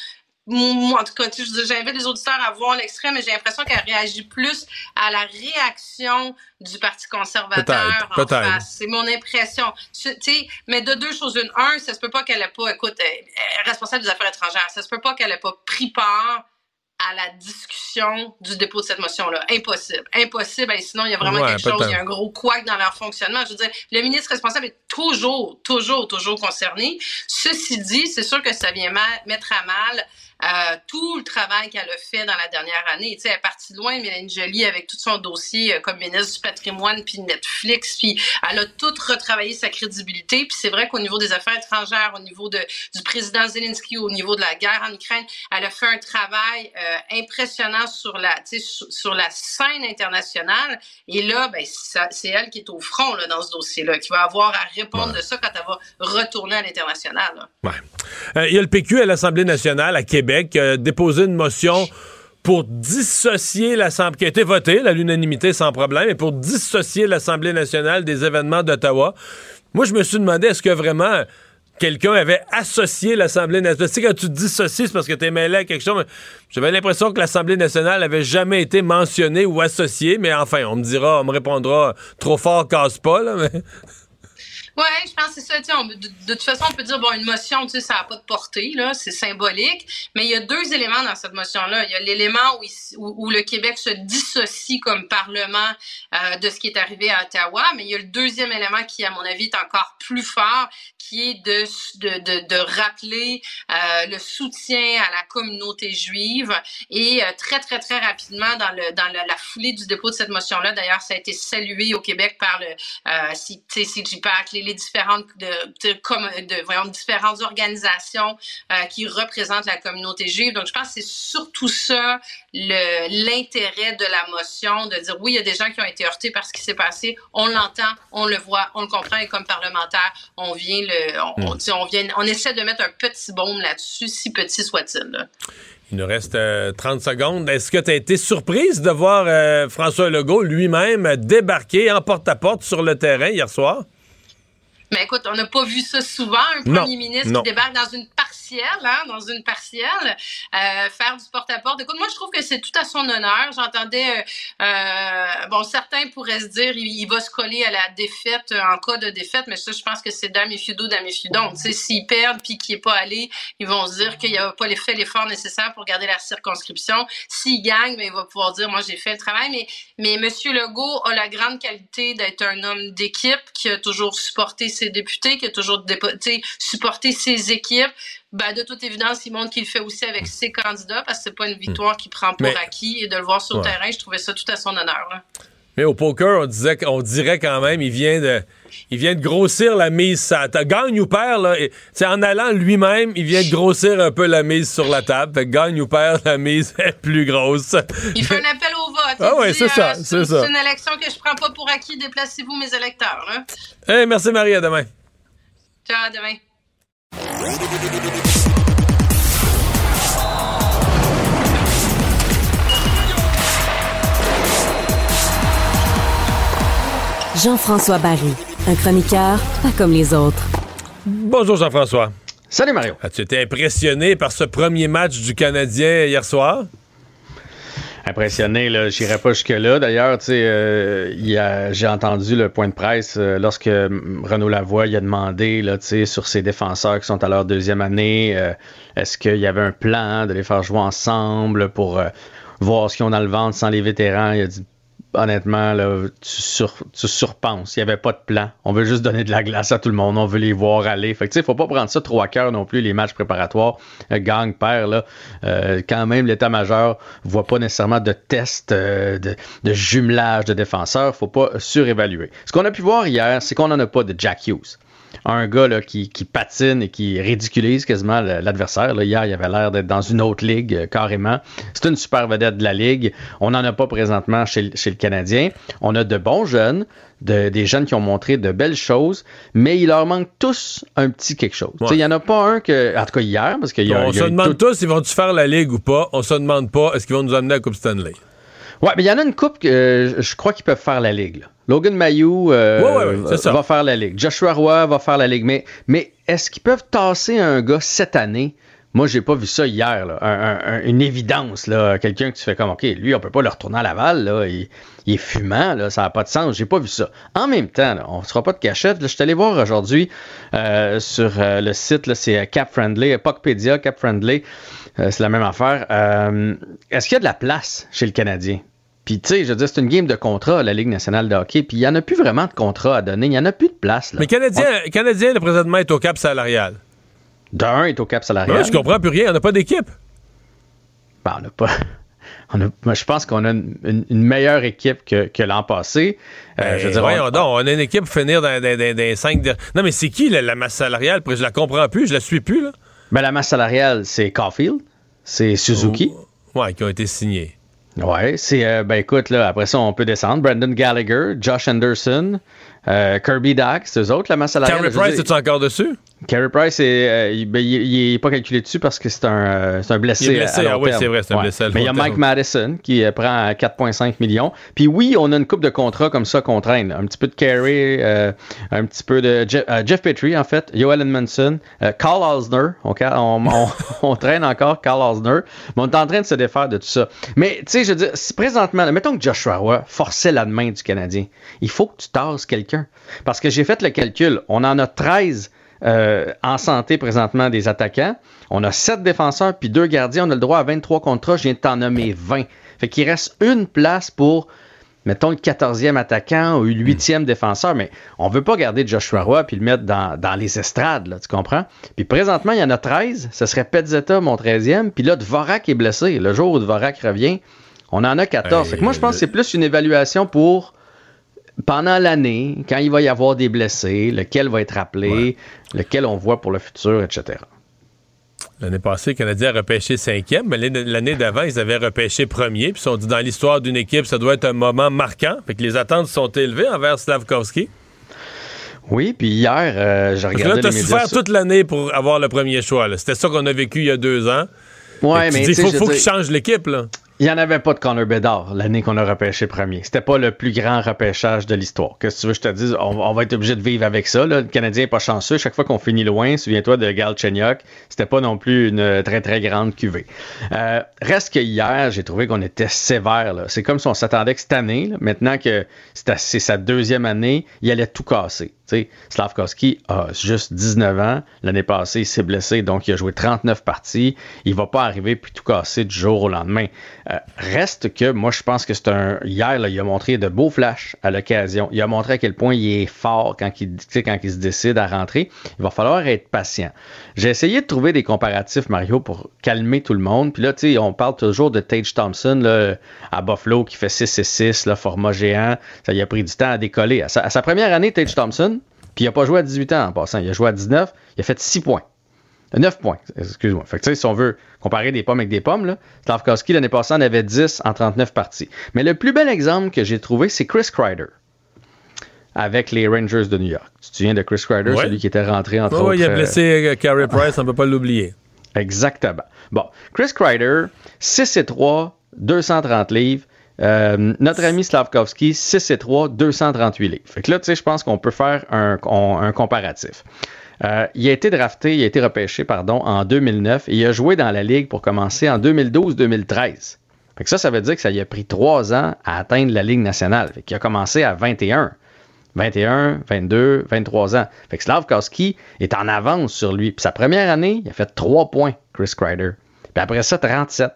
moi, en tout cas, j'invite les auditeurs à voir l'extrait, mais j'ai l'impression qu'elle réagit plus à la réaction du Parti conservateur en face. C'est mon impression. mais de deux choses une. Un, ça se peut pas qu'elle ait pas, écoute, responsable des affaires étrangères, ça se peut pas qu'elle ait pas pris part à la discussion du dépôt de cette motion-là. Impossible. Impossible. sinon, il y a vraiment quelque chose, il y a un gros couac dans leur fonctionnement. Je veux dire, le ministre responsable est toujours, toujours, toujours concerné. Ceci dit, c'est sûr que ça vient mettre à mal euh, tout le travail qu'elle a fait dans la dernière année. Tu sais, elle est partie loin, Mélanie Jolie, avec tout son dossier euh, comme ministre du patrimoine, puis Netflix, puis elle a tout retravaillé sa crédibilité. Puis c'est vrai qu'au niveau des affaires étrangères, au niveau de, du président Zelensky, au niveau de la guerre en Ukraine, elle a fait un travail euh, impressionnant sur la, tu sais, sur, la scène internationale. Et là, ben, c'est elle qui est au front là, dans ce dossier-là, qui va avoir à répondre de ça quand elle va retourner à l'international. Ouais. Il y a le PQ à l'Assemblée nationale à Québec qui déposé une motion pour dissocier l'Assemblée, qui a été votée à l'unanimité sans problème, et pour dissocier l'Assemblée nationale des événements d'Ottawa. Moi, je me suis demandé, est-ce que vraiment quelqu'un avait associé l'Assemblée nationale. Tu sais, quand tu dissocies, c'est parce que tu es mêlé à quelque chose. J'avais l'impression que l'Assemblée nationale avait jamais été mentionnée ou associée, mais enfin, on me dira, on me répondra trop fort, casse pas, là. Oui, je pense que c'est ça. de, toute façon, on peut dire, bon, une motion, tu sais, ça n'a pas de portée, là, c'est symbolique. Mais il y a deux éléments dans cette motion-là. Il y a l'élément où, le Québec se dissocie comme Parlement euh, de ce qui est arrivé à Ottawa, mais il y a le deuxième élément qui, à mon avis, est encore plus fort, qui est de, rappeler euh, le soutien à la communauté juive. Et euh, très, très, très rapidement, dans, la foulée du dépôt de cette motion-là, d'ailleurs, ça a été salué au Québec par le euh, CGPAC, les les différentes de, comme, de voyons, différentes organisations euh, qui représentent la communauté juive. Donc, je pense que c'est surtout ça l'intérêt de la motion, de dire oui, il y a des gens qui ont été heurtés par ce qui s'est passé. On l'entend, on le voit, on le comprend et comme parlementaire, on vient le, on, hmm. on, vient, on essaie de mettre un petit baume là-dessus, si petit soit-il. Il nous reste 30 euh, secondes. Est-ce que tu as été surprise de voir euh, François Legault lui-même débarquer en porte-à-porte -porte sur le terrain hier soir? Mais écoute, on n'a pas vu ça souvent, un premier ministre qui débarque dans une hein, dans une partielle, euh, faire du porte-à-porte. Écoute, moi, je trouve que c'est tout à son honneur. J'entendais, euh, bon, certains pourraient se dire, il, va se coller à la défaite en cas de défaite, mais ça, je pense que c'est d'amifiudo, d'amifiudon. Tu sais, s'ils perdent puis qu'il n'est pas allé, ils vont se dire qu'il n'a pas fait l'effort nécessaire pour garder la circonscription. S'il gagne, ben, il va pouvoir dire, moi, j'ai fait le travail. Mais, mais M. Legault a la grande qualité d'être un homme d'équipe qui a toujours supporté ses députés, qui a toujours supporté ses équipes. Ben, de toute évidence, il montre qu'il le fait aussi avec ses candidats parce que c'est pas une victoire qu'il prend pour acquis et de le voir sur le terrain, je trouvais ça tout à son honneur. Mais au poker, on disait on dirait quand même, il vient de, il vient de grossir la mise. Ça gagne ou perd là. en allant lui-même, il vient de grossir un peu la mise sur la table. Fait gagne ou perd, la mise est plus grosse. Il fait un appel au vote. Ah oui, c'est ça, euh, c'est ça. C'est une élection que je prends pas pour acquis. Déplacez-vous mes électeurs. Là. Hey, merci Marie. À demain. Ciao, à demain. Jean-François Barry, un chroniqueur pas comme les autres. Bonjour Jean-François. Salut Mario. As-tu été impressionné par ce premier match du Canadien hier soir? Impressionné. Là, j'irai pas jusque là. D'ailleurs, euh, j'ai entendu le point de presse euh, lorsque Renaud Lavoie il a demandé là, tu sur ses défenseurs qui sont à leur deuxième année, euh, est-ce qu'il y avait un plan de les faire jouer ensemble pour voir ce qu'ils ont dans le ventre sans les vétérans. Il a dit honnêtement, là, tu, sur, tu surpenses. Il n'y avait pas de plan. On veut juste donner de la glace à tout le monde. On veut les voir aller. Fait que, faut pas prendre ça trop à cœur non plus, les matchs préparatoires. Euh, gang, père, là. Euh, quand même, l'état-major voit pas nécessairement de test euh, de, de, jumelage de défenseurs. Faut pas surévaluer. Ce qu'on a pu voir hier, c'est qu'on n'en a pas de Jack Hughes un gars là, qui, patine et qui ridiculise quasiment l'adversaire. Hier, il avait l'air d'être dans une autre ligue euh, carrément. C'est une super vedette de la ligue. On n'en a pas présentement chez, le Canadien. On a de bons jeunes, des jeunes qui ont montré de belles choses, mais il leur manque tous un petit quelque chose. Il n'y en a pas un que, en tout cas hier, parce qu'il y a. On se demande tous, ils vont-tu faire la ligue ou pas? On se demande pas, est-ce qu'ils vont nous amener à la Coupe Stanley? Ouais, mais il y en a une coupe que euh, je crois qu'ils peuvent faire la ligue. Logan Mayou euh, va faire la ligue. Joshua Roy va faire la ligue. Mais, mais est-ce qu'ils peuvent tasser un gars cette année? Moi, j'ai pas vu ça hier. Là. une évidence. là. Quelqu'un que tu fais comme, OK, lui, on peut pas le retourner à Laval. Là. Il, est fumant. Là. Ça n'a pas de sens. J'ai pas vu ça. En même temps, on ne sera pas de cachette. je suis allé voir aujourd'hui euh, sur le site, c'est Cap Friendly, Puckpedia, Cap Friendly. c'est la même affaire. Est-ce qu'il y a de la place chez le Canadien? Puis, tu sais, je veux dire, c'est une game de contrat, la Ligue nationale de hockey, puis il n'y en a plus vraiment de contrat à donner, il n'y en a plus de place. Là. Mais Canadien, Canadien, le présentement, est au cap salarial. D'un est au cap salarial. Ben, je comprends plus rien, on n'a pas d'équipe. Ben, on n'a pas. On je pense qu'on a une, meilleure équipe que, l'an passé. Euh, je veux dire, on, on, a une équipe pour finir dans, les cinq. Non, mais c'est qui la, masse salariale? Je la comprends plus, je la suis plus. Là. Ben, la masse salariale, c'est Caulfield, c'est Suzuki. Oh, ouais, qui ont été signés. Ouais, c'est euh, ben écoute là, après ça on peut descendre. Brandon Gallagher, Josh Anderson, euh, Kirby Dax, eux autres la masse salariale. Carey Price, es-tu encore dessus? Carey Price, euh, ben, il, est pas calculé dessus parce que c'est un, euh, un, blessé. Il est blessé, ah oui, c'est vrai, c'est un blessé. Mais il y a Mike Madison qui euh, prend 4,5 millions. Puis oui, on a une coupe de contrats comme ça qu'on traîne. Un petit peu de Carey, un petit peu de Jeff, Petrie, en fait, Joel Edmondson, Carl Osner. On, on, on, traîne encore Carl Osner. Mais on est en train de se défaire de tout ça. Mais tu sais, je veux dire, si présentement, mettons que Joshua Roy forçait la main du Canadien, il faut que tu tasses quelqu'un. Parce que j'ai fait le calcul. On en a 13 euh, en santé présentement des attaquants. On a sept défenseurs puis deux gardiens. On a le droit à 23 contrats. Je viens de t'en nommer 20. Fait qu'il reste une place pour, mettons, le 14e attaquant ou le 8e défenseur. Mais on veut pas garder Joshua Roy puis le mettre dans, les estrades, là, tu comprends? Puis présentement, il y en a 13. Ce serait Petzetta, mon 13e. Puis là, Dvorak est blessé. Le jour où Dvorak revient, on en a 14. fait que moi, je pense que c'est plus une évaluation pour pendant l'année, quand il va y avoir des blessés, lequel va être appelé, lequel on voit pour le futur, etc. L'année passée, le Canadien a repêché cinquième, mais l'année d'avant, ils avaient repêché premier. Puis ils sont dit dans l'histoire d'une équipe, ça doit être un moment marquant. Fait que les attentes sont élevées envers Slavkovski. Oui, puis hier, euh, j'ai regardé. Là, tu as souffert toute l'année pour avoir le premier choix. C'était ça qu'on a vécu il y a deux ans. Ouais, mais il faut, qu'il change l'équipe. là Il n'y en avait pas de Connor Bedard l'année qu'on a repêché premier. C'était pas le plus grand repêchage de l'histoire. Qu'est-ce que tu veux que je te dise? On, va être obligé de vivre avec ça. Le Canadien n'est pas chanceux. Chaque fois qu'on finit loin, souviens-toi de Gal Chenyok, c'était pas non plus une très, très grande cuvée. Euh, reste que hier, j'ai trouvé qu'on était sévère. C'est comme si on s'attendait que cette année, maintenant que c'est sa deuxième année, il allait tout casser. Slavkovski a juste 19 ans. L'année passée, il s'est blessé, donc il a joué 39 parties. Il va pas arriver puis tout casser du jour au lendemain. Euh, reste que moi, je pense que c'est un. Hier, il a montré de beaux flashs à l'occasion. Il a montré à quel point il est fort quand il, quand il se décide à rentrer. Il va falloir être patient. J'ai essayé de trouver des comparatifs, Mario, pour calmer tout le monde. Puis là, on parle toujours de Tage Thompson à Buffalo qui fait 6 et 6, là, format géant. Ça lui a pris du temps à décoller. À sa, à sa première année, Tage Thompson, puis il n'a pas joué à 18 ans en passant. Il a joué à 19. Il a fait 6 points. 9 points, excuse-moi. Fait que, si on veut comparer des pommes avec des pommes, là, Slavkowski, l'année passée, en avait 10 en 39 parties. Mais le plus bel exemple que j'ai trouvé, c'est Chris Kreider avec les Rangers de New York. Tu te souviens de Chris Kreider, celui qui était rentré entre autres. Oui, il a blessé euh, Carey Price, on ne peut pas l'oublier. Exactement. Bon, Chris Kreider, 6 et 3, 230 livres. Euh, notre ami Slavkovski, 6 et 3, 238 livres. Fait que là, tu sais, je pense qu'on peut faire un, comparatif. Euh, il a été drafté, il a été repêché, pardon, en 2009 et il a joué dans la ligue pour commencer en 2012-2013. Fait que ça, ça veut dire que ça lui a pris trois ans à atteindre la Ligue nationale. Fait qu'il a commencé à 21. 21, 22, 23 ans. Fait que Slavkowski est en avance sur lui. Sa première année, il a fait 3 points, Chris Kreider. Puis après ça, 37.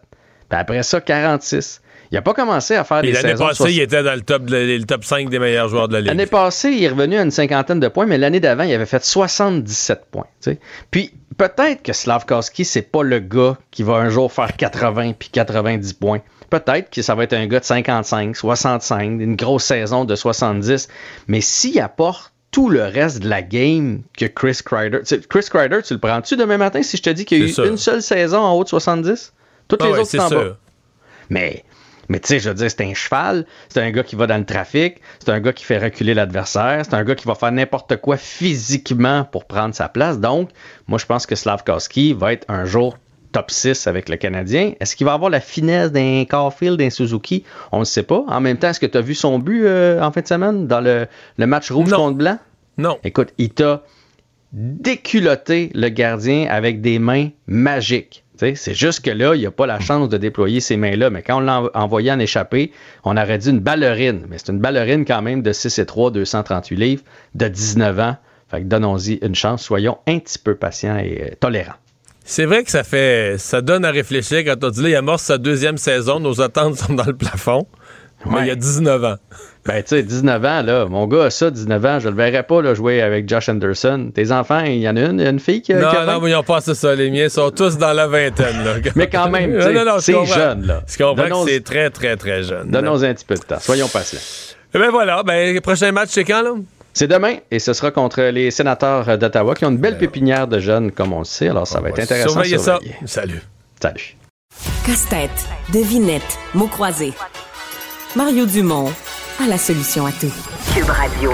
Puis après ça, 46. Il n'a pas commencé à faire des saisons. L'année passée, il était dans le top, le, top 5 des meilleurs joueurs de la Ligue. L'année passée, il est revenu à une cinquantaine de points, mais l'année d'avant, il avait fait 77 points. Puis peut-être que Slavkowski, c'est pas le gars qui va un jour faire 80 puis 90 points. Peut-être que ça va être un gars de 55, 65, une grosse saison de 70. Mais s'il apporte tout le reste de la game que Chris Kreider. Chris Kreider, tu le prends-tu demain matin si je te dis qu'il y a eu une seule saison en haut de 70? Toutes ah les autres sont en bas. Mais mais tu sais, je veux dire, c'est un cheval, c'est un gars qui va dans le trafic, c'est un gars qui fait reculer l'adversaire, c'est un gars qui va faire n'importe quoi physiquement pour prendre sa place. Donc, moi, je pense que Slavkowski va être un jour top 6 avec le Canadien. Est-ce qu'il va avoir la finesse d'un Caulfield, d'un Suzuki? On ne sait pas. En même temps, est-ce que tu as vu son but euh, en fin de semaine dans le, match rouge contre blanc? Non. Écoute, il t'a déculotté le gardien avec des mains magiques. C'est juste que là, il n'a pas la chance de déployer ces mains-là. Mais quand on l'a envoyé en échappée, on aurait dit une ballerine. Mais c'est une ballerine quand même de 6 et 3, 238 livres, de 19 ans. Fait que donnons-y une chance. Soyons un petit peu patients et euh, tolérants. C'est vrai que ça fait, ça donne à réfléchir quand on dit là, il amorce sa deuxième saison, nos attentes sont dans le plafond. Mais il y a 19 ans. Ben, tu sais, 19 ans, là, mon gars a ça, 19 ans, je le verrais pas là, jouer avec Josh Anderson. Tes enfants, il y en a une, une fille qui a. Non, non, mais ils n'ont pas ça. Les miens sont tous dans la vingtaine. Là. mais quand même, c'est jeune. Là. Je comprends que c'est très, très, très jeune. Donnons un petit peu de temps. Soyons patients. Eh ben voilà, ben, le prochain match, c'est quand, là? C'est demain et ce sera contre les sénateurs d'Ottawa qui ont une belle ben pépinière de jeunes, comme on le sait. Alors, ça va, être intéressant. Surveillez ça. Salut. Salut. Casse-tête, devinette, mots croisés. Mario Dumont a la solution à tout. Cube Radio.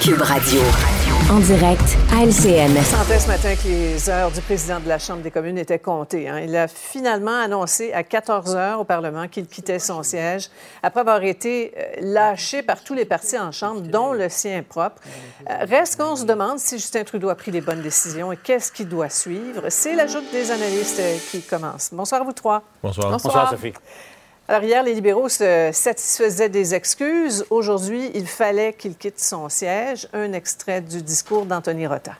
Cube Radio. En direct à LCN. sentait ce matin que les heures du président de la Chambre des communes étaient comptées. Hein. Il a finalement annoncé à 14 heures au Parlement qu'il quittait son siège après avoir été euh, lâché par tous les partis en Chambre, dont le sien propre. Euh, reste qu'on se demande si Justin Trudeau a pris les bonnes décisions et qu'est-ce qui doit suivre. C'est l'ajout des analystes euh, qui commence. Bonsoir à vous trois. Bonsoir. Bonsoir, Sophie. Alors hier, les libéraux se satisfaisaient des excuses. Aujourd'hui, il fallait qu'il quitte son siège. Un extrait du discours d'Anthony Rota.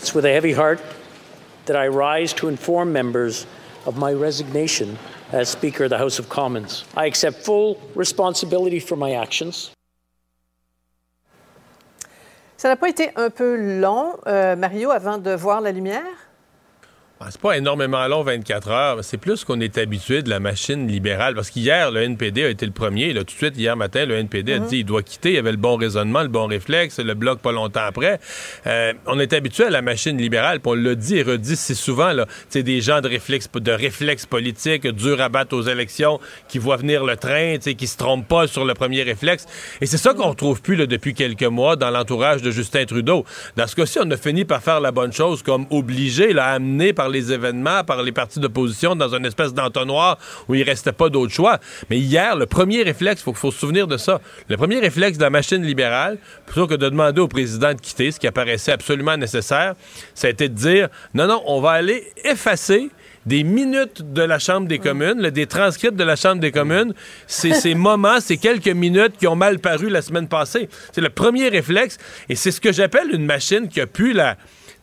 It's with a heavy heart that I rise to inform members of my resignation as Speaker of the House of Commons. I accept full responsibility for my actions. Ça n'a pas été un peu long, euh, Mario, avant de voir la lumière? Ah, c'est pas énormément long, 24 heures. C'est plus qu'on est habitué de la machine libérale. Parce qu'hier, le NPD a été le premier. Là, tout de suite, hier matin, le NPD a mhm. dit qu'il doit quitter. Il y avait le bon raisonnement, le bon réflexe, le bloc pas longtemps après. Euh, on est habitué à la machine libérale. Puis on l'a dit et redit si souvent. C'est des gens de réflexe, de réflexe politique, durs à battre aux élections, qui voient venir le train, qui se trompent pas sur le premier réflexe. Et c'est ça qu'on retrouve plus là, depuis quelques mois dans l'entourage de Justin Trudeau. Dans ce cas-ci, on a fini par faire la bonne chose comme obligé, là, amené par par les événements, par les partis d'opposition dans une espèce d'entonnoir où il restait pas d'autre choix. Mais hier, le premier réflexe, il faut, faut se souvenir de ça, le premier réflexe de la machine libérale, plutôt que de demander au président de quitter, ce qui apparaissait absolument nécessaire, ça a été de dire, non, non, on va aller effacer des minutes de la Chambre des communes, des transcripts de la Chambre des communes, c'est ces moments, ces quelques minutes qui ont mal paru la semaine passée. C'est le premier réflexe, et c'est ce que j'appelle une machine qui a pu la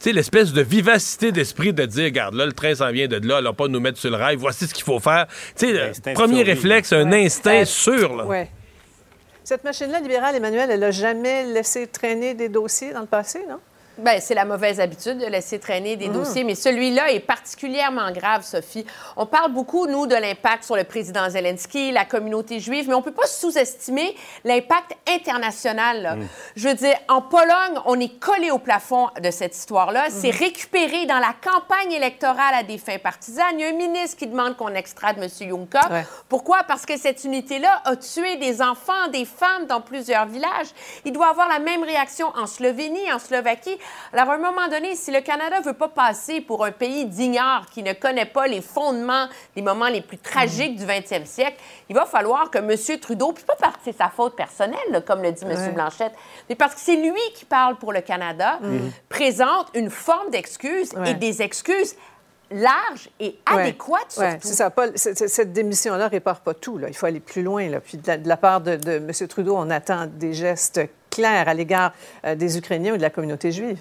l'espèce de vivacité d'esprit de dire, regarde, là, le train s'en vient de là, alors pas nous mettre sur le rail, voici ce qu'il faut faire. Tu sais, le premier réflexe, un instinct sûr, là. Cette machine-là libérale, Emmanuel, elle n'a jamais laissé traîner des dossiers dans le passé, non? Bien, c'est la mauvaise habitude de laisser traîner des mm. dossiers, mais celui-là est particulièrement grave, Sophie. On parle beaucoup, nous, de l'impact sur le président Zelensky, la communauté juive, mais on ne peut pas sous-estimer l'impact international. Mm. Je veux dire, en Pologne, on est collé au plafond de cette histoire-là. Mm. C'est récupéré dans la campagne électorale à des fins partisanes. Il y a un ministre qui demande qu'on extrade M. Juncker. Pourquoi? Parce que cette unité-là a tué des enfants, des femmes dans plusieurs villages. Il doit avoir la même réaction en Slovénie, en Slovaquie. Alors, à un moment donné, si le Canada ne veut pas passer pour un pays d'ignore qui ne connaît pas les fondements des moments les plus tragiques du 20e siècle, il va falloir que M. Trudeau, puis pas parce que c'est sa faute personnelle, comme le dit M. Blanchette, mais parce que c'est lui qui parle pour le Canada, mm. présente une forme d'excuse et des excuses larges et adéquates ouais. C'est ça, Paul. Cette démission-là répare pas tout. Là. Il faut aller plus loin. Là. Puis de la, part de, de M. Trudeau, on attend des gestes clair à l'égard euh, des Ukrainiens ou de la communauté juive?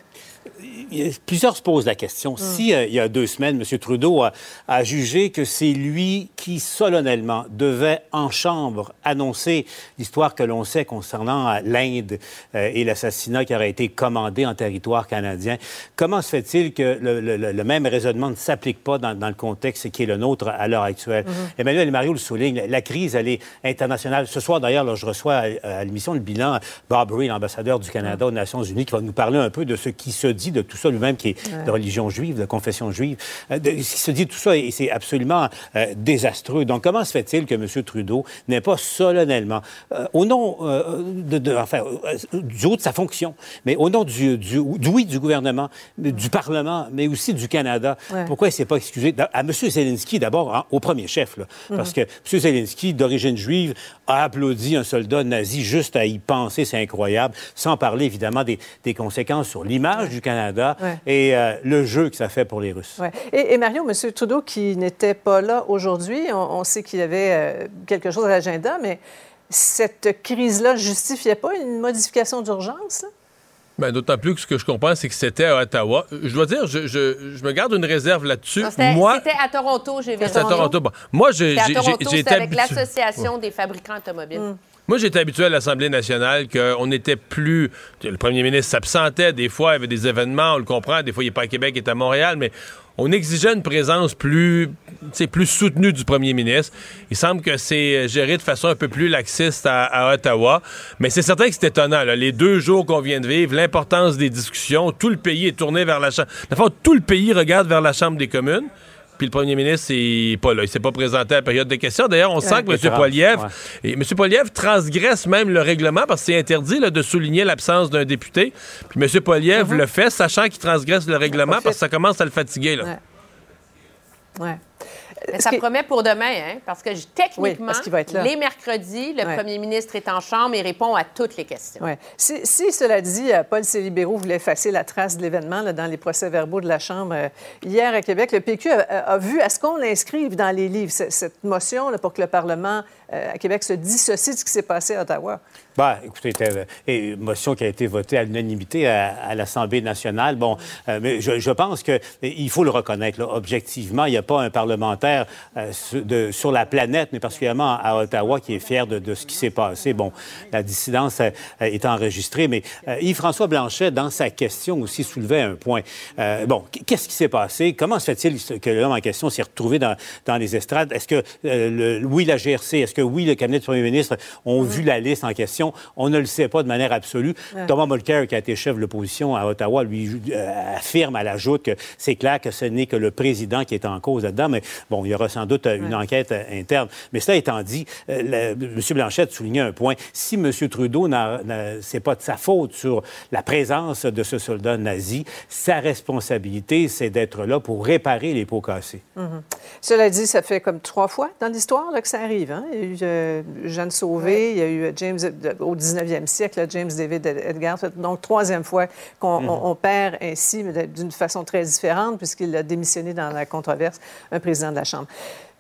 Plusieurs se posent la question. Hmm. Si, euh, il y a deux semaines, M. Trudeau a, jugé que c'est lui qui, solennellement, devait en chambre annoncer l'histoire que l'on sait concernant euh, l'Inde et l'assassinat qui aurait été commandé en territoire canadien, comment se fait-il que le, même raisonnement ne s'applique pas dans, le contexte qui est le nôtre à l'heure actuelle? Hmm. Emmanuel et Mario le soulignent, la crise, elle est internationale. Ce soir, d'ailleurs, je reçois à, l'émission le bilan Bob l'ambassadeur du Canada aux Nations Unies, qui va nous parler un peu de ce qui se dit de tout ça, lui-même qui est de religion juive, de confession juive. Euh, qui se dit tout ça, et c'est absolument euh, désastreux. Donc, comment se fait-il que M. Trudeau n'ait pas solennellement, euh, au nom de, enfin, du haut de sa fonction, mais au nom du, du, oui du gouvernement, du Parlement, mais aussi du Canada, pourquoi il ne s'est pas excusé à M. Zelensky d'abord, hein, au premier chef, là, parce mhm. que M. Zelensky, d'origine juive, a applaudi un soldat nazi juste à y penser, c'est incroyable sans parler évidemment des, conséquences sur l'image du Canada et euh, le jeu que ça fait pour les Russes. Et, Mario, M. Trudeau, qui n'était pas là aujourd'hui, on, sait qu'il avait euh, quelque chose à l'agenda, mais cette crise-là ne justifiait pas une modification d'urgence? Ben, D'autant plus que ce que je comprends, c'est que c'était à Ottawa. Je dois dire, je, je, me garde une réserve là-dessus. Moi, c'était à Toronto, j'ai vu. C'était à Toronto. Moi, j'ai été avec l'Association des fabricants automobiles. Mm. Moi, j'étais habitué à l'Assemblée nationale qu'on n'était plus. Le premier ministre s'absentait, des fois, il y avait des événements, on le comprend, des fois, il n'est pas à Québec, il est à Montréal, mais on exigeait une présence plus, plus soutenue du premier ministre. Il semble que c'est géré de façon un peu plus laxiste à, Ottawa. Mais c'est certain que c'est étonnant. Les deux jours qu'on vient de vivre, l'importance des discussions, tout le pays est tourné vers la Chambre. tout le pays regarde vers la Chambre des communes. Puis le premier ministre, n'est pas là. Il s'est pas présenté à la période de questions. D'ailleurs, on sent que M. Poiliev, et M. Poiliev transgresse même le règlement parce que c'est interdit de souligner l'absence d'un député. Puis M. Poiliev uh-huh. le fait, sachant qu'il transgresse le règlement parce que ça commence à le fatiguer. Là. Ouais ça promet pour demain, hein, parce que techniquement, les mercredis, le premier ministre est en chambre et répond à toutes les questions. Si, cela dit, euh, Paul Célibéraux voulait effacer la trace de l'événement dans les procès-verbaux de la Chambre euh, hier à Québec, le PQ a, vu, est-ce qu'on l'inscrive dans les livres, cette, motion pour que le Parlement euh, à Québec se dissocie de ce qui s'est passé à Ottawa? Bien, écoutez, une motion qui a été votée à l'unanimité à, l'Assemblée nationale. Bon, mais je, pense qu'il faut le reconnaître. objectivement, il n'y a pas un parlementaire euh, de, sur la planète, mais particulièrement à Ottawa, qui est fier de, ce qui s'est passé. Bon, la dissidence euh, est enregistrée, mais euh, Yves-François Blanchet, dans sa question aussi, soulevait un point. bon, qu'est-ce qui s'est passé? Comment se fait-il que l'homme en question s'est retrouvé dans, dans les estrades? Est-ce que, le, oui, la GRC, est-ce que, oui, le cabinet du premier ministre ont vu la liste en question? On ne le sait pas de manière absolue. Thomas Mulcair, qui a été chef de l'opposition à Ottawa, lui affirme à la joute que c'est clair que ce n'est que le président qui est en cause là-dedans. Mais bon, bon, il y aura sans doute une enquête interne. Mais cela étant dit, M. Blanchette soulignait un point. Si M. Trudeau, c'est pas de sa faute sur la présence de ce soldat nazi, sa responsabilité, c'est d'être là pour réparer les pots cassés. Mhm. Cela dit, ça fait comme trois fois dans l'histoire que ça arrive. Hein? Il y a eu euh, Jeanne Sauvé, il y a eu James, au 19e siècle, James David Edgar. Donc, troisième fois qu'on mhm. perd ainsi, mais d'une façon très différente, puisqu'il a démissionné dans la controverse, un président de la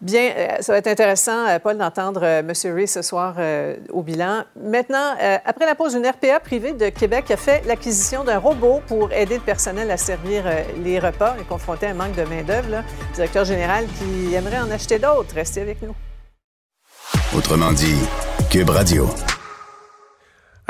Bien, euh, ça va être intéressant, euh, Paul, d'entendre M. Ray ce soir au bilan. Maintenant, après la pause, une RPA privée de Québec a fait l'acquisition d'un robot pour aider le personnel à servir les repas et confronter un manque de main-d'œuvre. Directeur général qui aimerait en acheter d'autres. Restez avec nous. Autrement dit, Cube Radio.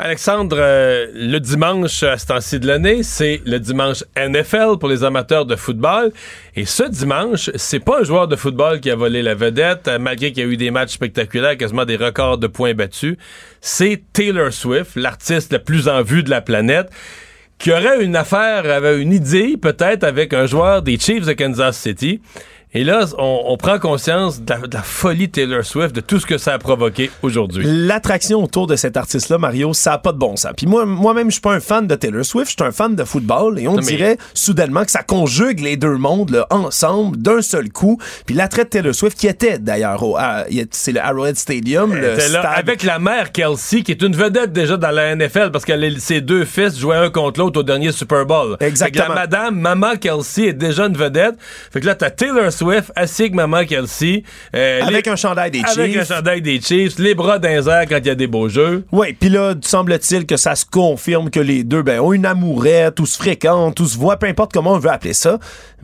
Alexandre, euh, le dimanche à ce temps-ci de l'année, c'est le dimanche NFL pour les amateurs de football. Et ce dimanche, c'est pas un joueur de football qui a volé la vedette, euh, malgré qu'il y a eu des matchs spectaculaires, quasiment des records de points battus. C'est Taylor Swift, l'artiste le plus en vue de la planète, qui aurait une affaire, avait une idée peut-être avec un joueur des Chiefs de Kansas City. Et là, on, prend conscience de la, folie Taylor Swift, de tout ce que ça a provoqué aujourd'hui. L'attraction autour de cet artiste-là, Mario, ça n'a pas de bon sens. Puis moi, moi-même, je suis pas un fan de Taylor Swift, je suis un fan de football, et on dirait soudainement que ça conjugue les deux mondes ensemble d'un seul coup. Puis l'attrait de Taylor Swift, qui était d'ailleurs au, c'est le Arrowhead Stadium, le stade... avec la mère Kelsey, qui est une vedette déjà dans la NFL, parce que ses deux fils jouaient un contre l'autre au dernier Super Bowl. Exactement. la madame, maman Kelsey, est déjà une vedette. Fait que là, t'as Taylor Swift Swift assis avec Maman Kelsey. Euh, avec un chandail des Chiefs. Avec un chandail des Chiefs, les bras d'un quand il y a des beaux jeux. Oui, puis là, semble-t-il que ça se confirme que les deux ben, ont une amourette, ou se fréquentent, ou se voient, peu importe comment on veut appeler ça.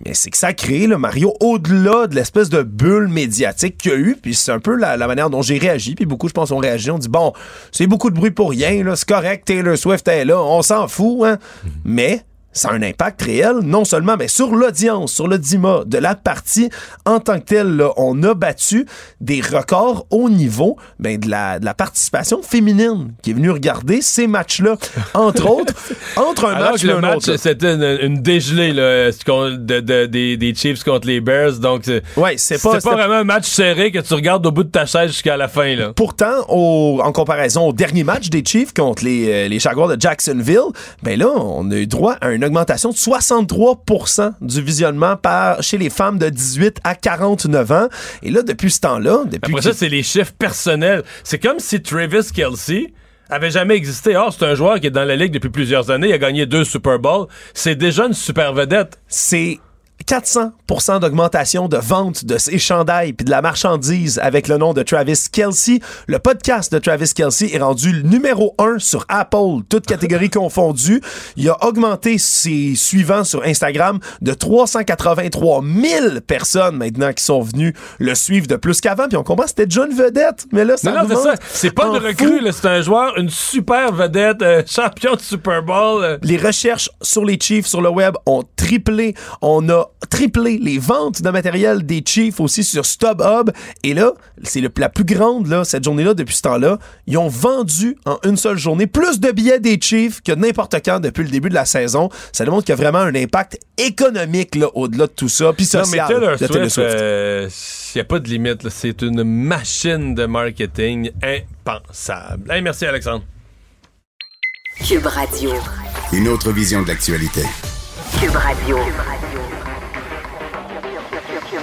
Mais c'est que ça crée, le Mario, au-delà de l'espèce de bulle médiatique qu'il y a eu, puis c'est un peu la, manière dont j'ai réagi, puis beaucoup, je pense, ont réagi. On dit, bon, c'est beaucoup de bruit pour rien, c'est correct, Taylor Swift est là, on s'en fout, hein. Mm-hmm. Mais ça a un impact réel, non seulement mais sur l'audience, sur le DIMA de la partie en tant que telle. on a battu des records au niveau ben, de, la, de la participation féminine qui est venue regarder ces matchs-là. Entre autres, entre un match et un match, C'était une, dégelée là, de, des, Chiefs contre les Bears. Donc, ouais, c'est pas, pas vraiment un match serré que tu regardes au bout de ta chaise jusqu'à la fin. Là. Pourtant, au, en comparaison au dernier match des Chiefs contre les, euh, les Jaguars de Jacksonville, ben là, on a eu droit à un augmentation de 63% du visionnement par, chez les femmes de 18 à 49 ans. Et là, depuis ce temps-là... Depuis Après ça, c'est les chiffres personnels. C'est comme si Travis Kelsey avait jamais existé. Or, c'est un joueur qui est dans la ligue depuis plusieurs années. Il a gagné deux Super Bowls. C'est déjà une super vedette. C'est 400% d'augmentation de vente de ses chandails puis de la marchandise avec le nom de Travis Kelsey. Le podcast de Travis Kelsey est rendu numéro 1 sur Apple, toutes catégories confondues. Il a augmenté ses suivants sur Instagram de 383 000 personnes maintenant qui sont venues le suivre de plus qu'avant. Puis on comprend c'était une vedette. Mais là, ça non, c'est C'est pas de recrue, c'est un joueur, une super vedette, euh, champion de Super Bowl. Euh. Les recherches sur les Chiefs sur le web ont triplé. On a triplé les ventes de matériel des Chiefs aussi sur StubHub. Et là, c'est la plus grande, là, cette journée-là, depuis ce temps-là. Ils ont vendu en une seule journée plus de billets des Chiefs que n'importe quand depuis le début de la saison. Ça démontre qu'il y a vraiment un impact économique là, au-delà de tout ça. Puis social. Non, mais Taylor Swift, il euh, n'y a pas de limite. C'est une machine de marketing impensable. merci, Alexandre. Cube Radio. Une autre vision de l'actualité. Cube Radio. Cube Radio.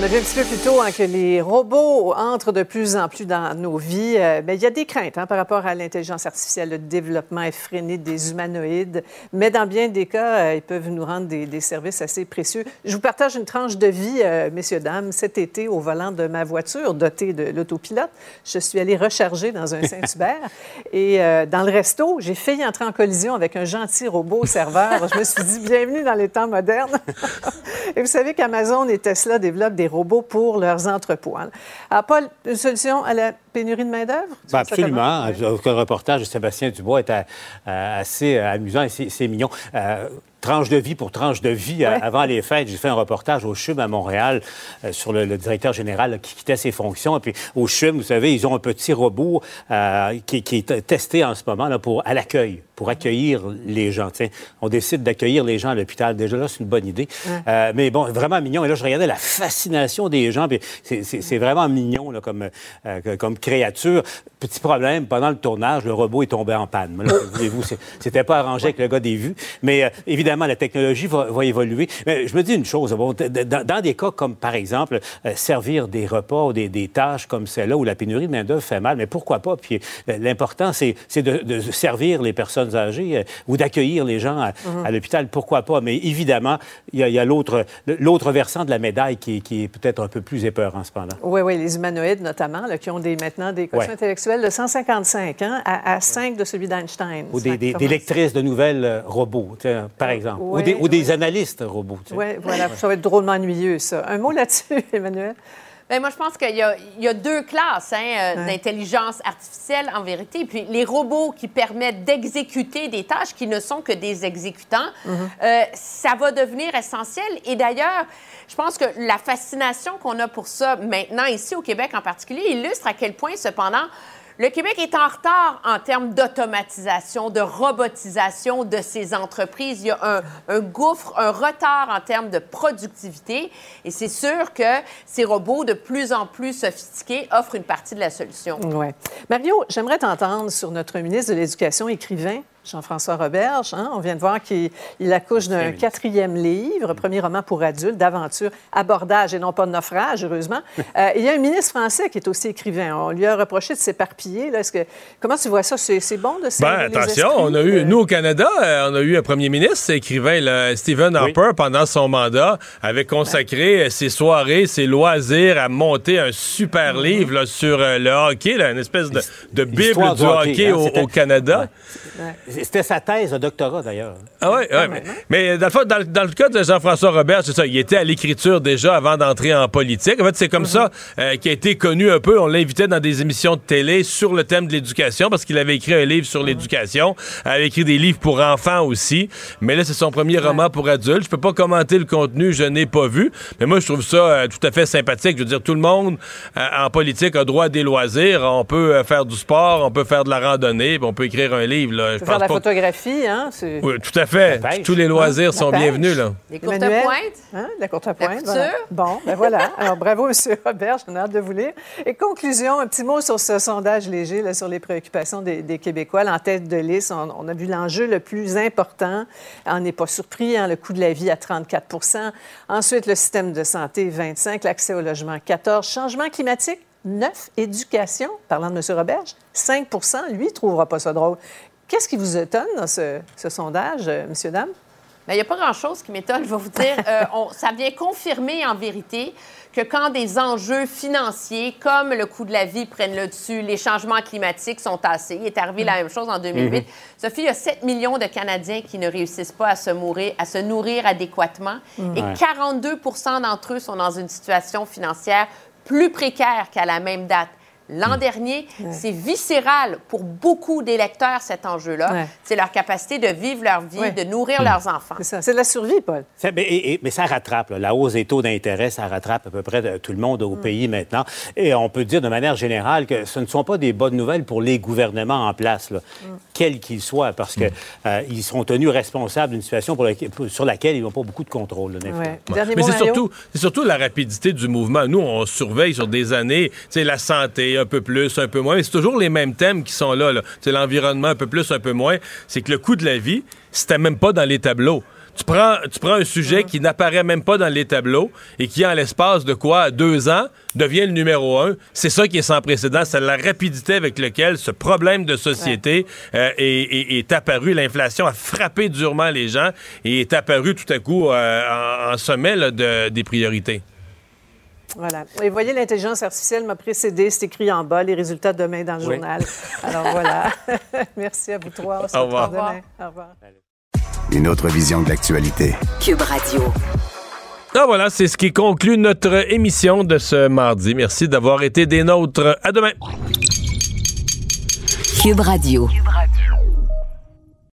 On a vu un petit peu plus tôt hein, que les robots entrent de plus en plus dans nos vies. Euh, mais il y a des craintes hein, par rapport à l'intelligence artificielle, le développement effréné des humanoïdes. Mais dans bien des cas, euh, ils peuvent nous rendre des, services assez précieux. Je vous partage une tranche de vie, euh, messieurs, dames. Cet été, au volant de ma voiture dotée de l'autopilote, je suis allée recharger dans un Saint-Hubert. Et dans le resto, j'ai failli entrer en collision avec un gentil robot serveur. Je me suis dit, bienvenue dans les temps modernes. et vous savez qu'Amazon et Tesla développent des robots pour leurs entrepôts. Alors, Paul, une solution à la pénurie de main-d'œuvre? Ben absolument. Le reportage de Sébastien Dubois est assez amusant et c'est mignon tranche de vie pour tranche de vie. Euh, avant les fêtes, j'ai fait un reportage au CHUM à Montréal euh, sur le, directeur général qui quittait ses fonctions. Et puis au CHUM, vous savez, ils ont un petit robot euh, qui, est testé en ce moment là, pour, à l'accueil, pour accueillir les gens. on décide d'accueillir les gens à l'hôpital. Déjà là, c'est une bonne idée. mais bon, vraiment mignon. Et là, je regardais la fascination des gens. C'est vraiment mignon là, comme, comme créature. Petit problème, pendant le tournage, le robot est tombé en panne. Voulez-vous, c'était pas arrangé avec le gars des vues. Mais évidemment, évidemment, la technologie va, évoluer. Mais je me dis une chose, bon, dans, des cas comme, par exemple, euh, servir des repas ou des, tâches comme celle-là où la pénurie de main-d'œuvre fait mal, mais pourquoi pas? Puis euh, l'important, c'est de, servir les personnes âgées euh, ou d'accueillir les gens mhm. à, l'hôpital, pourquoi pas? Mais évidemment, il y a, l'autre versant de la médaille qui, est peut-être un peu plus épeurant, cependant. Oui, oui, les humanoïdes notamment, là, qui ont des, maintenant des quotients intellectuels de 155 ans à, 5 de celui d'Einstein. Ou des, des, lectrices de nouvelles robots, par exemple ou, des, analystes robots. Oui, voilà. Ça va être drôlement ennuyeux, ça. Un mot là-dessus, Emmanuel? Bien, moi, je pense qu'il y, a deux classes hein, euh, d'intelligence artificielle, en vérité. Puis les robots qui permettent d'exécuter des tâches qui ne sont que des exécutants, mm-hmm. euh, ça va devenir essentiel. Et d'ailleurs, je pense que la fascination qu'on a pour ça maintenant, ici au Québec en particulier, illustre à quel point, cependant, le Québec est en retard en termes d'automatisation, de robotisation de ses entreprises. Il y a un, gouffre, un retard en termes de productivité. Et c'est sûr que ces robots de plus en plus sophistiqués offrent une partie de la solution. Oui. Mario, j'aimerais t'entendre sur notre ministre de l'Éducation écrivain, Jean-François Roberge. Hein? On vient de voir qu'il accouche d'un quatrième livre, premier roman pour adultes, d'aventure, abordage et non pas de naufrage, heureusement. Euh, il y a un ministre français qui est aussi écrivain. On lui a reproché de s'éparpiller. Que... Comment tu vois ça? C'est bon de ben, Attention, on a eu, nous au Canada, euh, on a eu un premier ministre écrivain, Stephen Harper, pendant son mandat, avait consacré ses soirées, ses loisirs à monter un super mm-hmm. livre sur euh, le hockey, une espèce de, bible du hockey, hein, au, Canada. C'était sa thèse de doctorat, d'ailleurs. Ah oui, ouais, mais, dans, le, dans, le cas de Jean-François Robert, c'est ça, il était à l'écriture déjà avant d'entrer en politique. En fait, c'est comme ça euh, qu'il a été connu un peu. On l'invitait dans des émissions de télé sur le thème de l'éducation parce qu'il avait écrit un livre sur l'éducation. Il avait écrit des livres pour enfants aussi. Mais là, c'est son premier roman pour adultes. Je peux pas commenter le contenu, je n'ai pas vu. Mais moi, je trouve ça euh, tout à fait sympathique. Je veux dire, tout le monde euh, en politique a droit à des loisirs. On peut faire du sport, on peut faire de la randonnée, on peut écrire un livre. Là. Je la photographie, hein? Oui, tout à fait. Tous les loisirs sont bienvenus, là. Les courtes pointes. Hein? La courte pointe. Bon, ben voilà. Alors, bravo, M. Robert. J'en ai hâte de vous lire. Et conclusion, un petit mot sur ce sondage léger là, sur les préoccupations des, Québécois. en tête de liste, on, a vu l'enjeu le plus important. On n'est pas surpris, hein, le coût de la vie à 34 Ensuite, le système de santé, 25 l'accès au logement, 14 changement climatique, 9 éducation, parlant de M. Roberge, 5% lui, ne trouvera pas ça drôle. Qu'est-ce qui vous étonne dans ce, sondage, euh, monsieur, dame? Il n'y a pas grand-chose qui m'étonne, je vais vous dire. Euh, ça vient confirmer en vérité que quand des enjeux financiers comme le coût de la vie prennent le dessus, les changements climatiques sont assez. Il est arrivé la même chose en 2008. Mm-hmm. Sophie, il y a 7 millions de Canadiens qui ne réussissent pas à se, mourir, à se nourrir adéquatement mm. et 42% d'entre eux sont dans une situation financière plus précaire qu'à la même date l'an hmm. dernier. C'est viscéral pour beaucoup d'électeurs, cet enjeu-là. C'est leur capacité de vivre leur vie, de nourrir hmm. leurs enfants. C'est ça. C'est de la survie, Paul. mais, ça rattrape. La hausse des taux d'intérêt, ça rattrape à peu près tout le monde au hmm. pays maintenant. Et on peut dire de manière générale que ce ne sont pas des bonnes nouvelles pour les gouvernements en place, quels qu'ils soient, parce qu'ils euh, seront tenus responsables d'une situation sur laquelle ils n'ont pas beaucoup de contrôle. mais c'est surtout, surtout la rapidité du mouvement. Nous, on surveille sur des années, la santé, un peu plus, un peu moins. Mais c'est toujours les mêmes thèmes qui sont là. C'est l'environnement un peu plus, un peu moins. C'est que le coût de la vie, c'était même pas dans les tableaux. Tu prends, tu prends un sujet qui n'apparaît même pas dans les tableaux et qui, en l'espace de quoi, deux ans, devient le numéro un. C'est ça qui est sans précédent. C'est la rapidité avec laquelle ce problème de société euh, est, apparu. L'inflation a frappé durement les gens et est apparu tout à coup euh, en, sommet des priorités. Voilà. Et voyez, l'intelligence artificielle m'a précédé. C'est écrit en bas, les résultats demain dans le journal. Alors voilà. Merci à vous trois. Au revoir. Au revoir. Une autre vision de l'actualité. Cube Radio. Ah voilà, c'est ce qui conclut notre émission de ce mardi. Merci d'avoir été des nôtres. À demain. Cube Radio. Cube Radio.